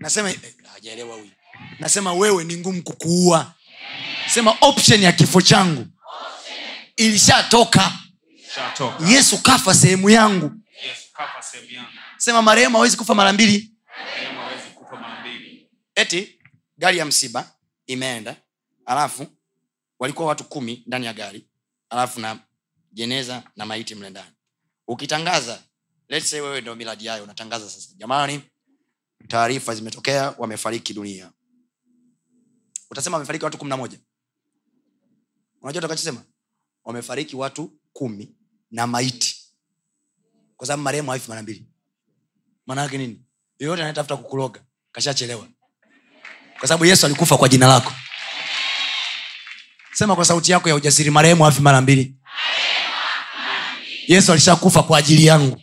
[SPEAKER 1] Nasema eh, hajaelewa huyu. Nasema wewe ni ngumu kukuua. Sema option ya kifo changu. Ilishatoka.
[SPEAKER 2] Ilisha
[SPEAKER 1] yesu kafa sehemu yangu.
[SPEAKER 2] Yangu.
[SPEAKER 1] Sema marehemu hawezi kufa mara mbili.
[SPEAKER 2] Hawezi kufa mara mbili.
[SPEAKER 1] Eti gari ya msiba imeenda alafu walikuwa watu kumi ndani ya gari alafu na jeneza na maiti mle ndani. Ukitangaza let's say wewe ndio miradi yayo unatangaza sasa jamani taarifa zimetokea wamefariki dunia. Utasema wamefariki watu kumi na moja? Unajua utakachosema? Wamefariki watu kumi na maiti. Kwa sababu marehemu haifi mara mbili. Maanaake nini? Yoyote anayetafuta kukuloga kashachelewa. Kwa sababu yesu alikufa kwa jina lako sema kwa sauti yako ya ujasiri marehemu afi mara mbili. Yesu alishakufa kwa ajili yangu.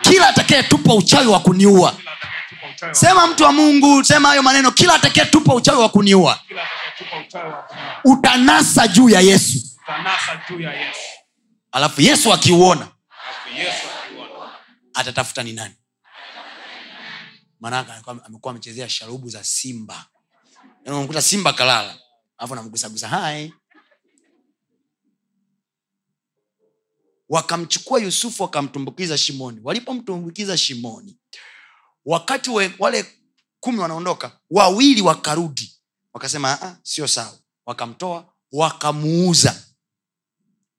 [SPEAKER 1] Kila atakayetupa uchawi wa kuniua. Sema mtu wa mungu sema hayo maneno. Kila atakayetupa uchawi wa kuniua.
[SPEAKER 2] Utanasa juu ya yesu.
[SPEAKER 1] Akiuona
[SPEAKER 2] alafu yesu akiuona.
[SPEAKER 1] atatafuta ni nani? Maanake amekuwa amechezea sharubu za simba. Yaani unamkuta simba kalala alafu namgusagusa hai wakamchukua yusufu wakamtumbukiza shimoni. Walipomtumbukiza shimoni wakati we, wale kumi wanaondoka wawili wakarudi. Wakasema "Ah, sio sawa. Wakamtoa wakamuuza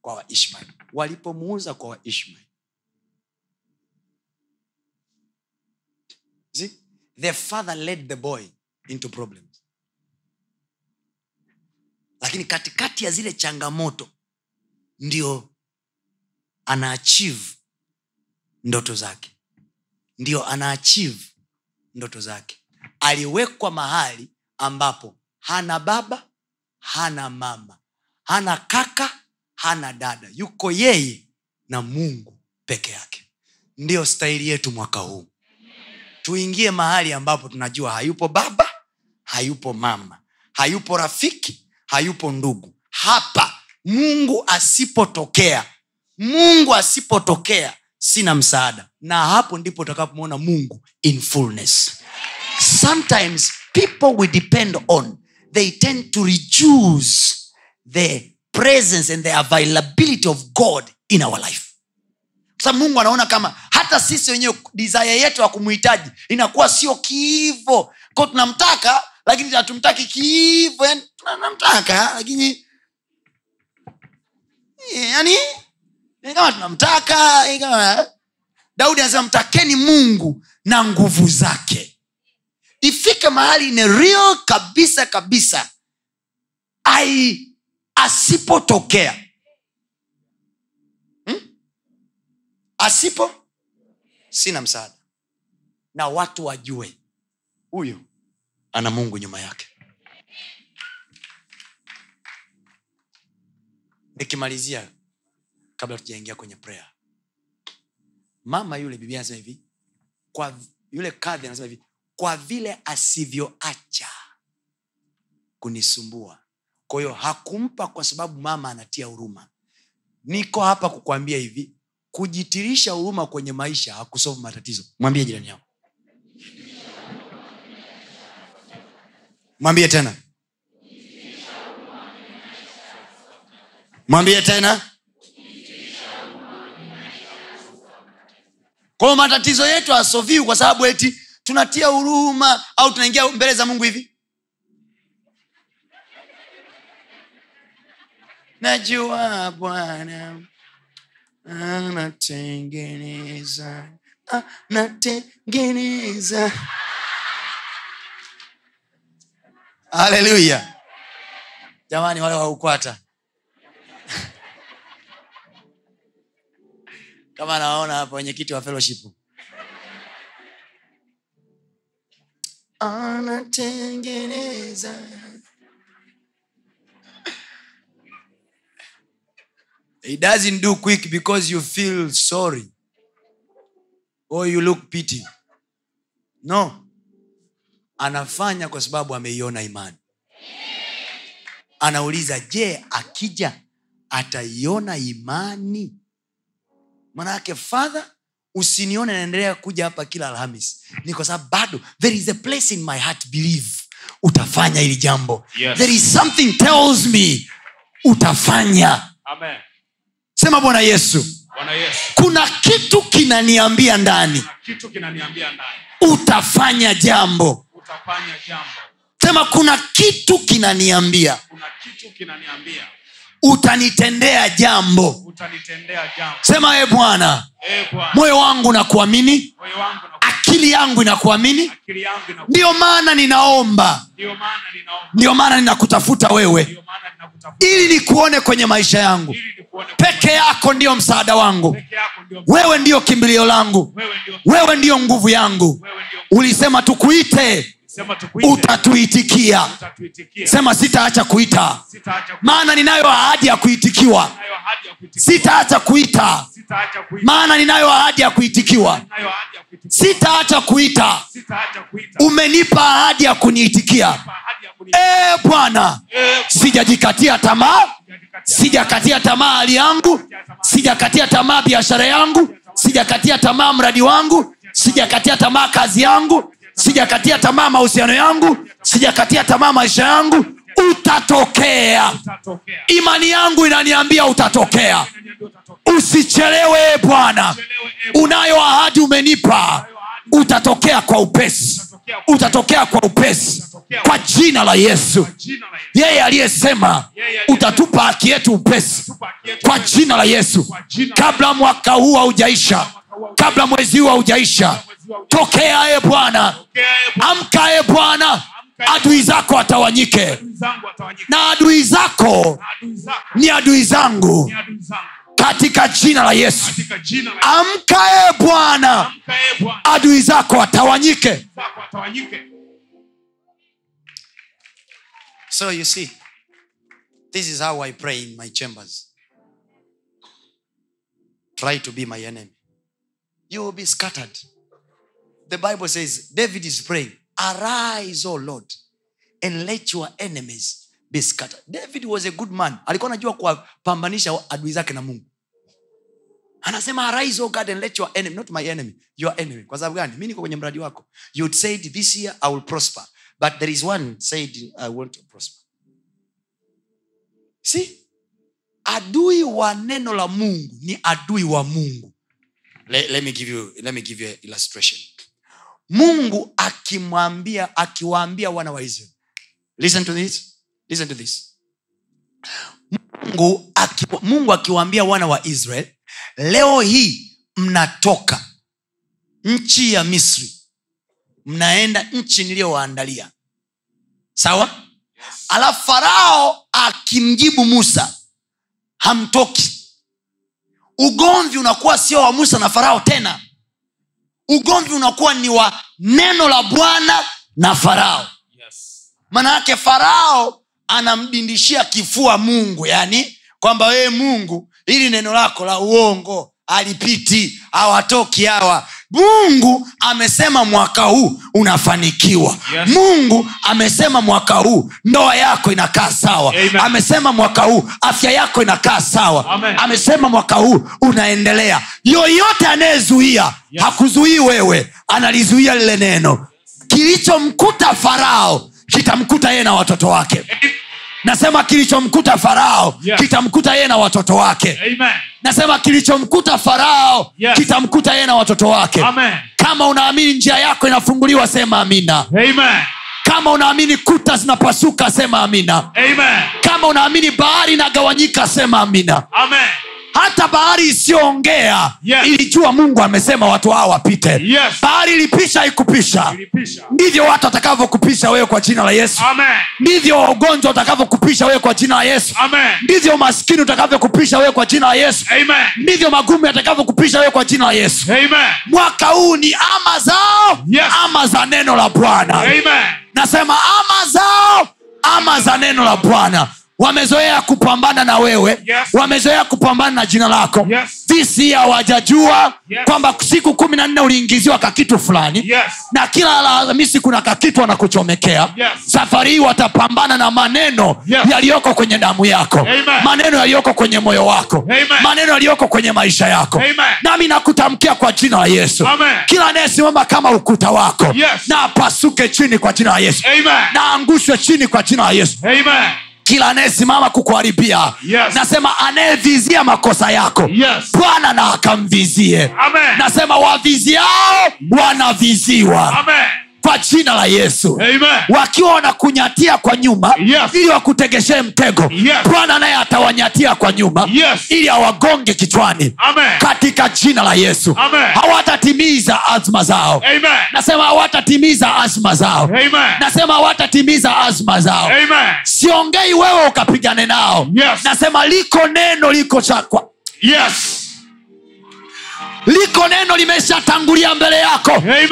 [SPEAKER 1] kwa waishmael walipomuuza kwa waishmael the father led the boy into problems lakini katikati ya zile changamoto ndio anaachieve ndoto zake. Ndio anaachieve ndoto zake. Aliwekwa mahali ambapo hana baba hana mama hana kaka hana dada. Yuko yeye na mungu peke yake. Ndiyo stahili yetu mwaka huu. Tuingie mahali ambapo tunajua hayupo baba hayupo mama hayupo rafiki hayupo ndugu. Hapa mungu asipotokea mungu asipotokea sina msaada. Na hapo ndipo utakapomwona mungu in fullness. Sometimes people we depend on they tend to reduce the presence and the availability of god in our life. Kwa mungu anaona kama hata sisi wenyewe desire yetu ya kumhitaji inakuwa sio kiivo. Ko tunamtaka lakini hatumtaki kiivo yani tunamtaka lakini yani kama tunamtaka kama daudi anasema mtakeni mungu na nguvu zake. Ifike mahali ni real kabisa kabisa ai asipotokea. Hmm? asipo? Sina msaada. Na watu wajue huyu ana mungu nyuma yake nikimalizia kabla tujaingia kwenye prayer. Mama yule biblia anasema hivi kwa yule kadhi anasema hivi kwa vile asivyoacha kunisumbua. Kwa hiyo hakumpa kwa sababu mama anatia huruma. Niko hapa kukwambia hivi kujitirisha huruma kwenye maisha hakusovu matatizo. Mwambie jirani yako mwambie tena mwambie tena. Kwao matatizo yetu asoviu kwa sababu eti tunatia huruma au tunaingia mbele za mungu hivi. Najua bwana anatengeneza anatengeneza. Haleluya jamani wale waukwata kama naona hapa wenyekiti wa fellowship anatengeneza He doesn't do quick because you feel sorry or you look pity. No. Anafanya kwa sababu ameiona imani. anauliza je akija ataiona imani manake fadha usinione naendelea kuja hapa kila alhamis ni kwa sababu bado there is a place in my heart believe utafanya hili jambo.
[SPEAKER 2] Yes.
[SPEAKER 1] there is something tells me utafanya.
[SPEAKER 2] Amen.
[SPEAKER 1] sema bwana yesu.
[SPEAKER 2] Bwana yesu.
[SPEAKER 1] Kuna kitu kinaniambia ndani.
[SPEAKER 2] Kitu kinaniambia ndani.
[SPEAKER 1] Utafanya jambo.
[SPEAKER 2] Utafanya jambo.
[SPEAKER 1] Sema kuna kitu kinaniambia.
[SPEAKER 2] Kuna kitu kinaniambia
[SPEAKER 1] utanitendea jambo.
[SPEAKER 2] Utanitendea jambo.
[SPEAKER 1] Sema e bwana moyo wangu na kuamini
[SPEAKER 2] moyo wangu na
[SPEAKER 1] akili yangu inakuamini ndiyo maana ninaomba.
[SPEAKER 2] Ndio maana
[SPEAKER 1] ndiyo maana ninakutafuta wewe. Ili nikuone kwenye maisha yangu. Peke yako ndiyo msaada wangu. wewe ndiyo kimbilio langu.
[SPEAKER 2] Wewe
[SPEAKER 1] ndiyo nguvu yangu. Ulisema tukuite utatuitikia. Sema sitaacha kuita. Maana ninayo ahadi ya kuitikiwa. Sitaacha kuita. Maana ninayo ahadi ya kuitikiwa. Sitaacha kuita. Umenipa ahadi ya kuniitikia.
[SPEAKER 2] Ahadi ya kuitikia
[SPEAKER 1] e bwana
[SPEAKER 2] Eh,
[SPEAKER 1] sijajikatia tamaa. Sijakatia tamaa hali yangu. Sijakatia tamaa biashara yangu. Sijakatia tamaa mradi wangu. Sijakatia tamaa kazi yangu sijakatia tamaa mahusiano yangu sijakatia tamaa maisha yangu utatokea. Imani yangu inaniambia utatokea. Usichelewe bwana. Unayo ahadi umenipa. Utatokea kwa upesi. Utatokea kwa upesi. Kwa jina la yesu. Yeye aliyesema utatupa haki yetu upesi. Kwa jina la yesu. Kabla mwaka huu haujaisha kabla mwezi huu haujaisha tokea e bwana.
[SPEAKER 2] Eh, Bwana.
[SPEAKER 1] amka e bwana. Adui zako atawanyike. Na adui zako ni adui zangu. Katika jina la yesu.
[SPEAKER 2] Katika jina la
[SPEAKER 1] amka e bwana.
[SPEAKER 2] Amka eh bwana
[SPEAKER 1] adui zako
[SPEAKER 2] atawanyike.
[SPEAKER 1] So you see this is how i pray in my chambers. Try to be my enemy. You will be scattered the bible says david is praying arise o lord and let your enemies be scattered. David was a good man. Alikuwa anajua kuwapambanisha adui zake na mungu. Anasema arise o god and let your enemy not my enemy your enemy. Kwa sababu gani? Mi niko kwenye mradi wako. You said this year i will prosper. But there is one said i want to prosper. See? Adui wa neno la mungu ni adui wa mungu. Let, let me give you, let me give you an illustration mungu akimwambia akiwaambia wana wa israeli. Listen to this. Listen to this. Mungu aki, mungu akiwaambia wana wa israel leo hii mnatoka nchi ya misri. Mnaenda nchi niliyowaandalia. Sawa? Alafu farao akimjibu musa hamtoki. Ugomvi unakuwa sio wa musa na farao tena ugomvi unakuwa ni wa neno la bwana na farao.
[SPEAKER 2] Yes.
[SPEAKER 1] Maana yake farao anamdindishia kifua mungu yani kwamba wewe mungu ili neno lako la uongo alipiti hawatoki hawa mungu amesema mwaka huu unafanikiwa
[SPEAKER 2] Yes.
[SPEAKER 1] mungu amesema mwaka huu ndoa yako inakaa sawa
[SPEAKER 2] Amen.
[SPEAKER 1] amesema mwaka huu afya yako inakaa sawa
[SPEAKER 2] Amen.
[SPEAKER 1] amesema mwaka huu unaendelea yoyote anayezuia
[SPEAKER 2] Yes.
[SPEAKER 1] hakuzuii wewe analizuia lile neno kilichomkuta farao kitamkuta yeye na watoto wake nasema kilichomkuta farao
[SPEAKER 2] Yes.
[SPEAKER 1] kitamkuta yeye na watoto wake.
[SPEAKER 2] Amen.
[SPEAKER 1] Nasema kilichomkuta farao
[SPEAKER 2] Yes.
[SPEAKER 1] kitamkuta yeye na watoto wake.
[SPEAKER 2] Amen.
[SPEAKER 1] Kama unaamini njia yako inafunguliwa sema amina.
[SPEAKER 2] Amen.
[SPEAKER 1] Kama unaamini kuta zinapasuka sema amina.
[SPEAKER 2] Amen.
[SPEAKER 1] Kama unaamini bahari inagawanyika sema amina.
[SPEAKER 2] Amen
[SPEAKER 1] hata bahari isiyoongea
[SPEAKER 2] Yes.
[SPEAKER 1] ilijua mungu amesema watu hawa wapite.
[SPEAKER 2] Yes.
[SPEAKER 1] bahari ilipisha
[SPEAKER 2] ikupisha
[SPEAKER 1] ndivyo watu watakavyokupisha wewe kwa jina la yesu.
[SPEAKER 2] Amen.
[SPEAKER 1] Ndivyo ugonjwa utakavyokupisha wewe kwa jina la yesu.
[SPEAKER 2] Amen.
[SPEAKER 1] Ndivyo maskini utakavyokupisha wewe kwa jina la yesu. Ndivyo magumu yatakavyokupisha wewe kwa jina la yesu.
[SPEAKER 2] Amen.
[SPEAKER 1] Mwaka huu ni ama zao
[SPEAKER 2] Yes.
[SPEAKER 1] ama za neno la bwana. Nasema ama zao ama za neno la bwana wamezoea kupambana na wewe
[SPEAKER 3] Yes.
[SPEAKER 1] wamezoea kupambana na jina lako
[SPEAKER 3] Yes.
[SPEAKER 1] visi hawajajua
[SPEAKER 3] Yes.
[SPEAKER 1] kwamba siku kumi na nne uliingiziwa kakitu fulani
[SPEAKER 3] Yes.
[SPEAKER 1] na kila alhamisi kuna kakitu wanakuchomekea
[SPEAKER 3] Yes.
[SPEAKER 1] safari hii watapambana na maneno
[SPEAKER 3] Yes.
[SPEAKER 1] yaliyoko kwenye damu yako
[SPEAKER 3] Amen.
[SPEAKER 1] maneno yaliyoko kwenye moyo wako
[SPEAKER 3] Amen.
[SPEAKER 1] maneno yaliyoko kwenye maisha yako
[SPEAKER 3] Amen.
[SPEAKER 1] nami nakutamkia kwa jina la yesu
[SPEAKER 3] Amen.
[SPEAKER 1] kila anayesimama kama ukuta wako
[SPEAKER 3] Yes.
[SPEAKER 1] na apasuke chini kwa jina la yesu
[SPEAKER 3] Amen.
[SPEAKER 1] na aangushwe chini kwa jina la yesu
[SPEAKER 3] Amen.
[SPEAKER 1] Kila anayesimama kukuharibia
[SPEAKER 3] Yes.
[SPEAKER 1] nasema anayevizia makosa yako
[SPEAKER 3] Yes.
[SPEAKER 1] bwana na akamvizie nasema waviziao wanaviziwa
[SPEAKER 3] Amen.
[SPEAKER 1] Kwa jina la yesu
[SPEAKER 3] Amen.
[SPEAKER 1] wakiwa wanakunyatia kwa nyuma
[SPEAKER 3] Yes.
[SPEAKER 1] ili wakutegeshee mtego
[SPEAKER 3] Yes.
[SPEAKER 1] bwana naye atawanyatia kwa nyuma
[SPEAKER 3] Yes.
[SPEAKER 1] ili awagonge kichwani
[SPEAKER 3] Amen.
[SPEAKER 1] katika jina la yesu hawatatimiza azma zao
[SPEAKER 3] Amen.
[SPEAKER 1] nasema hawatatimiza azma zao
[SPEAKER 3] Amen.
[SPEAKER 1] nasema hawatatimiza azma zao
[SPEAKER 3] Amen.
[SPEAKER 1] siongei wewe ukapigane nao
[SPEAKER 3] Yes.
[SPEAKER 1] nasema liko neno liko chakwa
[SPEAKER 3] Yes.
[SPEAKER 1] Liko neno limeshatangulia mbele yako
[SPEAKER 3] Amen.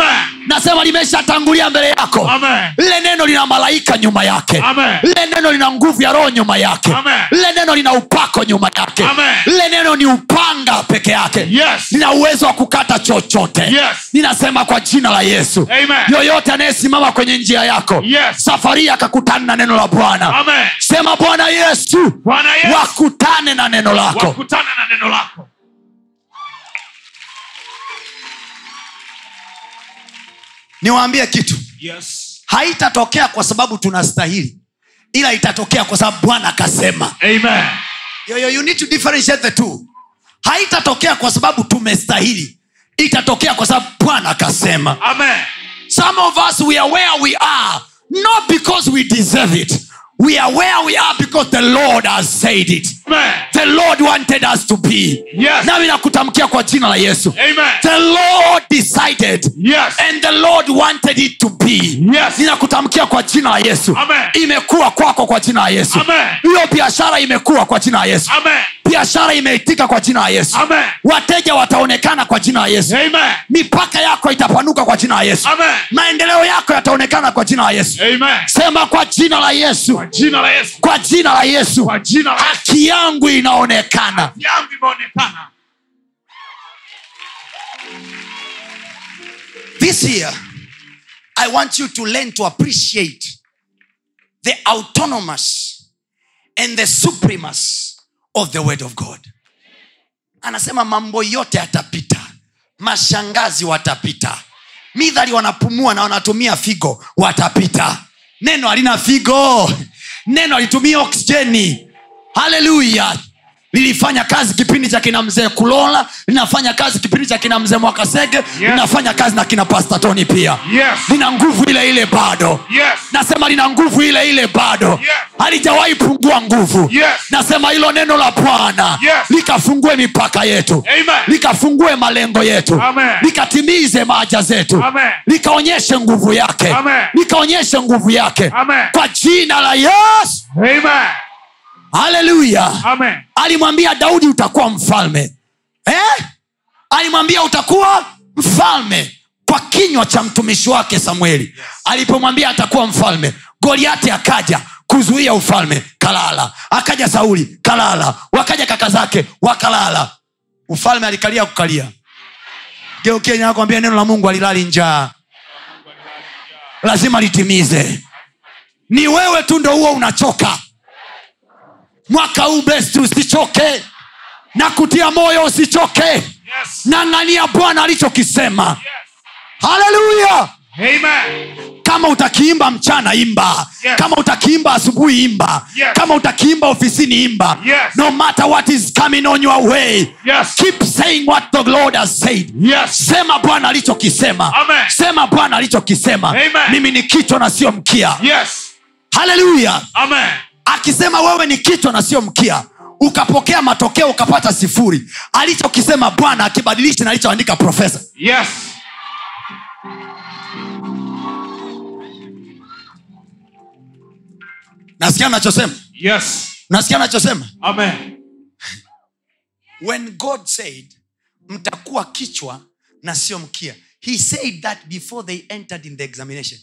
[SPEAKER 1] nasema limeshatangulia mbele yako
[SPEAKER 3] Amen.
[SPEAKER 1] lile neno lina malaika nyuma yake
[SPEAKER 3] Amen.
[SPEAKER 1] lile neno lina nguvu ya roho nyuma yake
[SPEAKER 3] Amen.
[SPEAKER 1] lile neno lina upako nyuma yake
[SPEAKER 3] Amen.
[SPEAKER 1] lile neno ni upanga peke yake
[SPEAKER 3] Yes.
[SPEAKER 1] lina uwezo wa kukata chochote
[SPEAKER 3] Yes.
[SPEAKER 1] ninasema kwa jina la yesu
[SPEAKER 3] Amen.
[SPEAKER 1] yoyote anayesimama kwenye njia yako
[SPEAKER 3] Yes.
[SPEAKER 1] safari akakutana na neno la bwana sema bwana yesu
[SPEAKER 3] Bwana Yesu.
[SPEAKER 1] wakutane na neno lako
[SPEAKER 3] wakutane na neno lako
[SPEAKER 1] niwaambie kitu.
[SPEAKER 3] Yes.
[SPEAKER 1] haitatokea kwa sababu tunastahili ila itatokea kwa sababu bwana akasema.
[SPEAKER 3] Amen.
[SPEAKER 1] yo, yo, you need to differentiate the two. Haitatokea kwa sababu tumestahili itatokea kwa sababu bwana akasema. Some of us we are where we are not because we deserve it we are where we are because the lord has said it
[SPEAKER 3] Amen.
[SPEAKER 1] the lord wanted us to be
[SPEAKER 3] Yes.
[SPEAKER 1] nami nakutamkia kwa jina la yesu
[SPEAKER 3] Amen.
[SPEAKER 1] the lord decided
[SPEAKER 3] Yes.
[SPEAKER 1] and the lord wanted it to be
[SPEAKER 3] Yes.
[SPEAKER 1] ninakutamkia kwa jina la yesu
[SPEAKER 3] Amen.
[SPEAKER 1] imekuwa kwako kwa jina la yesu
[SPEAKER 3] Amen.
[SPEAKER 1] hiyo biashara imekuwa kwa jina la yesu
[SPEAKER 3] Amen.
[SPEAKER 1] biashara imeitika kwa jina la yesu
[SPEAKER 3] Amen.
[SPEAKER 1] wateja wataonekana kwa jina la yesu
[SPEAKER 3] Amen.
[SPEAKER 1] mipaka yako itapanuka kwa jina la yesu
[SPEAKER 3] Amen.
[SPEAKER 1] maendeleo yako yataonekana kwa jina la yesu
[SPEAKER 3] Amen.
[SPEAKER 1] sema kwa jina la yesu
[SPEAKER 3] jina la Yesu.
[SPEAKER 1] kwa jina la yesu.
[SPEAKER 3] Kwa jina la Yesu.
[SPEAKER 1] haki yangu inaonekana.
[SPEAKER 3] Yangu
[SPEAKER 1] this year i want you to learn to appreciate the autonomous and the supremas of the word of god. Anasema mambo yote yatapita. Mashangazi watapita. Midhali wanapumua na wanatumia figo watapita. Neno halina figo neno alitumia oksijeni. Haleluya lilifanya kazi kipindi cha kina mzee kulola linafanya kazi kipindi cha kina mzee mwakasege linafanya kazi na kina pastatoni pia
[SPEAKER 3] Yes.
[SPEAKER 1] lina nguvu ile ile bado
[SPEAKER 3] Yes.
[SPEAKER 1] nasema lina nguvu ile ile bado
[SPEAKER 3] Yes.
[SPEAKER 1] halijawahi pungua nguvu
[SPEAKER 3] Yes.
[SPEAKER 1] nasema hilo neno la bwana
[SPEAKER 3] Yes.
[SPEAKER 1] likafungue mipaka yetu
[SPEAKER 3] Amen.
[SPEAKER 1] likafungue malengo yetu
[SPEAKER 3] Amen.
[SPEAKER 1] likatimize maaja zetu
[SPEAKER 3] Amen.
[SPEAKER 1] likaonyeshe nguvu yake
[SPEAKER 3] Amen.
[SPEAKER 1] likaonyeshe nguvu yake
[SPEAKER 3] Amen.
[SPEAKER 1] kwa jina la yesu
[SPEAKER 3] Amen.
[SPEAKER 1] Haleluya alimwambia daudi utakuwa mfalme. Eh? alimwambia utakuwa mfalme. Kwa kinywa cha mtumishi wake samueli. Alipomwambia atakuwa mfalme goliati akaja kuzuia ufalme kalala. Akaja sauli kalala. Wakaja kaka zake wakalala. Ufalme alikalia kukalia. Geukienyakwambia neno la mungu alilali njaa. Lazima litimize. Ni wewe tu ndo huo unachoka mwaka huu best usichoke. Na kutia moyo usichoke.
[SPEAKER 3] Yes.
[SPEAKER 1] nang'ania bwana alichokisema. Haleluya kama utakiimba mchana imba.
[SPEAKER 3] Yes.
[SPEAKER 1] kama utakiimba asubuhi imba.
[SPEAKER 3] Yes.
[SPEAKER 1] kama utakiimba ofisini imba.
[SPEAKER 3] Yes.
[SPEAKER 1] no matter what is coming on your way.
[SPEAKER 3] Yes.
[SPEAKER 1] keep saying what the lord has said.
[SPEAKER 3] Yes.
[SPEAKER 1] sema bwana alichokisema. Sema bwana alichokisema. Mimi ni kichwa na sio mkia.
[SPEAKER 3] Yes.
[SPEAKER 1] haleluya
[SPEAKER 3] Amen.
[SPEAKER 1] Akisema wewe ni kichwa na sio mkia ukapokea matokeo ukapata sifuri alichokisema bwana akibadilishi na alichoandika profesa
[SPEAKER 3] Yes.
[SPEAKER 1] nasikia nachosema
[SPEAKER 3] Yes.
[SPEAKER 1] nasikia nachosema
[SPEAKER 3] Amen.
[SPEAKER 1] when god said mtakuwa kichwa na sio mkia he said that before they entered in the examination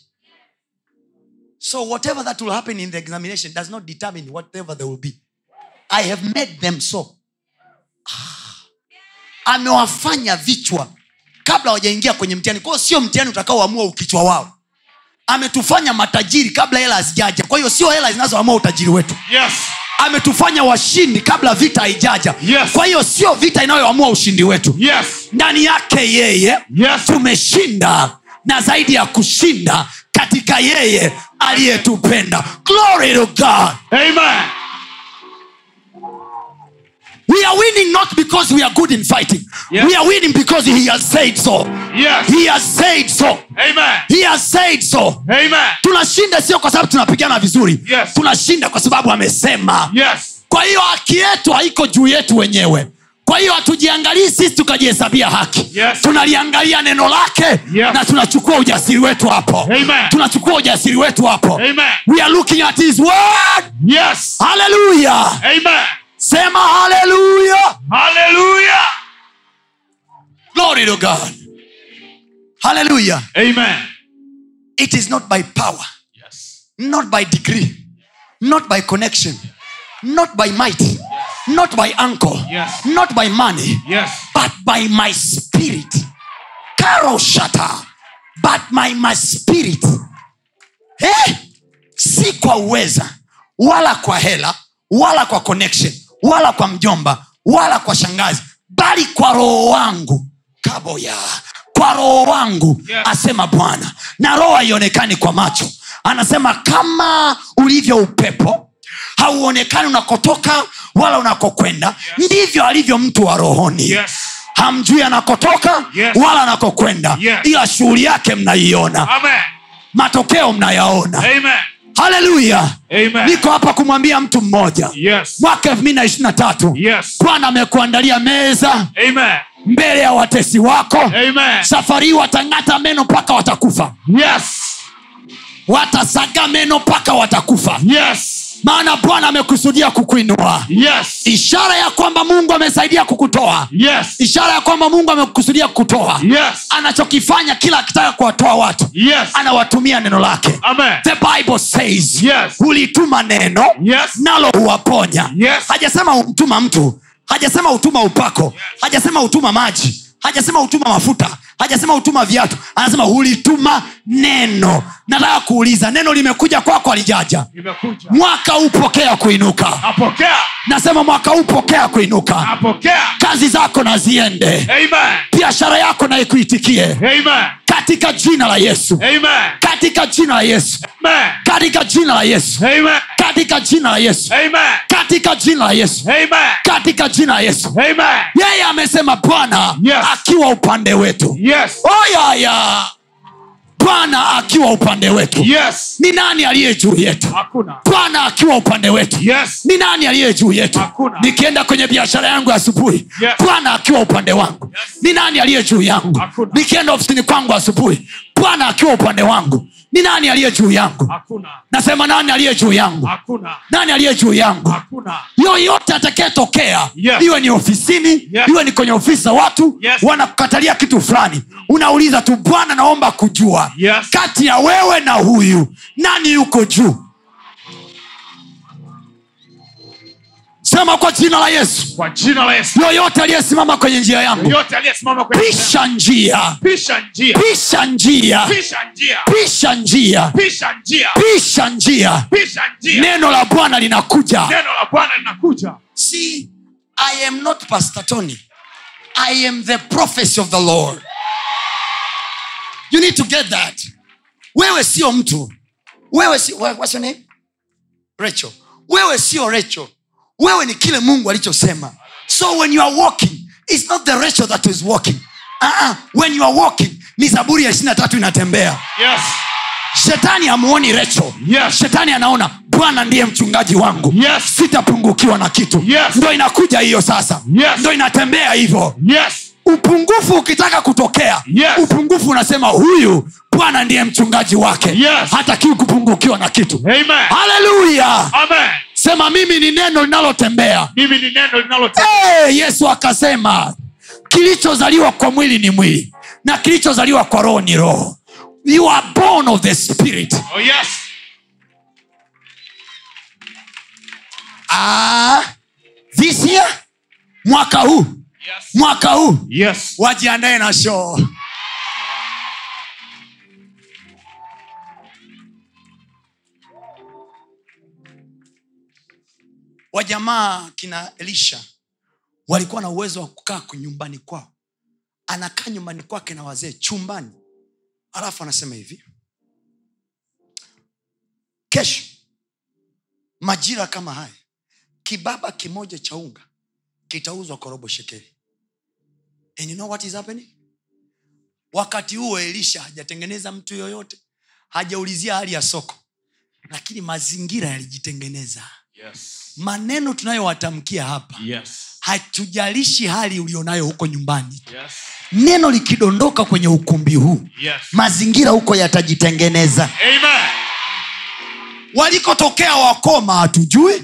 [SPEAKER 1] so whatever that will happen in the examination does not determine whatever they will be i have made them so Ah. amewafanya vichwa kabla hawajaingia kwenye mtihani kwao sio mtihani utakaoamua ukichwa wao ametufanya matajiri kabla hela hazijaja kwa hiyo sio hela zinazoamua utajiri wetu
[SPEAKER 3] Yes.
[SPEAKER 1] ametufanya washindi kabla vita haijaja
[SPEAKER 3] Yes.
[SPEAKER 1] kwa hiyo sio vita inayoamua ushindi wetu
[SPEAKER 3] Yes.
[SPEAKER 1] ndani yake yeye
[SPEAKER 3] Yes.
[SPEAKER 1] tumeshinda na zaidi ya kushinda katika yeye aliyetupenda glory to god
[SPEAKER 3] Amen.
[SPEAKER 1] we are winning not because we are good in fighting
[SPEAKER 3] Yes.
[SPEAKER 1] we are winning because he has said so
[SPEAKER 3] Yes.
[SPEAKER 1] he has said so
[SPEAKER 3] Amen.
[SPEAKER 1] he has said so
[SPEAKER 3] Amen.
[SPEAKER 1] tunashinda sio kwa sababu tunapigana vizuri
[SPEAKER 3] Yes.
[SPEAKER 1] tunashinda kwa sababu amesema
[SPEAKER 3] Yes.
[SPEAKER 1] kwa hiyo haki yetu haiko juu yetu wenyewe kwa hiyo hatujiangalii sisi tukajihesabia haki
[SPEAKER 3] Yes.
[SPEAKER 1] tunaliangalia neno lake
[SPEAKER 3] Yes.
[SPEAKER 1] na tunachukua ujasiri wetu hapo
[SPEAKER 3] Amen.
[SPEAKER 1] tunachukua ujasiri wetu hapo
[SPEAKER 3] Amen.
[SPEAKER 1] we are looking at his word
[SPEAKER 3] Yes.
[SPEAKER 1] haleluya sema haleluya
[SPEAKER 3] haleluya
[SPEAKER 1] glory to god haleluya
[SPEAKER 3] Amen.
[SPEAKER 1] it is not by power
[SPEAKER 3] Yes.
[SPEAKER 1] not by degree not by connection not by might not by uncle
[SPEAKER 3] Yes.
[SPEAKER 1] not by money
[SPEAKER 3] Yes.
[SPEAKER 1] but by my spirit karoshata but by my spirit eh? si kwa uweza wala kwa hela wala kwa connection wala kwa mjomba wala kwa shangazi bali kwa roho wangu kaboya kwa roho wangu
[SPEAKER 3] Yes.
[SPEAKER 1] asema bwana na roho haionekani kwa macho anasema kama ulivyo upepo hauonekani unakotoka wala unakokwenda
[SPEAKER 3] Yes.
[SPEAKER 1] ndivyo alivyo mtu wa rohoni
[SPEAKER 3] Yes.
[SPEAKER 1] hamjui anakotoka
[SPEAKER 3] Yes.
[SPEAKER 1] wala anakokwenda
[SPEAKER 3] Yes.
[SPEAKER 1] ila shughuli yake mnaiona matokeo mnayaona haleluya niko hapa kumwambia mtu mmoja
[SPEAKER 3] Yes.
[SPEAKER 1] mwaka elfu mbili na ishiri na tatu
[SPEAKER 3] Yes.
[SPEAKER 1] bwana amekuandalia meza
[SPEAKER 3] Amen.
[SPEAKER 1] mbele ya watesi wako
[SPEAKER 3] Amen.
[SPEAKER 1] safari hii watang'ata meno mpaka watakufa
[SPEAKER 3] Yes.
[SPEAKER 1] watasaga meno mpaka watakufa
[SPEAKER 3] Yes.
[SPEAKER 1] Maana bwana amekusudia kukuinua
[SPEAKER 3] Yes.
[SPEAKER 1] ishara ya kwamba mungu amesaidia kukutoa
[SPEAKER 3] Yes.
[SPEAKER 1] ishara ya kwamba mungu amekusudia kukutoa
[SPEAKER 3] Yes.
[SPEAKER 1] anachokifanya kila akitaka kuwatoa watu
[SPEAKER 3] Yes.
[SPEAKER 1] anawatumia neno lake
[SPEAKER 3] Amen.
[SPEAKER 1] the bible says
[SPEAKER 3] Yes.
[SPEAKER 1] hulituma neno
[SPEAKER 3] Yes.
[SPEAKER 1] nalo huwaponya
[SPEAKER 3] Yes.
[SPEAKER 1] hajasema humtuma mtu hajasema hutuma upako hajasema hutuma maji hajasema hutuma mafuta hajasema hutuma viatu anasema hulituma neno nataka kuuliza neno limekuja kwako alijaja
[SPEAKER 3] Imekuja.
[SPEAKER 1] mwaka upokea pokea kuinuka
[SPEAKER 3] Apokea.
[SPEAKER 1] nasema mwaka upokea pokea kuinuka
[SPEAKER 3] Apokea.
[SPEAKER 1] kazi zako na ziende biashara yako na ikuitikie
[SPEAKER 3] Amen.
[SPEAKER 1] Katika jina la yesu
[SPEAKER 3] Amen.
[SPEAKER 1] katika jina la yesu
[SPEAKER 3] Amen.
[SPEAKER 1] katika jina la yesu
[SPEAKER 3] Amen.
[SPEAKER 1] katika jina la yesu
[SPEAKER 3] Amen.
[SPEAKER 1] katika jina la yesu
[SPEAKER 3] Amen.
[SPEAKER 1] katika jina la yesu
[SPEAKER 3] Amen.
[SPEAKER 1] yeye amesema bwana
[SPEAKER 3] Yes.
[SPEAKER 1] akiwa upande wetu
[SPEAKER 3] Yes.
[SPEAKER 1] oyaya bwana akiwa upande wetu
[SPEAKER 3] Yes.
[SPEAKER 1] ni nani aliye juu yetu bwana akiwa upande wetu
[SPEAKER 3] Yes.
[SPEAKER 1] ni nani aliye juu yetu
[SPEAKER 3] Hakuna.
[SPEAKER 1] nikienda kwenye biashara yangu ya asubuhi
[SPEAKER 3] Yes.
[SPEAKER 1] bwana akiwa upande wangu
[SPEAKER 3] Yes.
[SPEAKER 1] ni nani aliye juu yangu
[SPEAKER 3] Hakuna.
[SPEAKER 1] nikienda ofisini kwangu asubuhi bwana akiwa upande wangu ni nani aliye juu yangu
[SPEAKER 3] Hakuna.
[SPEAKER 1] nasema nani aliye juu yangu
[SPEAKER 3] Hakuna.
[SPEAKER 1] nani aliye juu yangu
[SPEAKER 3] Hakuna.
[SPEAKER 1] yoyote atakayetokea
[SPEAKER 3] Yes.
[SPEAKER 1] iwe ni ofisini
[SPEAKER 3] Yes.
[SPEAKER 1] iwe ni kwenye ofisi za watu
[SPEAKER 3] Yes.
[SPEAKER 1] wanakukatalia kitu fulani unauliza tu bwana naomba kujua
[SPEAKER 3] Yes.
[SPEAKER 1] kati ya wewe na huyu nani yuko juu sema kwa jina la yesu yoyote aliyesimama kwenye njia yangu pisha njia
[SPEAKER 3] pisha njia.
[SPEAKER 1] pisha
[SPEAKER 3] Pisha
[SPEAKER 1] pisha neno la bwana linakuja
[SPEAKER 3] Neno la Bwana linakuja.
[SPEAKER 1] See, I am not Pastor Tony. I am the prophecy of the Lord. You need to get that. Wewe sio mtu. Wewe si, what's your name? Rachel. Wewe sio Rachel. Wewe ni kile Mungu alichosema. So when you are walking, it's not the ratio that is walking. Uh-uh. When you are walking, ni Zaburi ya 23 inatembea.
[SPEAKER 3] Yes.
[SPEAKER 1] Shetani hamuoni recho
[SPEAKER 3] Yes.
[SPEAKER 1] Shetani anaona Bwana ndiye mchungaji wangu.
[SPEAKER 3] Yes.
[SPEAKER 1] Sitapungukiwa na kitu.
[SPEAKER 3] Yes.
[SPEAKER 1] Ndo inakuja hiyo sasa.
[SPEAKER 3] Yes.
[SPEAKER 1] Ndo inatembea hivyo.
[SPEAKER 3] Yes.
[SPEAKER 1] Upungufu ukitaka kutokea,
[SPEAKER 3] Yes.
[SPEAKER 1] upungufu unasema huyu Bwana ndiye mchungaji wake.
[SPEAKER 3] Yes.
[SPEAKER 1] Hatakiwi kupungukiwa na kitu.
[SPEAKER 3] Amen.
[SPEAKER 1] Haleluya! sema mimi ni neno linalotembea. Hey, yesu akasema kilichozaliwa kwa mwili ni mwili na kilichozaliwa kwa roho ni roho. You are born of the spirit.
[SPEAKER 3] Oh, yes.
[SPEAKER 1] ah, this year? Mwaka huu?
[SPEAKER 3] Yes.
[SPEAKER 1] mwaka huu?
[SPEAKER 3] Yes.
[SPEAKER 1] wajiandae na shoo show wajamaa kina elisha walikuwa na uwezo wa kukaa nyumbani kwao. Anakaa nyumbani kwake na wazee chumbani. Alafu anasema hivi. Kesho majira kama haya kibaba kimoja cha unga kitauzwa kwa robo shekeli. And you know what is happening? Wakati huo elisha hajatengeneza mtu yoyote hajaulizia hali ya soko lakini mazingira yalijitengeneza.
[SPEAKER 3] Yes.
[SPEAKER 1] Maneno tunayowatamkia hapa
[SPEAKER 3] Yes.
[SPEAKER 1] hatujalishi hali ulionayo huko nyumbani
[SPEAKER 3] Yes.
[SPEAKER 1] neno likidondoka kwenye ukumbi huu
[SPEAKER 3] Yes.
[SPEAKER 1] mazingira huko yatajitengeneza walikotokea wakoma hatujui
[SPEAKER 3] Yes.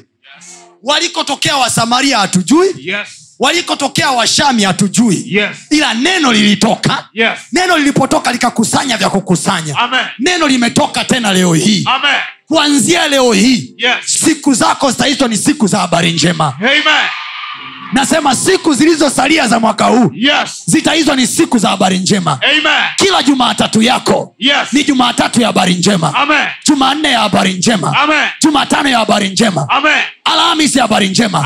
[SPEAKER 1] walikotokea wasamaria hatujui
[SPEAKER 3] Yes.
[SPEAKER 1] Walikotokea washami hatujui
[SPEAKER 3] Yes.
[SPEAKER 1] ila neno lilitoka
[SPEAKER 3] Yes.
[SPEAKER 1] neno lilipotoka likakusanya vya kukusanya
[SPEAKER 3] Amen.
[SPEAKER 1] neno limetoka tena leo hii
[SPEAKER 3] Amen.
[SPEAKER 1] kuanzia leo hii
[SPEAKER 3] Yes.
[SPEAKER 1] siku zako zitaitwa ni siku za habari njema
[SPEAKER 3] Amen.
[SPEAKER 1] Nasema siku zilizosalia za mwaka huu
[SPEAKER 3] Yes.
[SPEAKER 1] zitaizwa ni siku za habari njema
[SPEAKER 3] Amen.
[SPEAKER 1] kila jumaatatu yako
[SPEAKER 3] Yes.
[SPEAKER 1] ni jumaatatu ya habari njema jumanne ya habari njema jumatano ya habari njema alhamis ya habari njema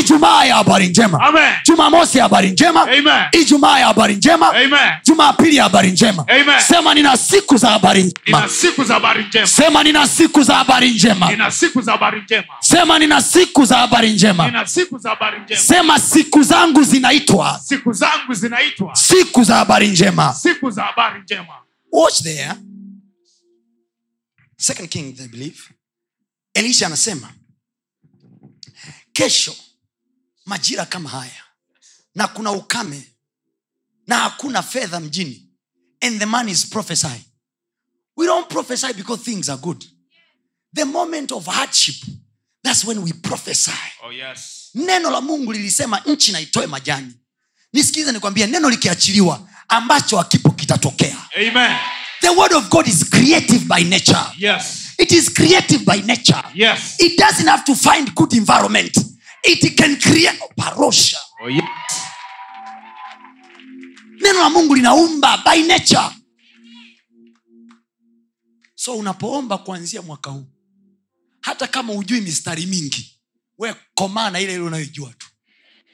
[SPEAKER 1] ijumaa ya habari njema jumamosi ya habari njema ijumaa ya habari njema jumapili ya habari njema
[SPEAKER 3] Amen.
[SPEAKER 1] sema nina siku za habari njema sema nina siku za habari njema sema nina siku za habari njema
[SPEAKER 3] siku za habari njema.
[SPEAKER 1] sema siku zangu zinaitwa.
[SPEAKER 3] Siku zangu zinaitwa.
[SPEAKER 1] Siku za habari njema.
[SPEAKER 3] Siku za habari njema.
[SPEAKER 1] watch there. Second king i believe. Elisha anasema kesho majira kama haya na kuna ukame na hakuna fedha mjini and the man is prophesy we don't prophesy because things are good. The moment of hardship that's when we prophesy.
[SPEAKER 3] Oh yes.
[SPEAKER 1] Neno la mungu lilisema nchi naitoe majani nisikilize nikwambie neno likiachiliwa ambacho hakipo kitatokea
[SPEAKER 3] Amen.
[SPEAKER 1] the word of god is creative by nature
[SPEAKER 3] Yes.
[SPEAKER 1] it is creative by nature
[SPEAKER 3] Yes.
[SPEAKER 1] it doesn't have to find good environment it can create parosha
[SPEAKER 3] Oh yes.
[SPEAKER 1] neno la mungu linaumba by nature so unapoomba kuanzia mwaka huu hata kama hujui mistari mingi we komaa na ile ile unayoijua tu.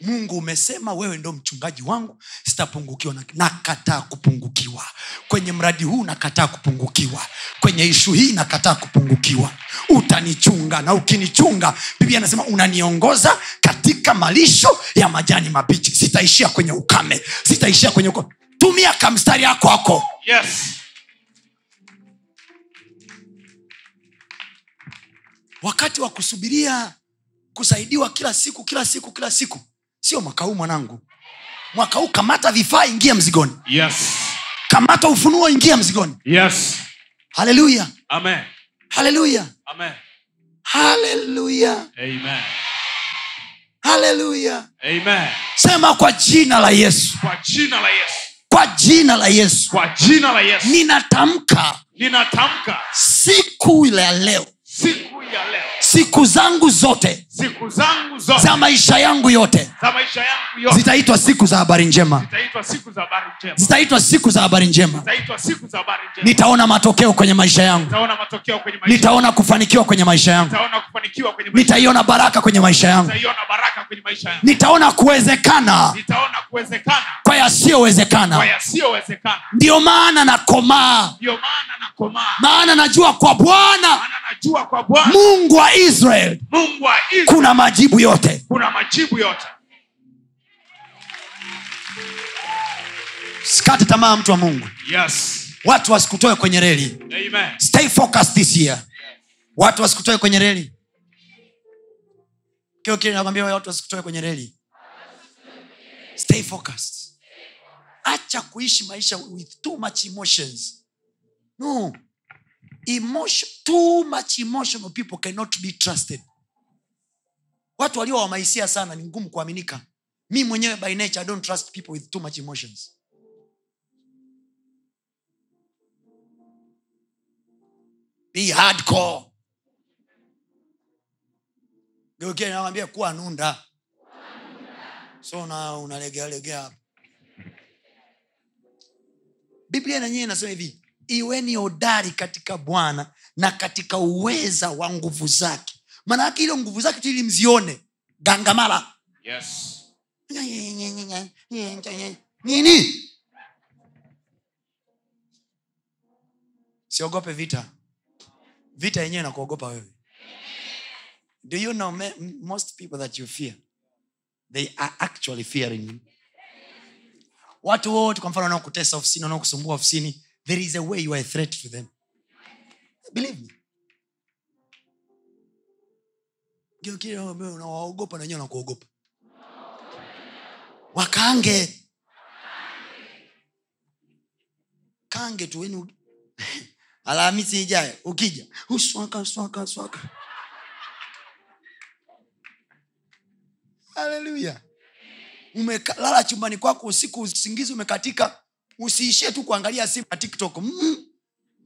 [SPEAKER 1] Mungu umesema wewe ndo mchungaji wangu sitapungukiwa nakataa kupungukiwa. Kwenye mradi huu nakataa kupungukiwa. Kwenye ishu hii nakataa kupungukiwa. Utanichunga na ukinichunga biblia anasema unaniongoza katika malisho ya majani mabichi. Sitaishia kwenye ukame. Sitaishia kwenye uko tumia kamstari yako ako
[SPEAKER 3] Yes.
[SPEAKER 1] wakati wa kusubiria kusaidiwa kila siku kila siku kila siku. Sio mwaka huu mwanangu. Mwaka huu kamata vifaa ingia mzigoni.
[SPEAKER 3] Yes.
[SPEAKER 1] kamata ufunuo ingia mzigoni.
[SPEAKER 3] Yes.
[SPEAKER 1] haleluya. Haleluya. Haleluya. Haleluya. Sema kwa jina la yesu.
[SPEAKER 3] Kwa jina la Yesu.
[SPEAKER 1] kwa jina la yesu.
[SPEAKER 3] Kwa jina la Yesu.
[SPEAKER 1] ninatamka.
[SPEAKER 3] Ninatamka.
[SPEAKER 1] Siku ya leo.
[SPEAKER 3] Siku ya leo.
[SPEAKER 1] siku zangu zote
[SPEAKER 3] Siku zangu zote.
[SPEAKER 1] Za maisha yangu yote.
[SPEAKER 3] Yote.
[SPEAKER 1] Zitaitwa siku za habari njema.
[SPEAKER 3] Zitaitwa siku za habari njema.
[SPEAKER 1] nitaona matokeo kwenye maisha yangu.
[SPEAKER 3] Nitaona kwenye maisha.
[SPEAKER 1] nitaona kufanikiwa kwenye maisha yangu. Nitaiona baraka kwenye maisha yangu.
[SPEAKER 3] Nitaiona baraka kwenye maisha yangu.
[SPEAKER 1] nitaona kuwezekana. Kwa yasiyowezekana. Ndiyo maana nakomaa.
[SPEAKER 3] Maana
[SPEAKER 1] najua kwa bwana. Mungu wa israel.
[SPEAKER 3] Mungu wa Israeli
[SPEAKER 1] kuna majibu yote.
[SPEAKER 3] Kuna majibu yote.
[SPEAKER 1] sikate tamaa mtu wa mungu.
[SPEAKER 3] Yes.
[SPEAKER 1] watu wasikutoe kwenye reli.
[SPEAKER 3] Amen.
[SPEAKER 1] stay focused this year. Watu wasikutoe kwenye reli. Kio kile nakwambia watu wasikutoe kwenye reli. Stay focused. Acha kuishi maisha with too much emotions. No. Emotion too much emotional people cannot be trusted watu walio wamaisia sana ni ngumu kuaminika. Mi mwenyewe by nature i don't trust people with too much emotions. Be hardcore. Geukia nawambia kuwa nunda. So unalegealegea hapo. Biblia nanyewe inasema hivi iweni hodari katika bwana na katika uweza wa nguvu zake maana yake ile nguvu zake tu ili mzione. Gangamala.
[SPEAKER 2] Yes.
[SPEAKER 1] nini? Siogope vita. Vita yenyewe nakuogopa wewe. Do you know most people that you fear they are actually fearing. You watu wote kwa mfano wanaokutesa ofisini wanaokusumbua ofisini there is a way you are a threat to them. Believe me Kile wewe unawaogopa na wenyewe wakange. Kange tu weni alhamisi ijayo ukija uswaka swaka swaka haleluya umelala chumbani kwako usiku usingizi umekatika usiishie tu kuangalia simu na tiktok. Mm.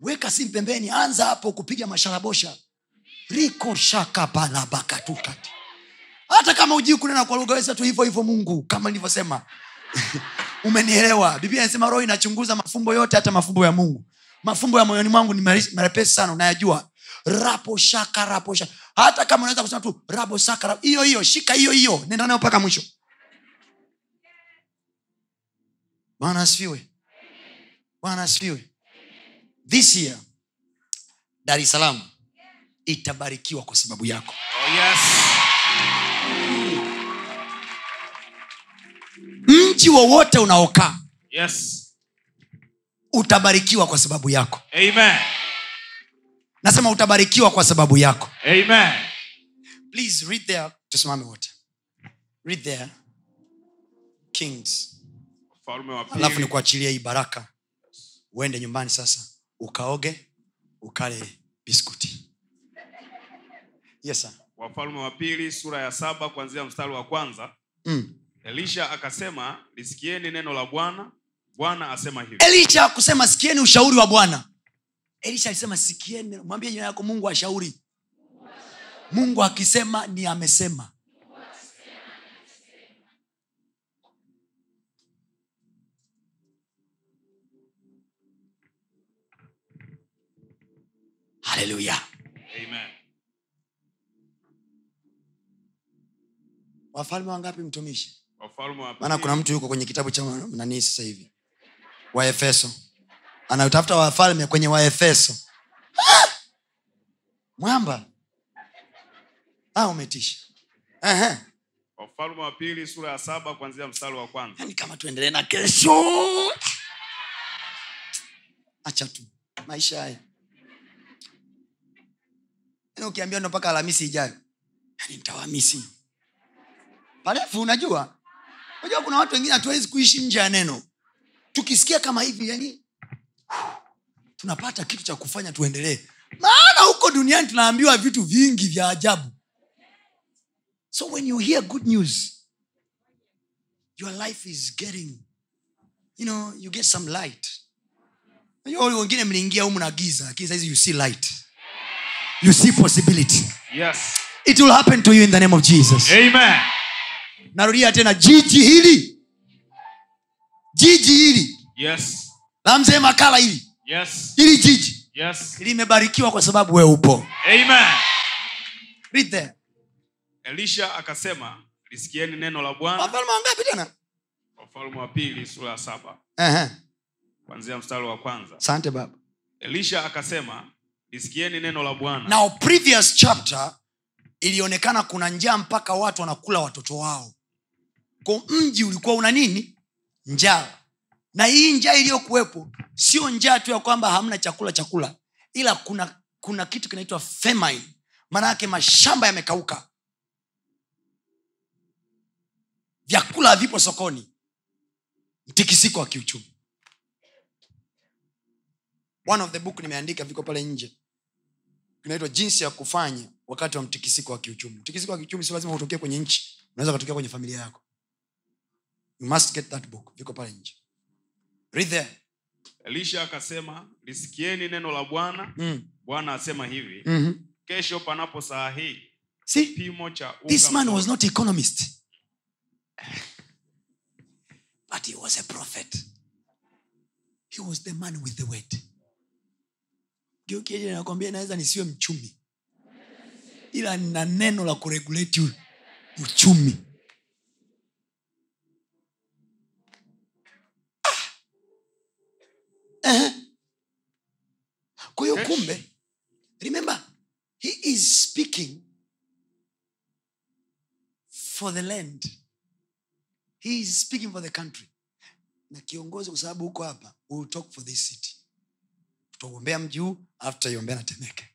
[SPEAKER 1] weka simu pembeni anza hapo kupiga masharabosha riko shakabalabakatukati hata kama ujii kunena kwa lugha weza hivyo hivyo mungu kama nilivyosema. Umenielewa? Biblia inasema roho inachunguza mafumbo yote hata mafumbo ya mungu. Mafumbo ya moyoni mwangu ni marepesi sana unayajua. Rapo shaka rapo shaka hata kama unaweza kusema tu rabo saka hiyo hiyo shika hiyo hiyo nenda nayo mpaka mwisho. Bwana asifiwe. Bwana asifiwe. This year dar es salaam itabarikiwa kwa sababu yako
[SPEAKER 2] Oh, yes.
[SPEAKER 1] mji wowote unaokaa
[SPEAKER 2] Yes.
[SPEAKER 1] utabarikiwa kwa sababu yako
[SPEAKER 2] Amen.
[SPEAKER 1] nasema utabarikiwa kwa sababu yako
[SPEAKER 2] Amen.
[SPEAKER 1] please read there tusimame wote read there kings alafu
[SPEAKER 2] pili.
[SPEAKER 1] nikuachilia hii baraka uende nyumbani sasa ukaoge ukale biskuti yes sir.
[SPEAKER 2] Wafalme wa pili sura ya saba kuanzia mstari wa kwanza.
[SPEAKER 1] mm.
[SPEAKER 2] Elisha akasema, lisikieni neno la Bwana. Bwana asema hivi.
[SPEAKER 1] elisha kusema sikieni ushauri wa bwana elisha alisema sikieni mwambie jina yako mungu ashauri mungu akisema ni amesema haleluya wafalme wangapi mtumishi? Maana kuna mtu yuko kwenye kitabu cha nanii sasa hivi? Waefeso anatafuta wafalme kwenye waefeso mwamba. Ah, umetisha. Ehe.
[SPEAKER 2] Wafalme wa pili sura ya saba kuanzia mstari wa kwanza.
[SPEAKER 1] yani kama tuendelee na kesho. Acha tu. Maisha haya. Yani ukiambia ndo mpaka alhamisi ijayo. Yani nitawamisi parefu unajua? Unajua kuna watu wengine hatuwezi kuishi nje ya neno. Tukisikia kama hivi yani tunapata kitu cha kufanya tuendelee. Maana huko duniani tunaambiwa vitu vingi vya ajabu. So when you hear good news your life is getting you know you get some light. Wengine mliingia humu na giza lakini saizi you see light. You see possibility.
[SPEAKER 2] Yes.
[SPEAKER 1] it will happen to you in the name of jesus.
[SPEAKER 2] Amen.
[SPEAKER 1] Narudia tena jiji hili jiji hili
[SPEAKER 2] Yes.
[SPEAKER 1] la mzee makala hili
[SPEAKER 2] Yes.
[SPEAKER 1] hili jiji
[SPEAKER 2] Yes.
[SPEAKER 1] limebarikiwa kwa sababu we upo
[SPEAKER 2] Amen.
[SPEAKER 1] Read there.
[SPEAKER 2] Elisha akasema, lisikieni neno la Bwana.
[SPEAKER 1] wafalme wangapi tena
[SPEAKER 2] Wafalme wa pili sura ya saba
[SPEAKER 1] Ehe.
[SPEAKER 2] kuanzia mstari wa kwanza.
[SPEAKER 1] asante baba
[SPEAKER 2] Elisha akasema, lisikieni neno la Bwana.
[SPEAKER 1] now previous chapter ilionekana kuna njaa mpaka watu wanakula watoto wao ko mji ulikuwa una nini? Njaa. Na hii njaa iliyokuwepo sio njaa tu ya kwamba hamna chakula chakula ila kuna kuna kitu kinaitwa famine. Maana yake mashamba yamekauka. Vyakula havipo sokoni. Mtikisiko wa kiuchumi. One of the book nimeandika viko pale nje. Kinaitwa jinsi ya kufanya wakati wa mtikisiko wa kiuchumi. Mtikisiko wa kiuchumi sio lazima utokee kwenye nchi. Unaweza ukatokea kwenye familia yako you must get that book viko pale nje read there
[SPEAKER 2] Elisha akasema, lisikieni neno la Bwana.
[SPEAKER 1] mm.
[SPEAKER 2] Bwana asema hivi,
[SPEAKER 1] mm-hmm.
[SPEAKER 2] kesho panapo saa hii
[SPEAKER 1] See?
[SPEAKER 2] kipimo cha
[SPEAKER 1] this man was not economist but he was a prophet he was the man with the word geukieje nakwambia naweza nisiwe mchumi ila nina neno la kuregulate uchumi Ah. Eh. Kwa hiyo kumbe remember he is speaking for the land. He is speaking for the country. Na kiongozi kwa sababu huko hapa will talk for this city. Tutauombea mji huu alafu tutaiombea na temeke.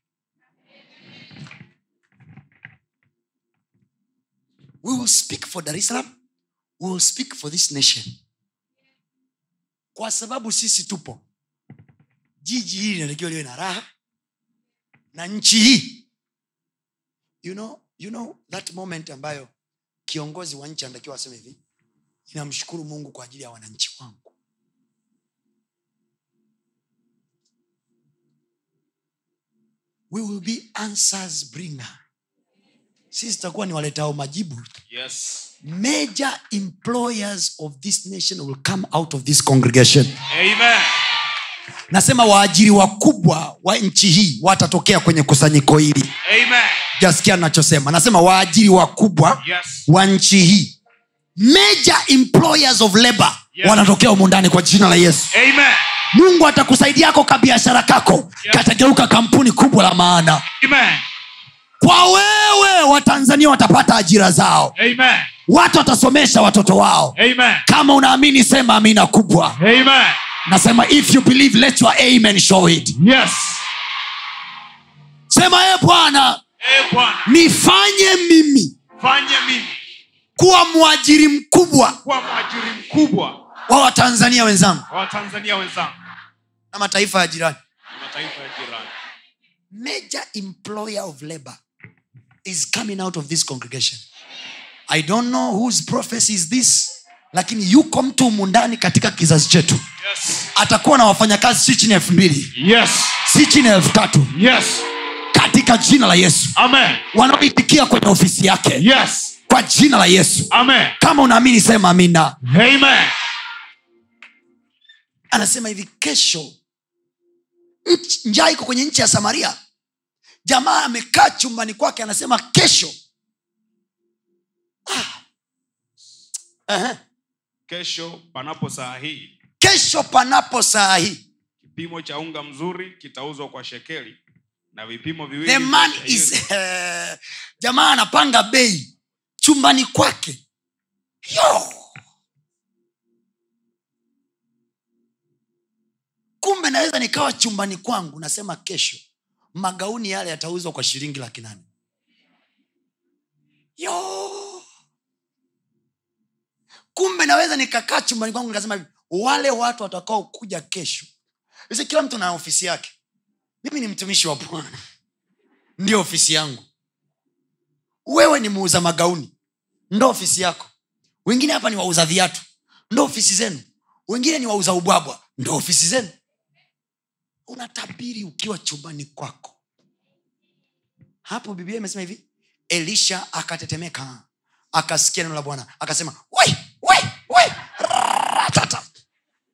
[SPEAKER 1] We will speak for dar es salaam. We will speak for this nation. Kwa sababu sisi tupo jiji hili linatakiwa liwe na raha na nchi hii. You know, you know that moment ambayo kiongozi wa nchi anatakiwa aseme hivi ninamshukuru mungu kwa ajili ya wananchi wangu. We will be answers bringer. Sisi tutakuwa ni waletao majibu.
[SPEAKER 2] Yes.
[SPEAKER 1] Major employers of this nation will come out of this congregation.
[SPEAKER 2] Amen
[SPEAKER 1] nasema waajiri wakubwa wa nchi hii watatokea kwenye kusanyiko hili.
[SPEAKER 2] Amen.
[SPEAKER 1] Jasikia nachosema nasema waajiri wakubwa
[SPEAKER 2] yes.
[SPEAKER 1] wa nchi hii major employers of labor
[SPEAKER 2] Yes.
[SPEAKER 1] wanatokea humu ndani kwa jina la yesu.
[SPEAKER 2] Amen.
[SPEAKER 1] Mungu atakusaidiako kabiashara kako
[SPEAKER 2] Yes.
[SPEAKER 1] katageuka kampuni kubwa la maana.
[SPEAKER 2] Amen.
[SPEAKER 1] Kwa wewe watanzania watapata ajira zao.
[SPEAKER 2] Amen.
[SPEAKER 1] Watu watasomesha watoto wao.
[SPEAKER 2] Amen.
[SPEAKER 1] Kama unaamini sema amina kubwa.
[SPEAKER 2] Amen
[SPEAKER 1] nasema if you believe let your amen show it.
[SPEAKER 2] Yes.
[SPEAKER 1] Sema e bwana nifanye mimi
[SPEAKER 2] fanye mimi
[SPEAKER 1] kuwa mwajiri mkubwa
[SPEAKER 2] kuwa mwajiri mkubwa
[SPEAKER 1] wa watanzania wenzangu
[SPEAKER 2] wa watanzania wenzangu
[SPEAKER 1] na mataifa ya jirani.
[SPEAKER 2] na mataifa ya jirani.
[SPEAKER 1] Major employer of labor is coming out of this congregation. I don't know whose prophecy is this lakini yuko mtu humu ndani katika kizazi chetu.
[SPEAKER 2] Yes.
[SPEAKER 1] Atakuwa na wafanyakazi si chini ya elfu mbili.
[SPEAKER 2] Yes.
[SPEAKER 1] Si chini ya elfu tatu.
[SPEAKER 2] Yes.
[SPEAKER 1] Katika jina la yesu. Wanaoitikia kwenye ofisi yake.
[SPEAKER 2] Yes.
[SPEAKER 1] Kwa jina la yesu.
[SPEAKER 2] Amen.
[SPEAKER 1] Kama unaamini sema amina.
[SPEAKER 2] Amen.
[SPEAKER 1] Anasema hivi kesho njaa iko kwenye nchi ya samaria. Jamaa amekaa chumbani kwake anasema kesho. Ah. Aha.
[SPEAKER 2] Kesho panapo saa hii.
[SPEAKER 1] Kesho panapo saa hii.
[SPEAKER 2] Kipimo cha unga mzuri kitauzwa kwa shekeli na vipimo viwili
[SPEAKER 1] the man
[SPEAKER 2] shayiri.
[SPEAKER 1] is jamaa anapanga bei chumbani kwake. Yo! Kumbe naweza nikawa chumbani kwangu nasema kesho magauni yale yatauzwa kwa shilingi laki nane. Yo kumbe naweza nikakaa chumbani kwangu nikasema hivi wale watu watakaokuja kesho. Sasa kila mtu na ofisi yake. Mimi ni mtumishi wa bwana. Ndio ofisi yangu. Wewe ni muuza magauni. Ndo ofisi yako. Wengine hapa ni wauza viatu. Ndo ofisi zenu. Wengine ni wauza ubwabwa. Ndo ofisi zenu. Unatabiri ukiwa chumbani kwako. Hapo biblia imesema hivi elisha akatetemeka akasikia neno la bwana akasema "Wai,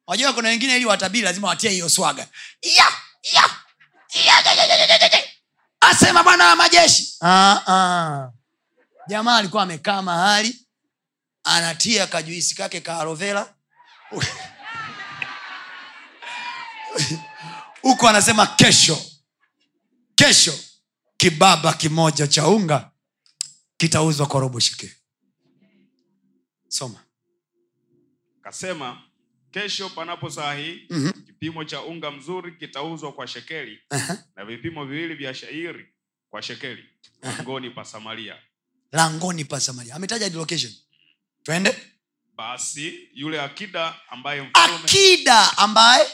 [SPEAKER 1] wajua kuna wengine ili watabii lazima watie hiyo swaga. Asema bwana wa majeshi. Uh-uh. jamaa alikuwa amekaa mahali anatia kajuisi kake kaarovela huko anasema kesho kesho kibaba kimoja cha unga kitauzwa kwa robo shike soma
[SPEAKER 2] kasema kesho panapo saa hii
[SPEAKER 1] Mhm.
[SPEAKER 2] kipimo cha unga mzuri kitauzwa kwa shekeli
[SPEAKER 1] Aha.
[SPEAKER 2] na vipimo viwili vya shairi kwa shekeli langoni pa samaria.
[SPEAKER 1] Langoni pa samaria. Ametaja location. Twende.
[SPEAKER 2] Basi yule akida ambaye mfalume,
[SPEAKER 1] akida ambaye?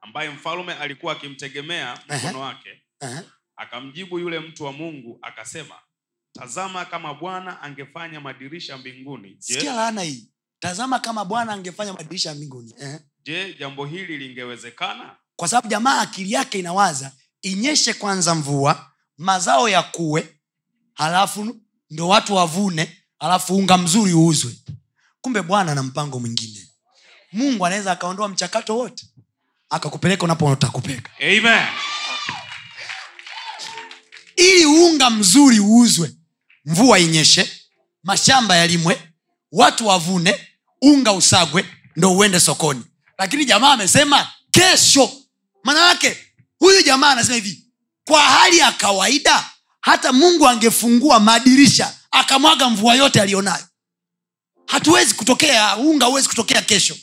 [SPEAKER 2] ambaye mfalume alikuwa akimtegemea mkono wake
[SPEAKER 1] Aha.
[SPEAKER 2] akamjibu yule mtu wa mungu akasema tazama kama bwana angefanya madirisha mbinguni.
[SPEAKER 1] Sikia
[SPEAKER 2] je,
[SPEAKER 1] laana hii tazama kama bwana angefanya madirisha ya mbinguni eh.
[SPEAKER 2] je jambo hili lingewezekana?
[SPEAKER 1] Kwa sababu jamaa akili yake inawaza inyeshe kwanza mvua mazao ya kuwe halafu ndo watu wavune halafu unga mzuri uuzwe. Kumbe bwana na mpango mwingine. Mungu anaweza akaondoa mchakato wote akakupeleka
[SPEAKER 2] unapotakupeka
[SPEAKER 1] ili unga mzuri uuzwe mvua inyeshe mashamba yalimwe watu wavune unga usagwe ndo uende sokoni. Lakini jamaa amesema kesho. Maana huyu jamaa anasema hivi kwa hali ya kawaida hata mungu angefungua madirisha akamwaga mvua yote aliyonayo hatuwezi kutokea unga huwezi kutokea kesho.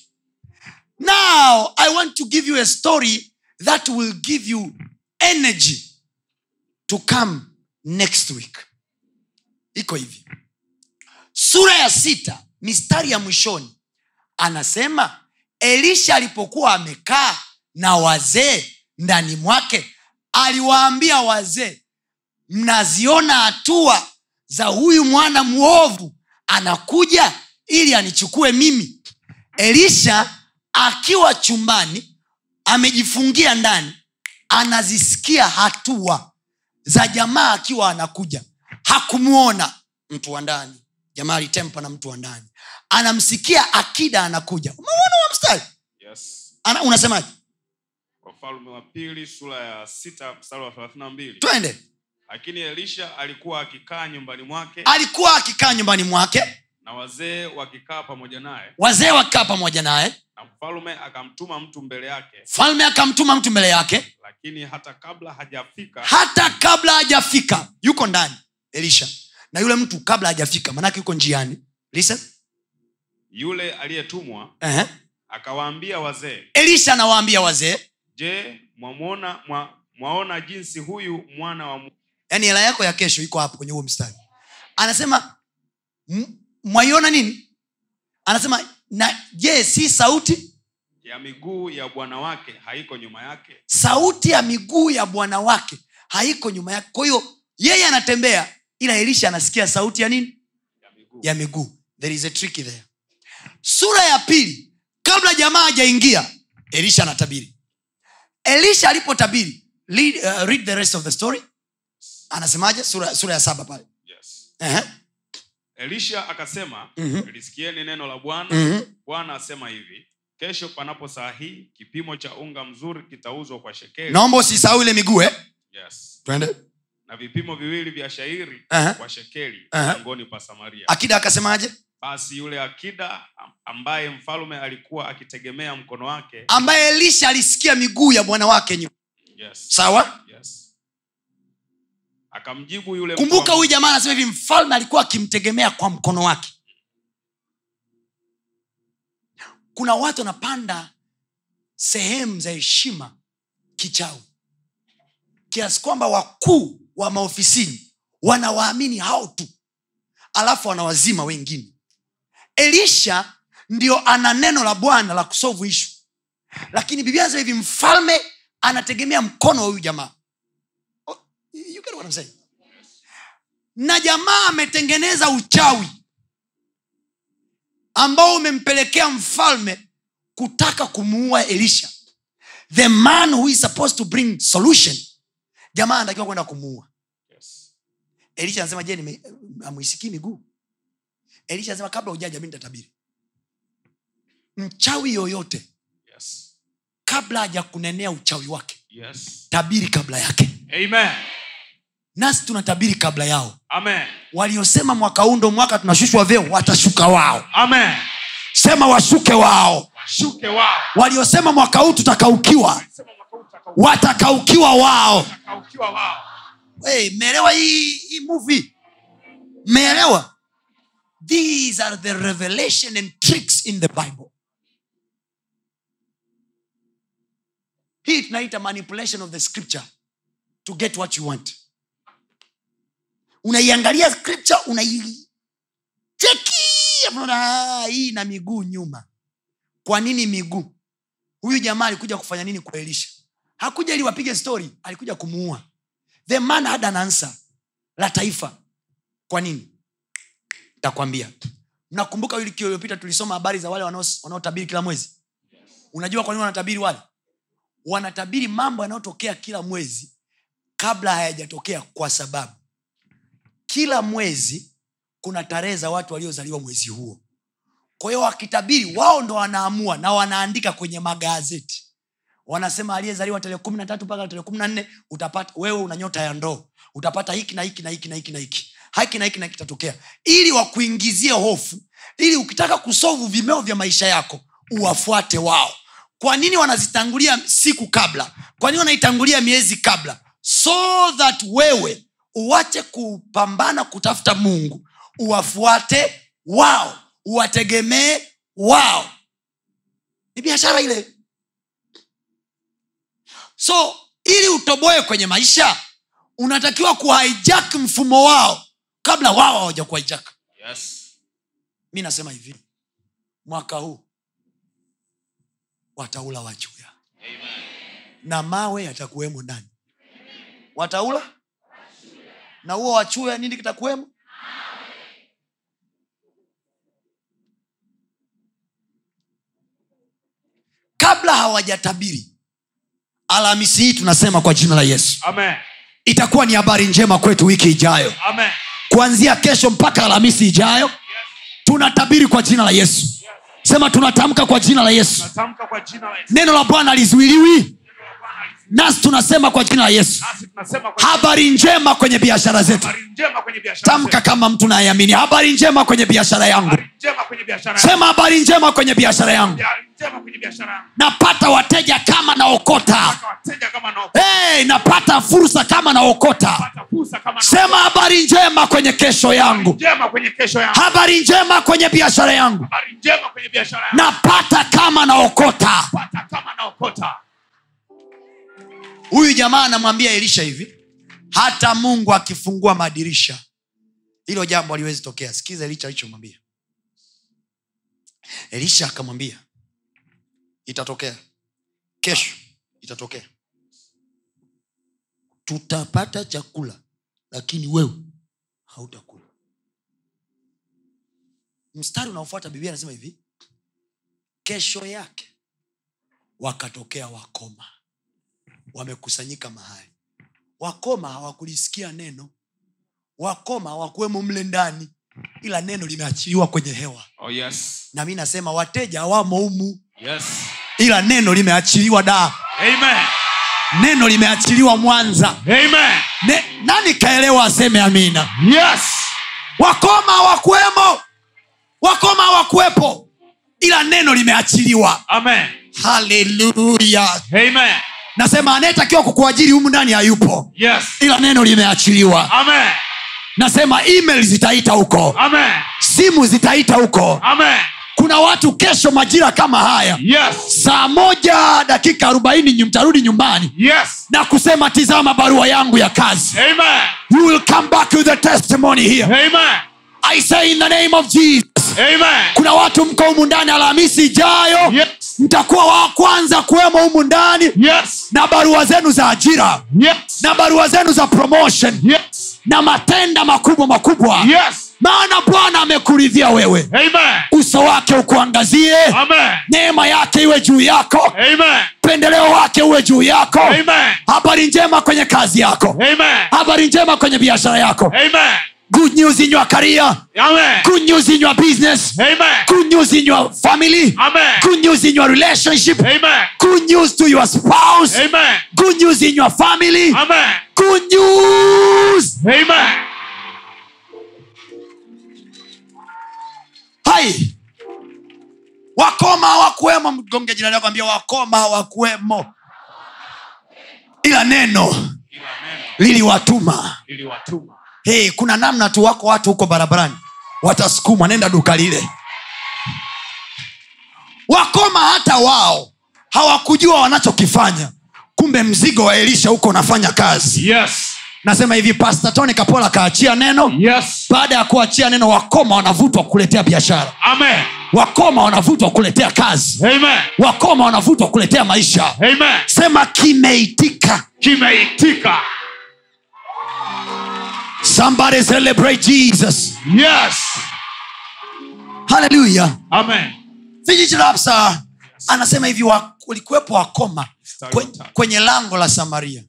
[SPEAKER 1] Now i want to give you a story that will give you energy to come next week. Iko hivi. Sura ya sita mistari ya mwishoni. Anasema elisha alipokuwa amekaa na wazee ndani mwake aliwaambia wazee mnaziona hatua za huyu mwana mwovu anakuja ili anichukue mimi? Elisha akiwa chumbani amejifungia ndani anazisikia hatua za jamaa akiwa anakuja. Hakumwona mtu wa ndani. Jamaa alitempa na mtu wa ndani anamsikia akida anakuja. Umeona wa mstari?
[SPEAKER 2] Yes.
[SPEAKER 1] Ana, unasemaje?
[SPEAKER 2] Wafalme wa pili sura ya sita mstari wa thelathini na mbili.
[SPEAKER 1] Twende.
[SPEAKER 2] Lakini elisha alikuwa akikaa nyumbani mwake.
[SPEAKER 1] Alikuwa akikaa nyumbani mwake.
[SPEAKER 2] Na wazee wakikaa pamoja naye.
[SPEAKER 1] Wazee wakikaa pamoja naye.
[SPEAKER 2] Na mfalume akamtuma mtu mbele yake.
[SPEAKER 1] Falme akamtuma mtu mbele yake.
[SPEAKER 2] Lakini hata kabla hajafika
[SPEAKER 1] hata kabla hajafika yuko ndani elisha. Na yule mtu kabla hajafika manake yuko njiani. Listen.
[SPEAKER 2] Yule aliyetumwa
[SPEAKER 1] Ehe.
[SPEAKER 2] akawaambia wazee
[SPEAKER 1] elisha anawaambia wazee.
[SPEAKER 2] Je mwamwona mwa, mwaona jinsi huyu mwana wa
[SPEAKER 1] yaani hela yako ya kesho iko hapo kwenye huo mstari. Anasema "M- mwaiona nini? Anasema na je si sauti?
[SPEAKER 2] Ya miguu ya bwana wake haiko nyuma yake.
[SPEAKER 1] Sauti ya miguu ya bwana wake haiko nyuma yake. Kwa hiyo yeye anatembea ila elisha anasikia sauti ya nini?
[SPEAKER 2] Ya miguu.
[SPEAKER 1] Ya miguu. There is a trick there sura ya pili kabla jamaa hajaingia elisha anatabiri elisha alipotabiri read, uh, read the rest of the story anasemaje sura, sura ya saba pale
[SPEAKER 2] yes.
[SPEAKER 1] Ehe.
[SPEAKER 2] elisha akasema
[SPEAKER 1] Mhm.
[SPEAKER 2] lisikieni neno la bwana
[SPEAKER 1] Mhm.
[SPEAKER 2] bwana asema hivi kesho panapo saa hii kipimo cha unga mzuri kitauzwa kwa shekeli
[SPEAKER 1] naomba usisahau ile miguu eh?
[SPEAKER 2] yes.
[SPEAKER 1] twende
[SPEAKER 2] na vipimo viwili vya shairi
[SPEAKER 1] Aha.
[SPEAKER 2] kwa shekeli langoni pa samaria
[SPEAKER 1] akida akasemaje
[SPEAKER 2] basi yule akida ambaye mfalume alikuwa akitegemea mkono wake.
[SPEAKER 1] Ambaye elisha alisikia miguu ya bwana wake nyuma.
[SPEAKER 2] Yes.
[SPEAKER 1] sawa?
[SPEAKER 2] Yes. akamjibu yule
[SPEAKER 1] kumbuka huyu jamaa anasema hivi mfalme alikuwa akimtegemea kwa mkono wake. Kuna watu wanapanda sehemu za heshima kichau, kiasi kwamba wakuu wa maofisini wanawaamini hao tu. Alafu wanawazima wengine elisha ndio ana neno la bwana la kusovu ishu lakini biblia anasema hivi mfalme anategemea mkono wa huyu jamaa. Oh, you get what I'm saying? na jamaa ametengeneza uchawi ambao umempelekea mfalme kutaka kumuua elisha. The man who is supposed to bring solution jamaa anatakiwa kwenda kumuua.
[SPEAKER 2] Yes.
[SPEAKER 1] elisha anasema je amuisikii miguu elisha anasema kabla ujaja mi nitatabiri mchawi yoyote
[SPEAKER 2] Yes.
[SPEAKER 1] kabla haja kunenea uchawi wake
[SPEAKER 2] Yes.
[SPEAKER 1] tabiri kabla yake
[SPEAKER 2] Amen.
[SPEAKER 1] nasi tunatabiri kabla yao
[SPEAKER 2] Amen.
[SPEAKER 1] waliosema mwaka huu ndo mwaka tunashushwa vyeo watashuka wao
[SPEAKER 2] Amen.
[SPEAKER 1] sema washuke wao
[SPEAKER 2] washuke wao
[SPEAKER 1] waliosema mwaka huu tutakaukiwa watakaukiwa wao mmeelewa hii, hii movie mmeelewa these are the revelation and tricks in the bible. Hii tunaita manipulation of the scripture to get what you want. Unaiangalia scripture unaicheki "Ah, hii na miguu nyuma. Kwa nini miguu? Huyu jamaa alikuja kufanya nini kwa elisha hakuja ili wapige story alikuja kumuua. The man had an answer la taifa. Kwa nini takwambia mnakumbuka wiki iliyopita tulisoma habari za wale wanaotabiri kila mwezi? Unajua kwa wanatabiri wale? Wanatabiri mambo yanayotokea kila mwezi kabla hayajatokea kwa sababu. Kila mwezi kuna tarehe za watu waliozaliwa mwezi huo. Kwa hiyo wakitabiri wao ndo wanaamua na wanaandika kwenye magazeti. Wanasema aliyezaliwa tarehe kumi na tatu mpaka tarehe kumi na nne utapata wewe una nyota ya ndoo. Utapata hiki na hiki na hiki na hiki na hiki haki na hiki na kitatokea. Ili wakuingizie hofu ili ukitaka kusovu vimeo vya maisha yako uwafuate wao. Kwa nini wanazitangulia siku kabla? Kwa nini wanaitangulia miezi kabla? So that wewe uwache kupambana kutafuta mungu. Uwafuate wao. Uwategemee wao. Ni biashara ile. So ili utoboe kwenye maisha unatakiwa kuhijack mfumo wao kabla wao hawaja kuhijack
[SPEAKER 2] Yes.
[SPEAKER 1] mi nasema hivi mwaka huu wataula wachuya. Na mawe yatakuwemo ndani. Wataula na huo wachuya nini kitakuwemo? Kabla hawajatabiri alhamisi hii tunasema kwa jina la yesu.
[SPEAKER 3] Amen.
[SPEAKER 1] itakuwa ni habari njema kwetu wiki ijayo.
[SPEAKER 3] Amen.
[SPEAKER 1] Kuanzia kesho mpaka alhamisi ijayo. Tunatabiri kwa jina la yesu. Sema tunatamka kwa jina la yesu. Neno la bwana alizuiliwi nasi tunasema kwa jina la yesu habari njema kwenye biashara zetu tamka kama mtu nayeamini habari njema kwenye biashara yangu sema habari njema kwenye biashara yangu napata wateja kama naokota hey, napata fursa kama naokota sema habari njema kwenye kesho yangu
[SPEAKER 3] njema kwenye
[SPEAKER 1] habari njema kwenye biashara yangu napata kama naokota
[SPEAKER 3] Pata kama naokota.
[SPEAKER 1] Huyu jamaa anamwambia elisha hivi hata mungu akifungua madirisha hilo jambo aliwezi tokea. Sikiza elisha alichomwambia. Elisha akamwambia itatokea. Kesho itatokea. Tutapata chakula lakini wewe hautakula. Mstari unaofuata biblia anasema hivi kesho yake wakatokea wakoma wamekusanyika mahali. Wakoma hawakulisikia neno. Wakoma hawakuwemo mle ndani. Ila neno limeachiliwa kwenye hewa.
[SPEAKER 2] Oh, yes.
[SPEAKER 1] na mi nasema wateja hawamo umu
[SPEAKER 2] Yes.
[SPEAKER 1] ila neno limeachiliwa da.
[SPEAKER 3] Amen.
[SPEAKER 1] neno limeachiliwa mwanza.
[SPEAKER 3] Amen.
[SPEAKER 1] ne, nani kaelewa aseme amina?
[SPEAKER 3] Yes.
[SPEAKER 1] wakoma hawakuwemo. Wakoma hawakuwepo. Ila neno limeachiliwa. Haleluya
[SPEAKER 3] Amen.
[SPEAKER 1] Nasema anayetakiwa kukuajiri humu ndani hayupo
[SPEAKER 3] Yes.
[SPEAKER 1] ila neno limeachiliwa
[SPEAKER 3] Amen.
[SPEAKER 1] nasema email zitaita huko
[SPEAKER 3] Amen.
[SPEAKER 1] simu zitaita huko
[SPEAKER 3] Amen.
[SPEAKER 1] kuna watu kesho majira kama haya
[SPEAKER 3] Yes.
[SPEAKER 1] saa moja dakika arobaini mtarudi nyumbani
[SPEAKER 3] Yes.
[SPEAKER 1] na kusema tizama barua yangu ya kazi
[SPEAKER 3] Amen.
[SPEAKER 1] you will come back with a testimony here
[SPEAKER 3] Amen.
[SPEAKER 1] i say in the name of jesus
[SPEAKER 3] Amen.
[SPEAKER 1] kuna watu mko humu ndani alhamisi ijayo
[SPEAKER 3] Yes.
[SPEAKER 1] mtakuwa wa kwanza kuwemo humu ndani
[SPEAKER 3] Yes.
[SPEAKER 1] na barua zenu za ajira
[SPEAKER 3] Yes.
[SPEAKER 1] na barua zenu za promotion
[SPEAKER 3] Yes.
[SPEAKER 1] na matenda makubwa makubwa
[SPEAKER 3] Yes.
[SPEAKER 1] maana bwana amekuridhia wewe
[SPEAKER 3] Amen.
[SPEAKER 1] uso wake ukuangazie
[SPEAKER 3] Amen.
[SPEAKER 1] neema yake iwe juu yako
[SPEAKER 3] Amen.
[SPEAKER 1] pendeleo wake uwe juu yako
[SPEAKER 3] Amen.
[SPEAKER 1] habari njema kwenye kazi yako
[SPEAKER 3] Amen.
[SPEAKER 1] habari njema kwenye biashara yako
[SPEAKER 3] Amen.
[SPEAKER 1] Good news in your career
[SPEAKER 3] Amen.
[SPEAKER 1] good news in your business
[SPEAKER 3] Amen.
[SPEAKER 1] good news in your family
[SPEAKER 3] Amen.
[SPEAKER 1] good news in your relationship
[SPEAKER 3] Amen.
[SPEAKER 1] good news to your spouse
[SPEAKER 3] Amen.
[SPEAKER 1] good news in your family
[SPEAKER 3] Amen.
[SPEAKER 1] good news
[SPEAKER 3] Amen.
[SPEAKER 1] hai wakoma hawakuwemo mgonge jirani yako ambia wakoma hawakuwemo ila neno liliwatuma
[SPEAKER 3] Iliwatuma.
[SPEAKER 1] Hey, kuna namna tu wako watu huko barabarani watasukumwa nenda duka lile wakoma hata wao hawakujua wanachokifanya kumbe mzigo wa elisha huko unafanya kazi
[SPEAKER 3] Yes.
[SPEAKER 1] nasema hivi pasta tony kapola kaachia neno
[SPEAKER 3] Yes.
[SPEAKER 1] baada ya kuachia neno wakoma wanavutwa kukuletea biashara
[SPEAKER 3] Amen.
[SPEAKER 1] wakoma wanavutwa kuletea kazi
[SPEAKER 3] Amen.
[SPEAKER 1] wakoma wanavutwa kuletea maisha
[SPEAKER 3] Amen.
[SPEAKER 1] sema kimeitika
[SPEAKER 3] Kimeitika.
[SPEAKER 1] Somebody celebrate jesus.
[SPEAKER 3] Yes.
[SPEAKER 1] haleluya
[SPEAKER 3] Amen.
[SPEAKER 1] vijijilapsa anasema hivi wa- walikuwepo wakoma kwenye lango la samaria.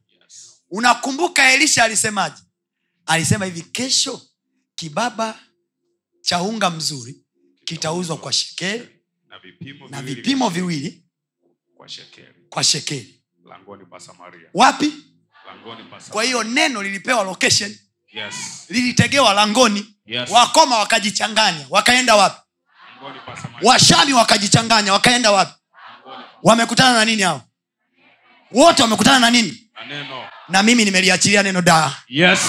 [SPEAKER 1] Unakumbuka elisha alisemaje? Alisema hivi kesho kibaba cha unga mzuri kitauzwa kwa shekeli
[SPEAKER 2] na vipimo
[SPEAKER 1] na
[SPEAKER 2] viwili
[SPEAKER 1] vipimo viwili
[SPEAKER 2] kwa shekeli
[SPEAKER 1] kwa shekeli
[SPEAKER 2] langoni pa samaria.
[SPEAKER 1] Wapi?
[SPEAKER 2] Langoni pa Samaria.
[SPEAKER 1] kwa hiyo neno lilipewa location
[SPEAKER 2] yes.
[SPEAKER 1] Lilitegewa langoni.
[SPEAKER 2] Yes.
[SPEAKER 1] wakoma wakajichanganya wakaenda wapi? Washami wakajichanganya wakaenda wapi? Wamekutana na nini hao? Wote wamekutana na nini?
[SPEAKER 2] Na
[SPEAKER 1] na mimi nimeliachilia neno daa
[SPEAKER 2] yes.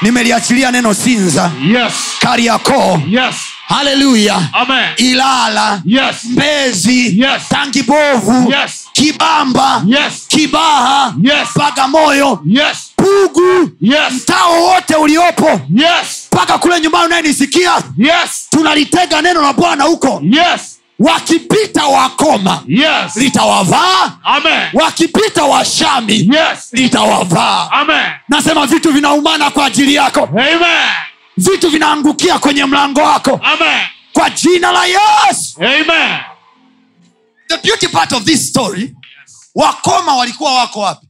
[SPEAKER 1] Nimeliachilia neno sinza.
[SPEAKER 2] Yes.
[SPEAKER 1] Kariakoo.
[SPEAKER 2] Yes.
[SPEAKER 1] Haleluya. Ilala.
[SPEAKER 2] Yes.
[SPEAKER 1] Mbezi.
[SPEAKER 2] Yes.
[SPEAKER 1] tangi bovu.
[SPEAKER 2] Yes.
[SPEAKER 1] kibamba.
[SPEAKER 2] Yes.
[SPEAKER 1] Kibaha.
[SPEAKER 2] Yes.
[SPEAKER 1] bagamoyo.
[SPEAKER 2] Yes
[SPEAKER 1] pugu
[SPEAKER 2] yes.
[SPEAKER 1] mtaa wowote uliopo
[SPEAKER 2] yes.
[SPEAKER 1] mpaka kule nyumbani unayenisikia
[SPEAKER 2] yes.
[SPEAKER 1] tunalitega neno la bwana huko.
[SPEAKER 2] Yes.
[SPEAKER 1] Wakipita wakoma
[SPEAKER 2] yes.
[SPEAKER 1] litawavaa. Wakipita washami
[SPEAKER 2] yes.
[SPEAKER 1] litawavaa. Nasema vitu vinaumana kwa ajili yako.
[SPEAKER 2] Amen.
[SPEAKER 1] Vitu vinaangukia kwenye mlango wako.
[SPEAKER 2] Amen.
[SPEAKER 1] Kwa jina la yesu.
[SPEAKER 2] Amen.
[SPEAKER 1] The beauty part of this story wakoma walikuwa wako wapi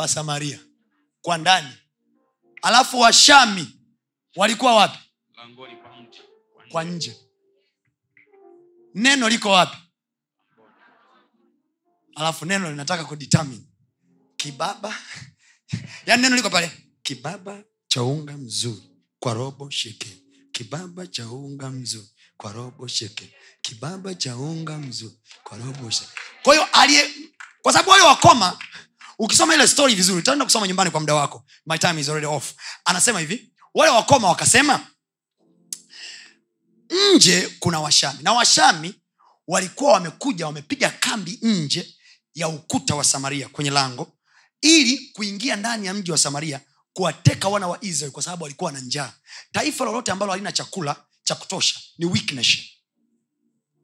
[SPEAKER 2] pa
[SPEAKER 1] samaria kwa ndani. Alafu washami walikuwa wapi?
[SPEAKER 2] Langoni Kwa nje.
[SPEAKER 1] kwa nje. Neno liko wapi? Alafu neno linataka kudetermine. Kibaba. Yaani neno liko pale. Kibaba cha unga mzuri kwa robo shekeli. Kibaba cha unga mzuri kwa robo shekeli. Kibaba cha unga mzuri kwa robo shekeli. Kwa hiyo aliye kwa sababu wale wakoma ukisoma ile story vizuri utaenda kusoma nyumbani kwa muda wako. My time is already off. Anasema hivi wale wakoma wakasema nje kuna washami. Na washami walikuwa wamekuja wamepiga kambi nje ya ukuta wa samaria kwenye lango ili kuingia ndani ya mji wa samaria kuwateka wana wa israel kwa sababu walikuwa na njaa. Taifa lolote ambalo halina chakula cha kutosha ni weakness.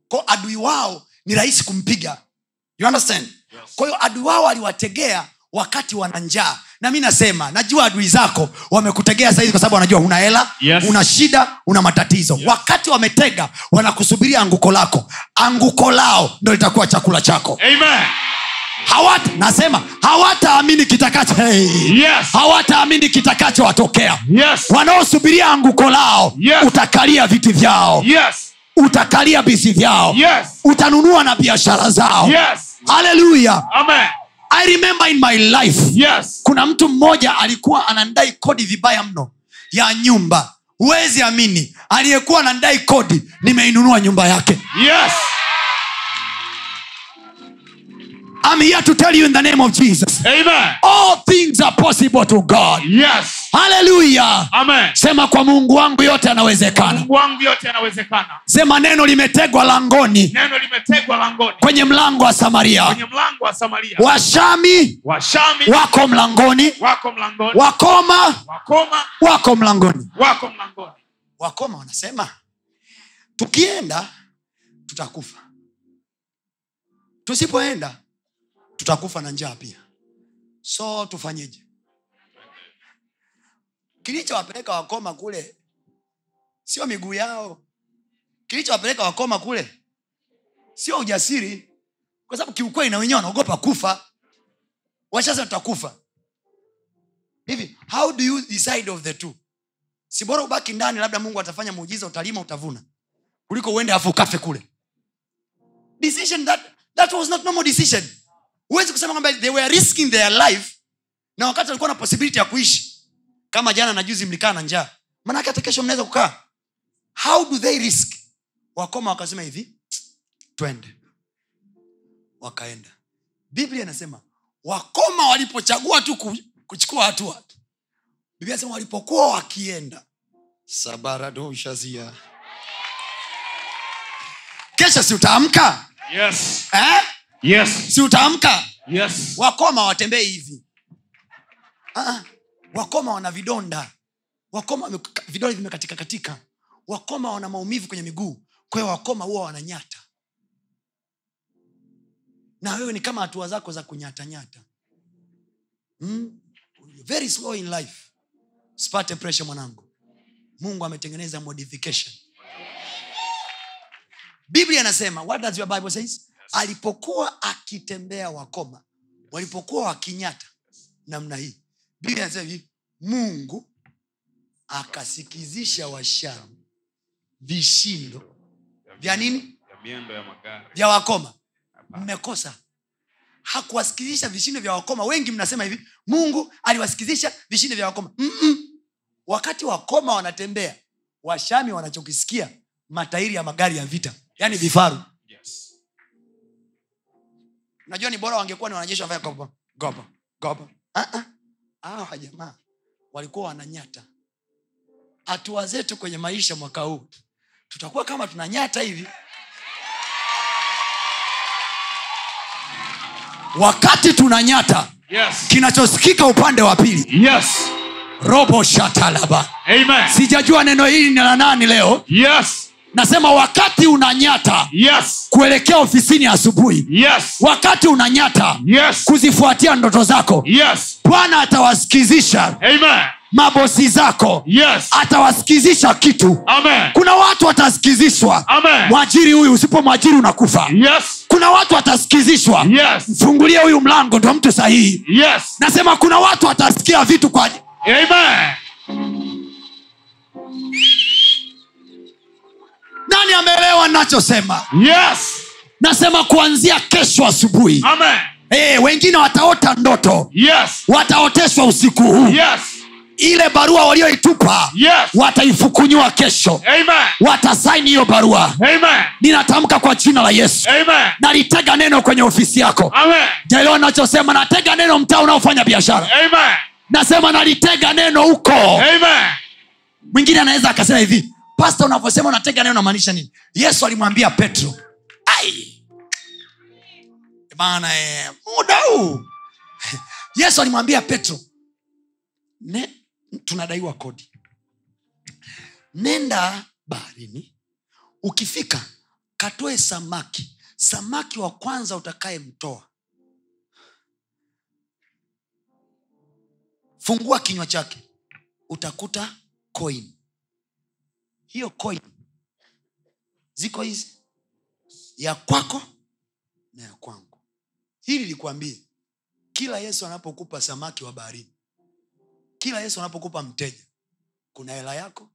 [SPEAKER 1] Ko adui wao ni rahisi kumpiga. You understand kwa hiyo adui wao aliwategea wakati wana njaa. Na mi nasema najua adui zako wamekutegea sahizi kwa sababu wanajua una hela
[SPEAKER 2] Yes.
[SPEAKER 1] una shida una matatizo. Yes. wakati wametega wanakusubiria anguko lako. Anguko lao ndo litakuwa chakula chako.
[SPEAKER 2] Amen.
[SPEAKER 1] Hawata nasema hawataamini kitakacho hey.
[SPEAKER 2] Yes.
[SPEAKER 1] hawataamini kitakachowatokea
[SPEAKER 2] yes.
[SPEAKER 1] Wanaosubiria anguko lao
[SPEAKER 2] Yes.
[SPEAKER 1] utakalia viti vyao.
[SPEAKER 2] Yes.
[SPEAKER 1] Utakalia bisi vyao.
[SPEAKER 2] Yes.
[SPEAKER 1] Utanunua na biashara zao.
[SPEAKER 2] Yes
[SPEAKER 1] haleluya i remember in my life
[SPEAKER 2] yes.
[SPEAKER 1] kuna mtu mmoja alikuwa anandai kodi vibaya mno ya nyumba. Huwezi amini aliyekuwa anandai kodi nimeinunua nyumba yake.
[SPEAKER 2] Yes.
[SPEAKER 1] I'm here to tell you in the name of jesus.
[SPEAKER 2] Amen.
[SPEAKER 1] All things are possible to god.
[SPEAKER 2] Yes
[SPEAKER 1] haleluya. Sema kwa mungu wangu yote anawezekana sema neno limetegwa langoni.
[SPEAKER 2] Neno limetegwa langoni.
[SPEAKER 1] Kwenye mlango wa samaria.
[SPEAKER 2] Kwenye mlango wa samaria.
[SPEAKER 1] Washami
[SPEAKER 2] washami
[SPEAKER 1] wako mlangoni.
[SPEAKER 2] wako mlangoni.
[SPEAKER 1] Wakoma
[SPEAKER 2] wakoma
[SPEAKER 1] wako mlangoni.
[SPEAKER 2] wako mlangoni.
[SPEAKER 1] Wakoma wanasema tukienda tutakufa. Tusipoenda tutakufa na njaa pia. So tufanyeje kilichowapeleka wakoma kule sio miguu yao. Kilichowapeleka wakoma kule sio ujasiri kwa sababu kiukweli na wenyewe wanaogopa kufa. Washasema tutakufa hivi how do you decide of the two? Si bora ubaki ndani labda mungu atafanya muujiza utalima utavuna kuliko uende afu ukafe kule. Decision that, that was not normal decision. Huwezi kusema kwamba they were risking their life na wakati walikuwa na possibility ya kuishi kama jana na juzi mlikaa na njaa. Manake hata kesho mnaweza kukaa. How do they risk? Wakoma wakasema hivi twende. Wakaenda. Biblia inasema wakoma walipochagua tu kuchukua hatua. Biblia inasema walipokuwa wakienda. Sabaradoshazia kesho si utaamka?
[SPEAKER 2] Yes.
[SPEAKER 1] Eh?
[SPEAKER 2] yes.
[SPEAKER 1] Si utaamka?
[SPEAKER 2] Yes.
[SPEAKER 1] Wakoma watembee hivi. Ah, wakoma wana vidonda. Wakoma vidonda vimekatika katika wakoma wana maumivu kwenye miguu. Kwa hiyo wakoma huwa wananyata. Na wewe ni kama hatua zako za kunyatanyata hmm? very slow in life. Sipate presha mwanangu. Mungu ametengeneza modification. Biblia anasema what does your bible says? Alipokuwa akitembea wakoma walipokuwa wakinyata namna hii biblia inasema hivi mungu akasikizisha washamu vishindo vya nini? vya wakoma. Mmekosa. Hakuwasikizisha vishindo vya wakoma. Wengi mnasema hivi mungu aliwasikizisha vishindo vya wakoma. Mm-mm. wakati wakoma wanatembea washami wanachokisikia matairi ya magari ya vita yaani vifaru.
[SPEAKER 2] Yes.
[SPEAKER 1] najua ni bora wangekuwa ni wanajeshi wanafanya gopa gopa gopa. Ah. Hawa jamaa walikuwa wananyata hatua zetu kwenye maisha mwaka huu tutakuwa kama tunanyata hivi wakati tunanyata
[SPEAKER 3] Yes.
[SPEAKER 1] kinachosikika upande wa pili
[SPEAKER 3] Yes.
[SPEAKER 1] robo shatalaba
[SPEAKER 3] Amen.
[SPEAKER 1] sijajua neno hili ni la nani leo
[SPEAKER 3] Yes.
[SPEAKER 1] Nasema wakati unanyata
[SPEAKER 3] Yes.
[SPEAKER 1] kuelekea ofisini asubuhi
[SPEAKER 3] Yes.
[SPEAKER 1] wakati unanyata
[SPEAKER 3] Yes.
[SPEAKER 1] kuzifuatia ndoto zako
[SPEAKER 3] Yes.
[SPEAKER 1] bwana atawasikizisha
[SPEAKER 3] Amen.
[SPEAKER 1] mabosi zako
[SPEAKER 3] Yes.
[SPEAKER 1] atawasikizisha kitu
[SPEAKER 3] Amen.
[SPEAKER 1] kuna watu watasikizishwa mwajiri huyu usipo mwajiri unakufa
[SPEAKER 3] Yes.
[SPEAKER 1] kuna watu watasikizishwa
[SPEAKER 3] Yes.
[SPEAKER 1] mfungulie huyu mlango ndo mtu sahihi
[SPEAKER 3] Yes.
[SPEAKER 1] nasema kuna watu watasikia vitu kwa
[SPEAKER 3] Amen.
[SPEAKER 1] Nani ameelewa nachosema
[SPEAKER 3] Yes.
[SPEAKER 1] nasema kuanzia kesho asubuhi.
[SPEAKER 3] Amen.
[SPEAKER 1] hey, wengine wataota ndoto.
[SPEAKER 3] Yes.
[SPEAKER 1] wataoteshwa usiku huu.
[SPEAKER 3] Yes.
[SPEAKER 1] ile barua walioitupa
[SPEAKER 3] Yes.
[SPEAKER 1] wataifukunywa kesho. Watasaini hiyo barua.
[SPEAKER 3] Amen.
[SPEAKER 1] ninatamka kwa jina la yesu. Nalitega neno kwenye ofisi yako.
[SPEAKER 3] Amen.
[SPEAKER 1] jaelewa nachosema natega neno mtaa unaofanya biashara. Nasema nalitega neno huko. Mwingine anaweza akasema hivi pasta unavyosema unatega nayo unamaanisha nini? Yesu alimwambia petro ai! Bana eh, muda huu. Yesu alimwambia petro ne, tunadaiwa kodi. Nenda baharini. Ukifika katoe samaki. Samaki wa kwanza utakayemtoa fungua kinywa chake utakuta coin hiyo coin ziko hizi. Ya kwako na ya kwangu. Hili likuambie kila yesu anapokupa samaki wa baharini kila yesu anapokupa mteja kuna hela yako.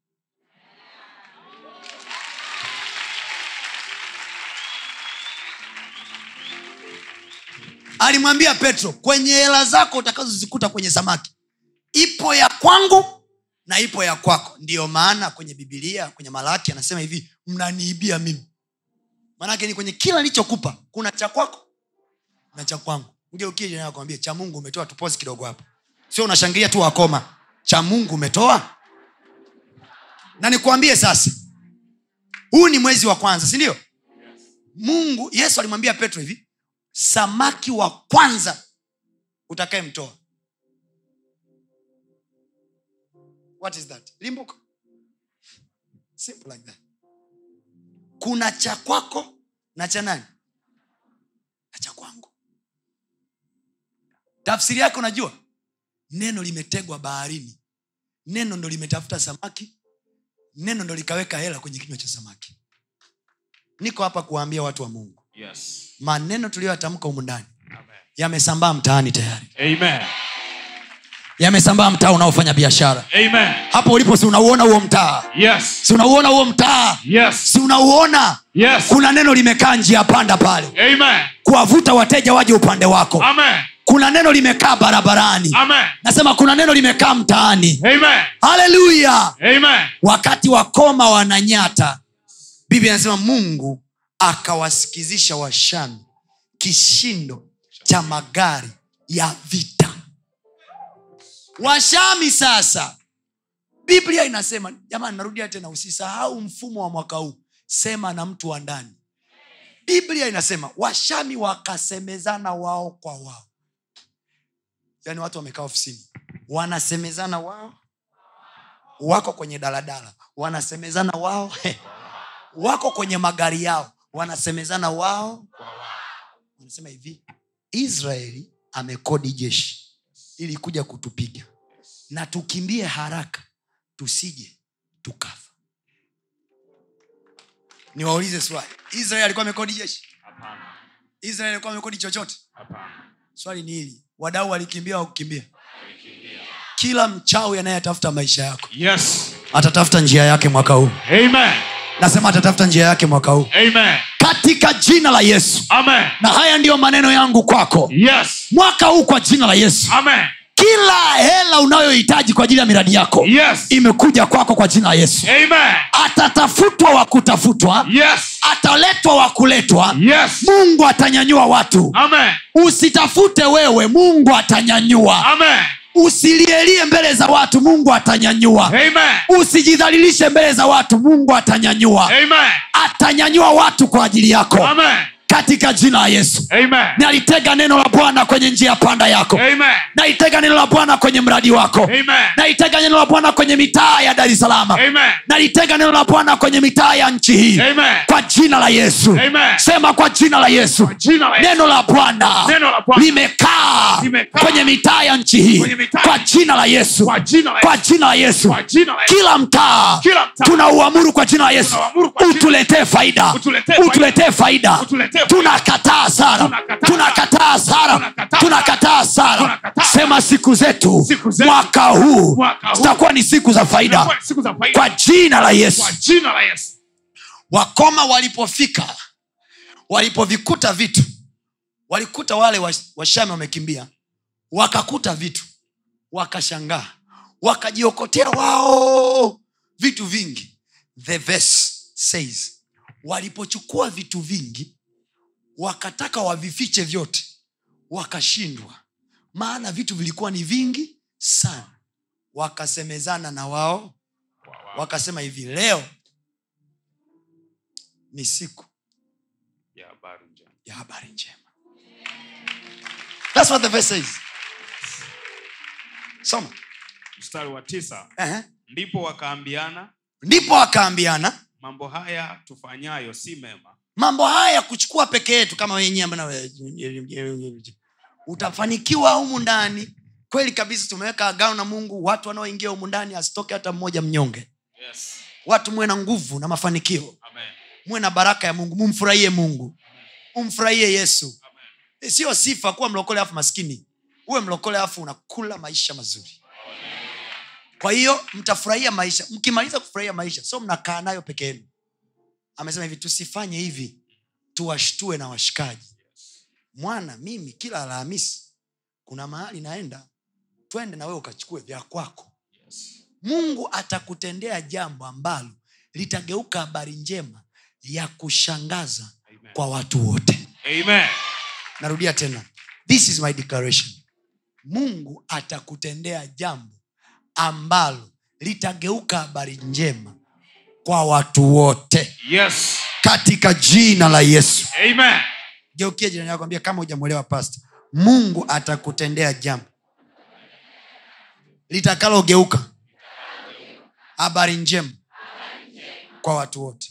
[SPEAKER 1] Alimwambia petro kwenye hela zako utakazozikuta kwenye samaki ipo ya kwangu na ipo ya kwako. Ndiyo maana kwenye bibilia kwenye malaki anasema hivi mnaniibia mimi. Maanake ni kwenye kila nilichokupa kuna cha kwako na cha kwangu. Ngeukiakwambia cha mungu umetoa tupozi kidogo hapa. Sio unashangilia tu wakoma. Cha mungu umetoa? Na nikuambie sasa huu ni mwezi wa kwanza si ndio? Mungu yesu alimwambia petro hivi samaki wa kwanza utakayemtoa what is that? Limbuko simple like that. Kuna cha kwako na cha nani? Na cha kwangu. Tafsiri yake unajua? Neno limetegwa baharini. Neno ndo limetafuta samaki. Neno ndo likaweka hela kwenye kinywa cha samaki. Niko hapa kuwaambia watu wa mungu.
[SPEAKER 2] Yes.
[SPEAKER 1] maneno tuliyoyatamka humu ndani yamesambaa mtaani tayari.
[SPEAKER 3] Amen.
[SPEAKER 1] Yamesambaa mtaa unaofanya biashara hapo ulipo si unauona huo mtaa
[SPEAKER 3] Yes.
[SPEAKER 1] si unauona huo mtaa
[SPEAKER 3] Yes.
[SPEAKER 1] si unauona
[SPEAKER 3] Yes.
[SPEAKER 1] kuna neno limekaa njia panda pale kuwavuta wateja waje upande wako
[SPEAKER 3] Amen.
[SPEAKER 1] kuna neno limekaa barabarani
[SPEAKER 3] Amen.
[SPEAKER 1] nasema kuna neno limekaa mtaani
[SPEAKER 3] Amen.
[SPEAKER 1] haleluya
[SPEAKER 3] Amen.
[SPEAKER 1] wakati wakoma wananyata biblia anasema mungu akawasikizisha washami kishindo cha magari ya vita washami sasa. Biblia inasema jamani narudia tena usisahau mfumo wa mwaka huu. Sema na mtu wa ndani. Biblia inasema washami wakasemezana wao kwa wao. Yaani watu wamekaa ofisini. Wanasemezana wao. Wako kwenye daladala. Wanasemezana wao. Wako kwenye magari yao. Wanasemezana wao. Wanasema hivi israeli amekodi jeshi. Ili kuja kutupiga na tukimbie haraka tusije tukafa. Niwaulize swali. Israel alikuwa amekodi jeshi? Israel alikuwa amekodi chochote? Swali ni hili. Wadau walikimbia
[SPEAKER 2] wakukimbia
[SPEAKER 1] kila mchawi anayetafuta maisha yako
[SPEAKER 3] Yes.
[SPEAKER 1] atatafuta njia yake mwaka huu.
[SPEAKER 3] Amen.
[SPEAKER 1] nasema atatafuta njia yake mwaka huu.
[SPEAKER 3] Amen.
[SPEAKER 1] katika jina la yesu.
[SPEAKER 3] Amen.
[SPEAKER 1] na haya ndiyo maneno yangu kwako.
[SPEAKER 3] Yes.
[SPEAKER 1] mwaka huu kwa jina la yesu.
[SPEAKER 3] Amen.
[SPEAKER 1] Kila hela unayohitaji kwa ajili ya miradi yako
[SPEAKER 3] Yes.
[SPEAKER 1] imekuja kwako kwa jina la yesu
[SPEAKER 3] Amen.
[SPEAKER 1] atatafutwa wa kutafutwa
[SPEAKER 3] Yes.
[SPEAKER 1] ataletwa wa kuletwa
[SPEAKER 3] Yes.
[SPEAKER 1] mungu atanyanyua watu
[SPEAKER 3] Amen.
[SPEAKER 1] usitafute wewe mungu atanyanyua
[SPEAKER 3] Amen.
[SPEAKER 1] usilielie mbele za watu mungu atanyanyua
[SPEAKER 3] Amen.
[SPEAKER 1] usijidhalilishe mbele za watu mungu atanyanyua
[SPEAKER 3] Amen.
[SPEAKER 1] atanyanyua watu kwa ajili yako
[SPEAKER 3] Amen.
[SPEAKER 1] Katika jina la yesu nalitega neno la bwana kwenye njia panda yako
[SPEAKER 3] Amen.
[SPEAKER 1] nalitega neno la bwana kwenye mradi wako
[SPEAKER 3] Amen.
[SPEAKER 1] nalitega neno la bwana kwenye mitaa ya dar es nalitega neno la bwana kwenye mitaa ya nchi hii kwa jina la yesu
[SPEAKER 3] Amen.
[SPEAKER 1] sema kwa jina la yesu
[SPEAKER 3] Jina la Yesu.
[SPEAKER 1] neno la bwana limekaa kwenye mitaa ya nchi hii kwa jina la yesu
[SPEAKER 3] Kwa jina la
[SPEAKER 1] kwa
[SPEAKER 3] Yesu.
[SPEAKER 1] jina la yesu
[SPEAKER 3] jina la Yesu.
[SPEAKER 1] kila mtaa
[SPEAKER 3] tuna
[SPEAKER 1] uamuru kwa jina la yesu utuletee faida
[SPEAKER 3] Utuletee faida.
[SPEAKER 1] utulete faida
[SPEAKER 3] Utuletee faida.
[SPEAKER 1] Tunakataa sara
[SPEAKER 3] Tunakataa.
[SPEAKER 1] sara
[SPEAKER 3] Tunakataa. sara
[SPEAKER 1] sema siku zetu mwaka huu zitakuwa ni siku za faida Kwa jina la Yesu. wakoma walipofika walipovikuta vitu walikuta wale washami wamekimbia wakakuta vitu wakashangaa wakajiokotea wao vitu vingi the verse says walipochukua vitu vingi wakataka wavifiche vyote wakashindwa. Maana vitu vilikuwa ni vingi sana. Wakasemezana na wao wakasema hivi leo ni siku
[SPEAKER 2] ya habari njema.
[SPEAKER 1] ya habari njema. That's what the verse says. soma.
[SPEAKER 2] Mstari wa tisa.
[SPEAKER 1] Ehe.
[SPEAKER 2] ndipo wakaambiana
[SPEAKER 1] ndipo wakaambiana
[SPEAKER 2] mambo haya tufanyayo si mema
[SPEAKER 1] mambo haya ya kuchukua peke yetu kama wenyewe utafanikiwa humu ndani. Kweli kabisa tumeweka agano na mungu watu wanaoingia humu ndani asitoke hata mmoja mnyonge.
[SPEAKER 2] Yes.
[SPEAKER 1] watu muwe na nguvu na mafanikio. Muwe na baraka ya mungu mumfurahie mungu umfurahie yesu. Sio sifa kuwa mlokole afu maskini. Uwe mlokole afu unakula maisha mazuri. Kwa hiyo mtafurahia maisha. Mkimaliza kufurahia maisha so mnakaa nayo peke yenu amesema hivi tusifanye hivi. Tuwashtue na washikaji. Mwana mimi kila alhamisi kuna mahali naenda twende na wewe ukachukue vya kwako. Mungu atakutendea jambo ambalo litageuka habari njema ya kushangaza
[SPEAKER 2] Amen.
[SPEAKER 1] kwa watu wote.
[SPEAKER 2] Amen.
[SPEAKER 1] narudia tena. This is my declaration. Mungu atakutendea jambo ambalo litageuka habari njema kwa watu wote.
[SPEAKER 2] Yes.
[SPEAKER 1] katika jina la yesu.
[SPEAKER 2] Geukie
[SPEAKER 1] geukia jirani yako ambia kama hujamwelewa pasta mungu atakutendea jambo litakalogeuka. Habari njema kwa watu wote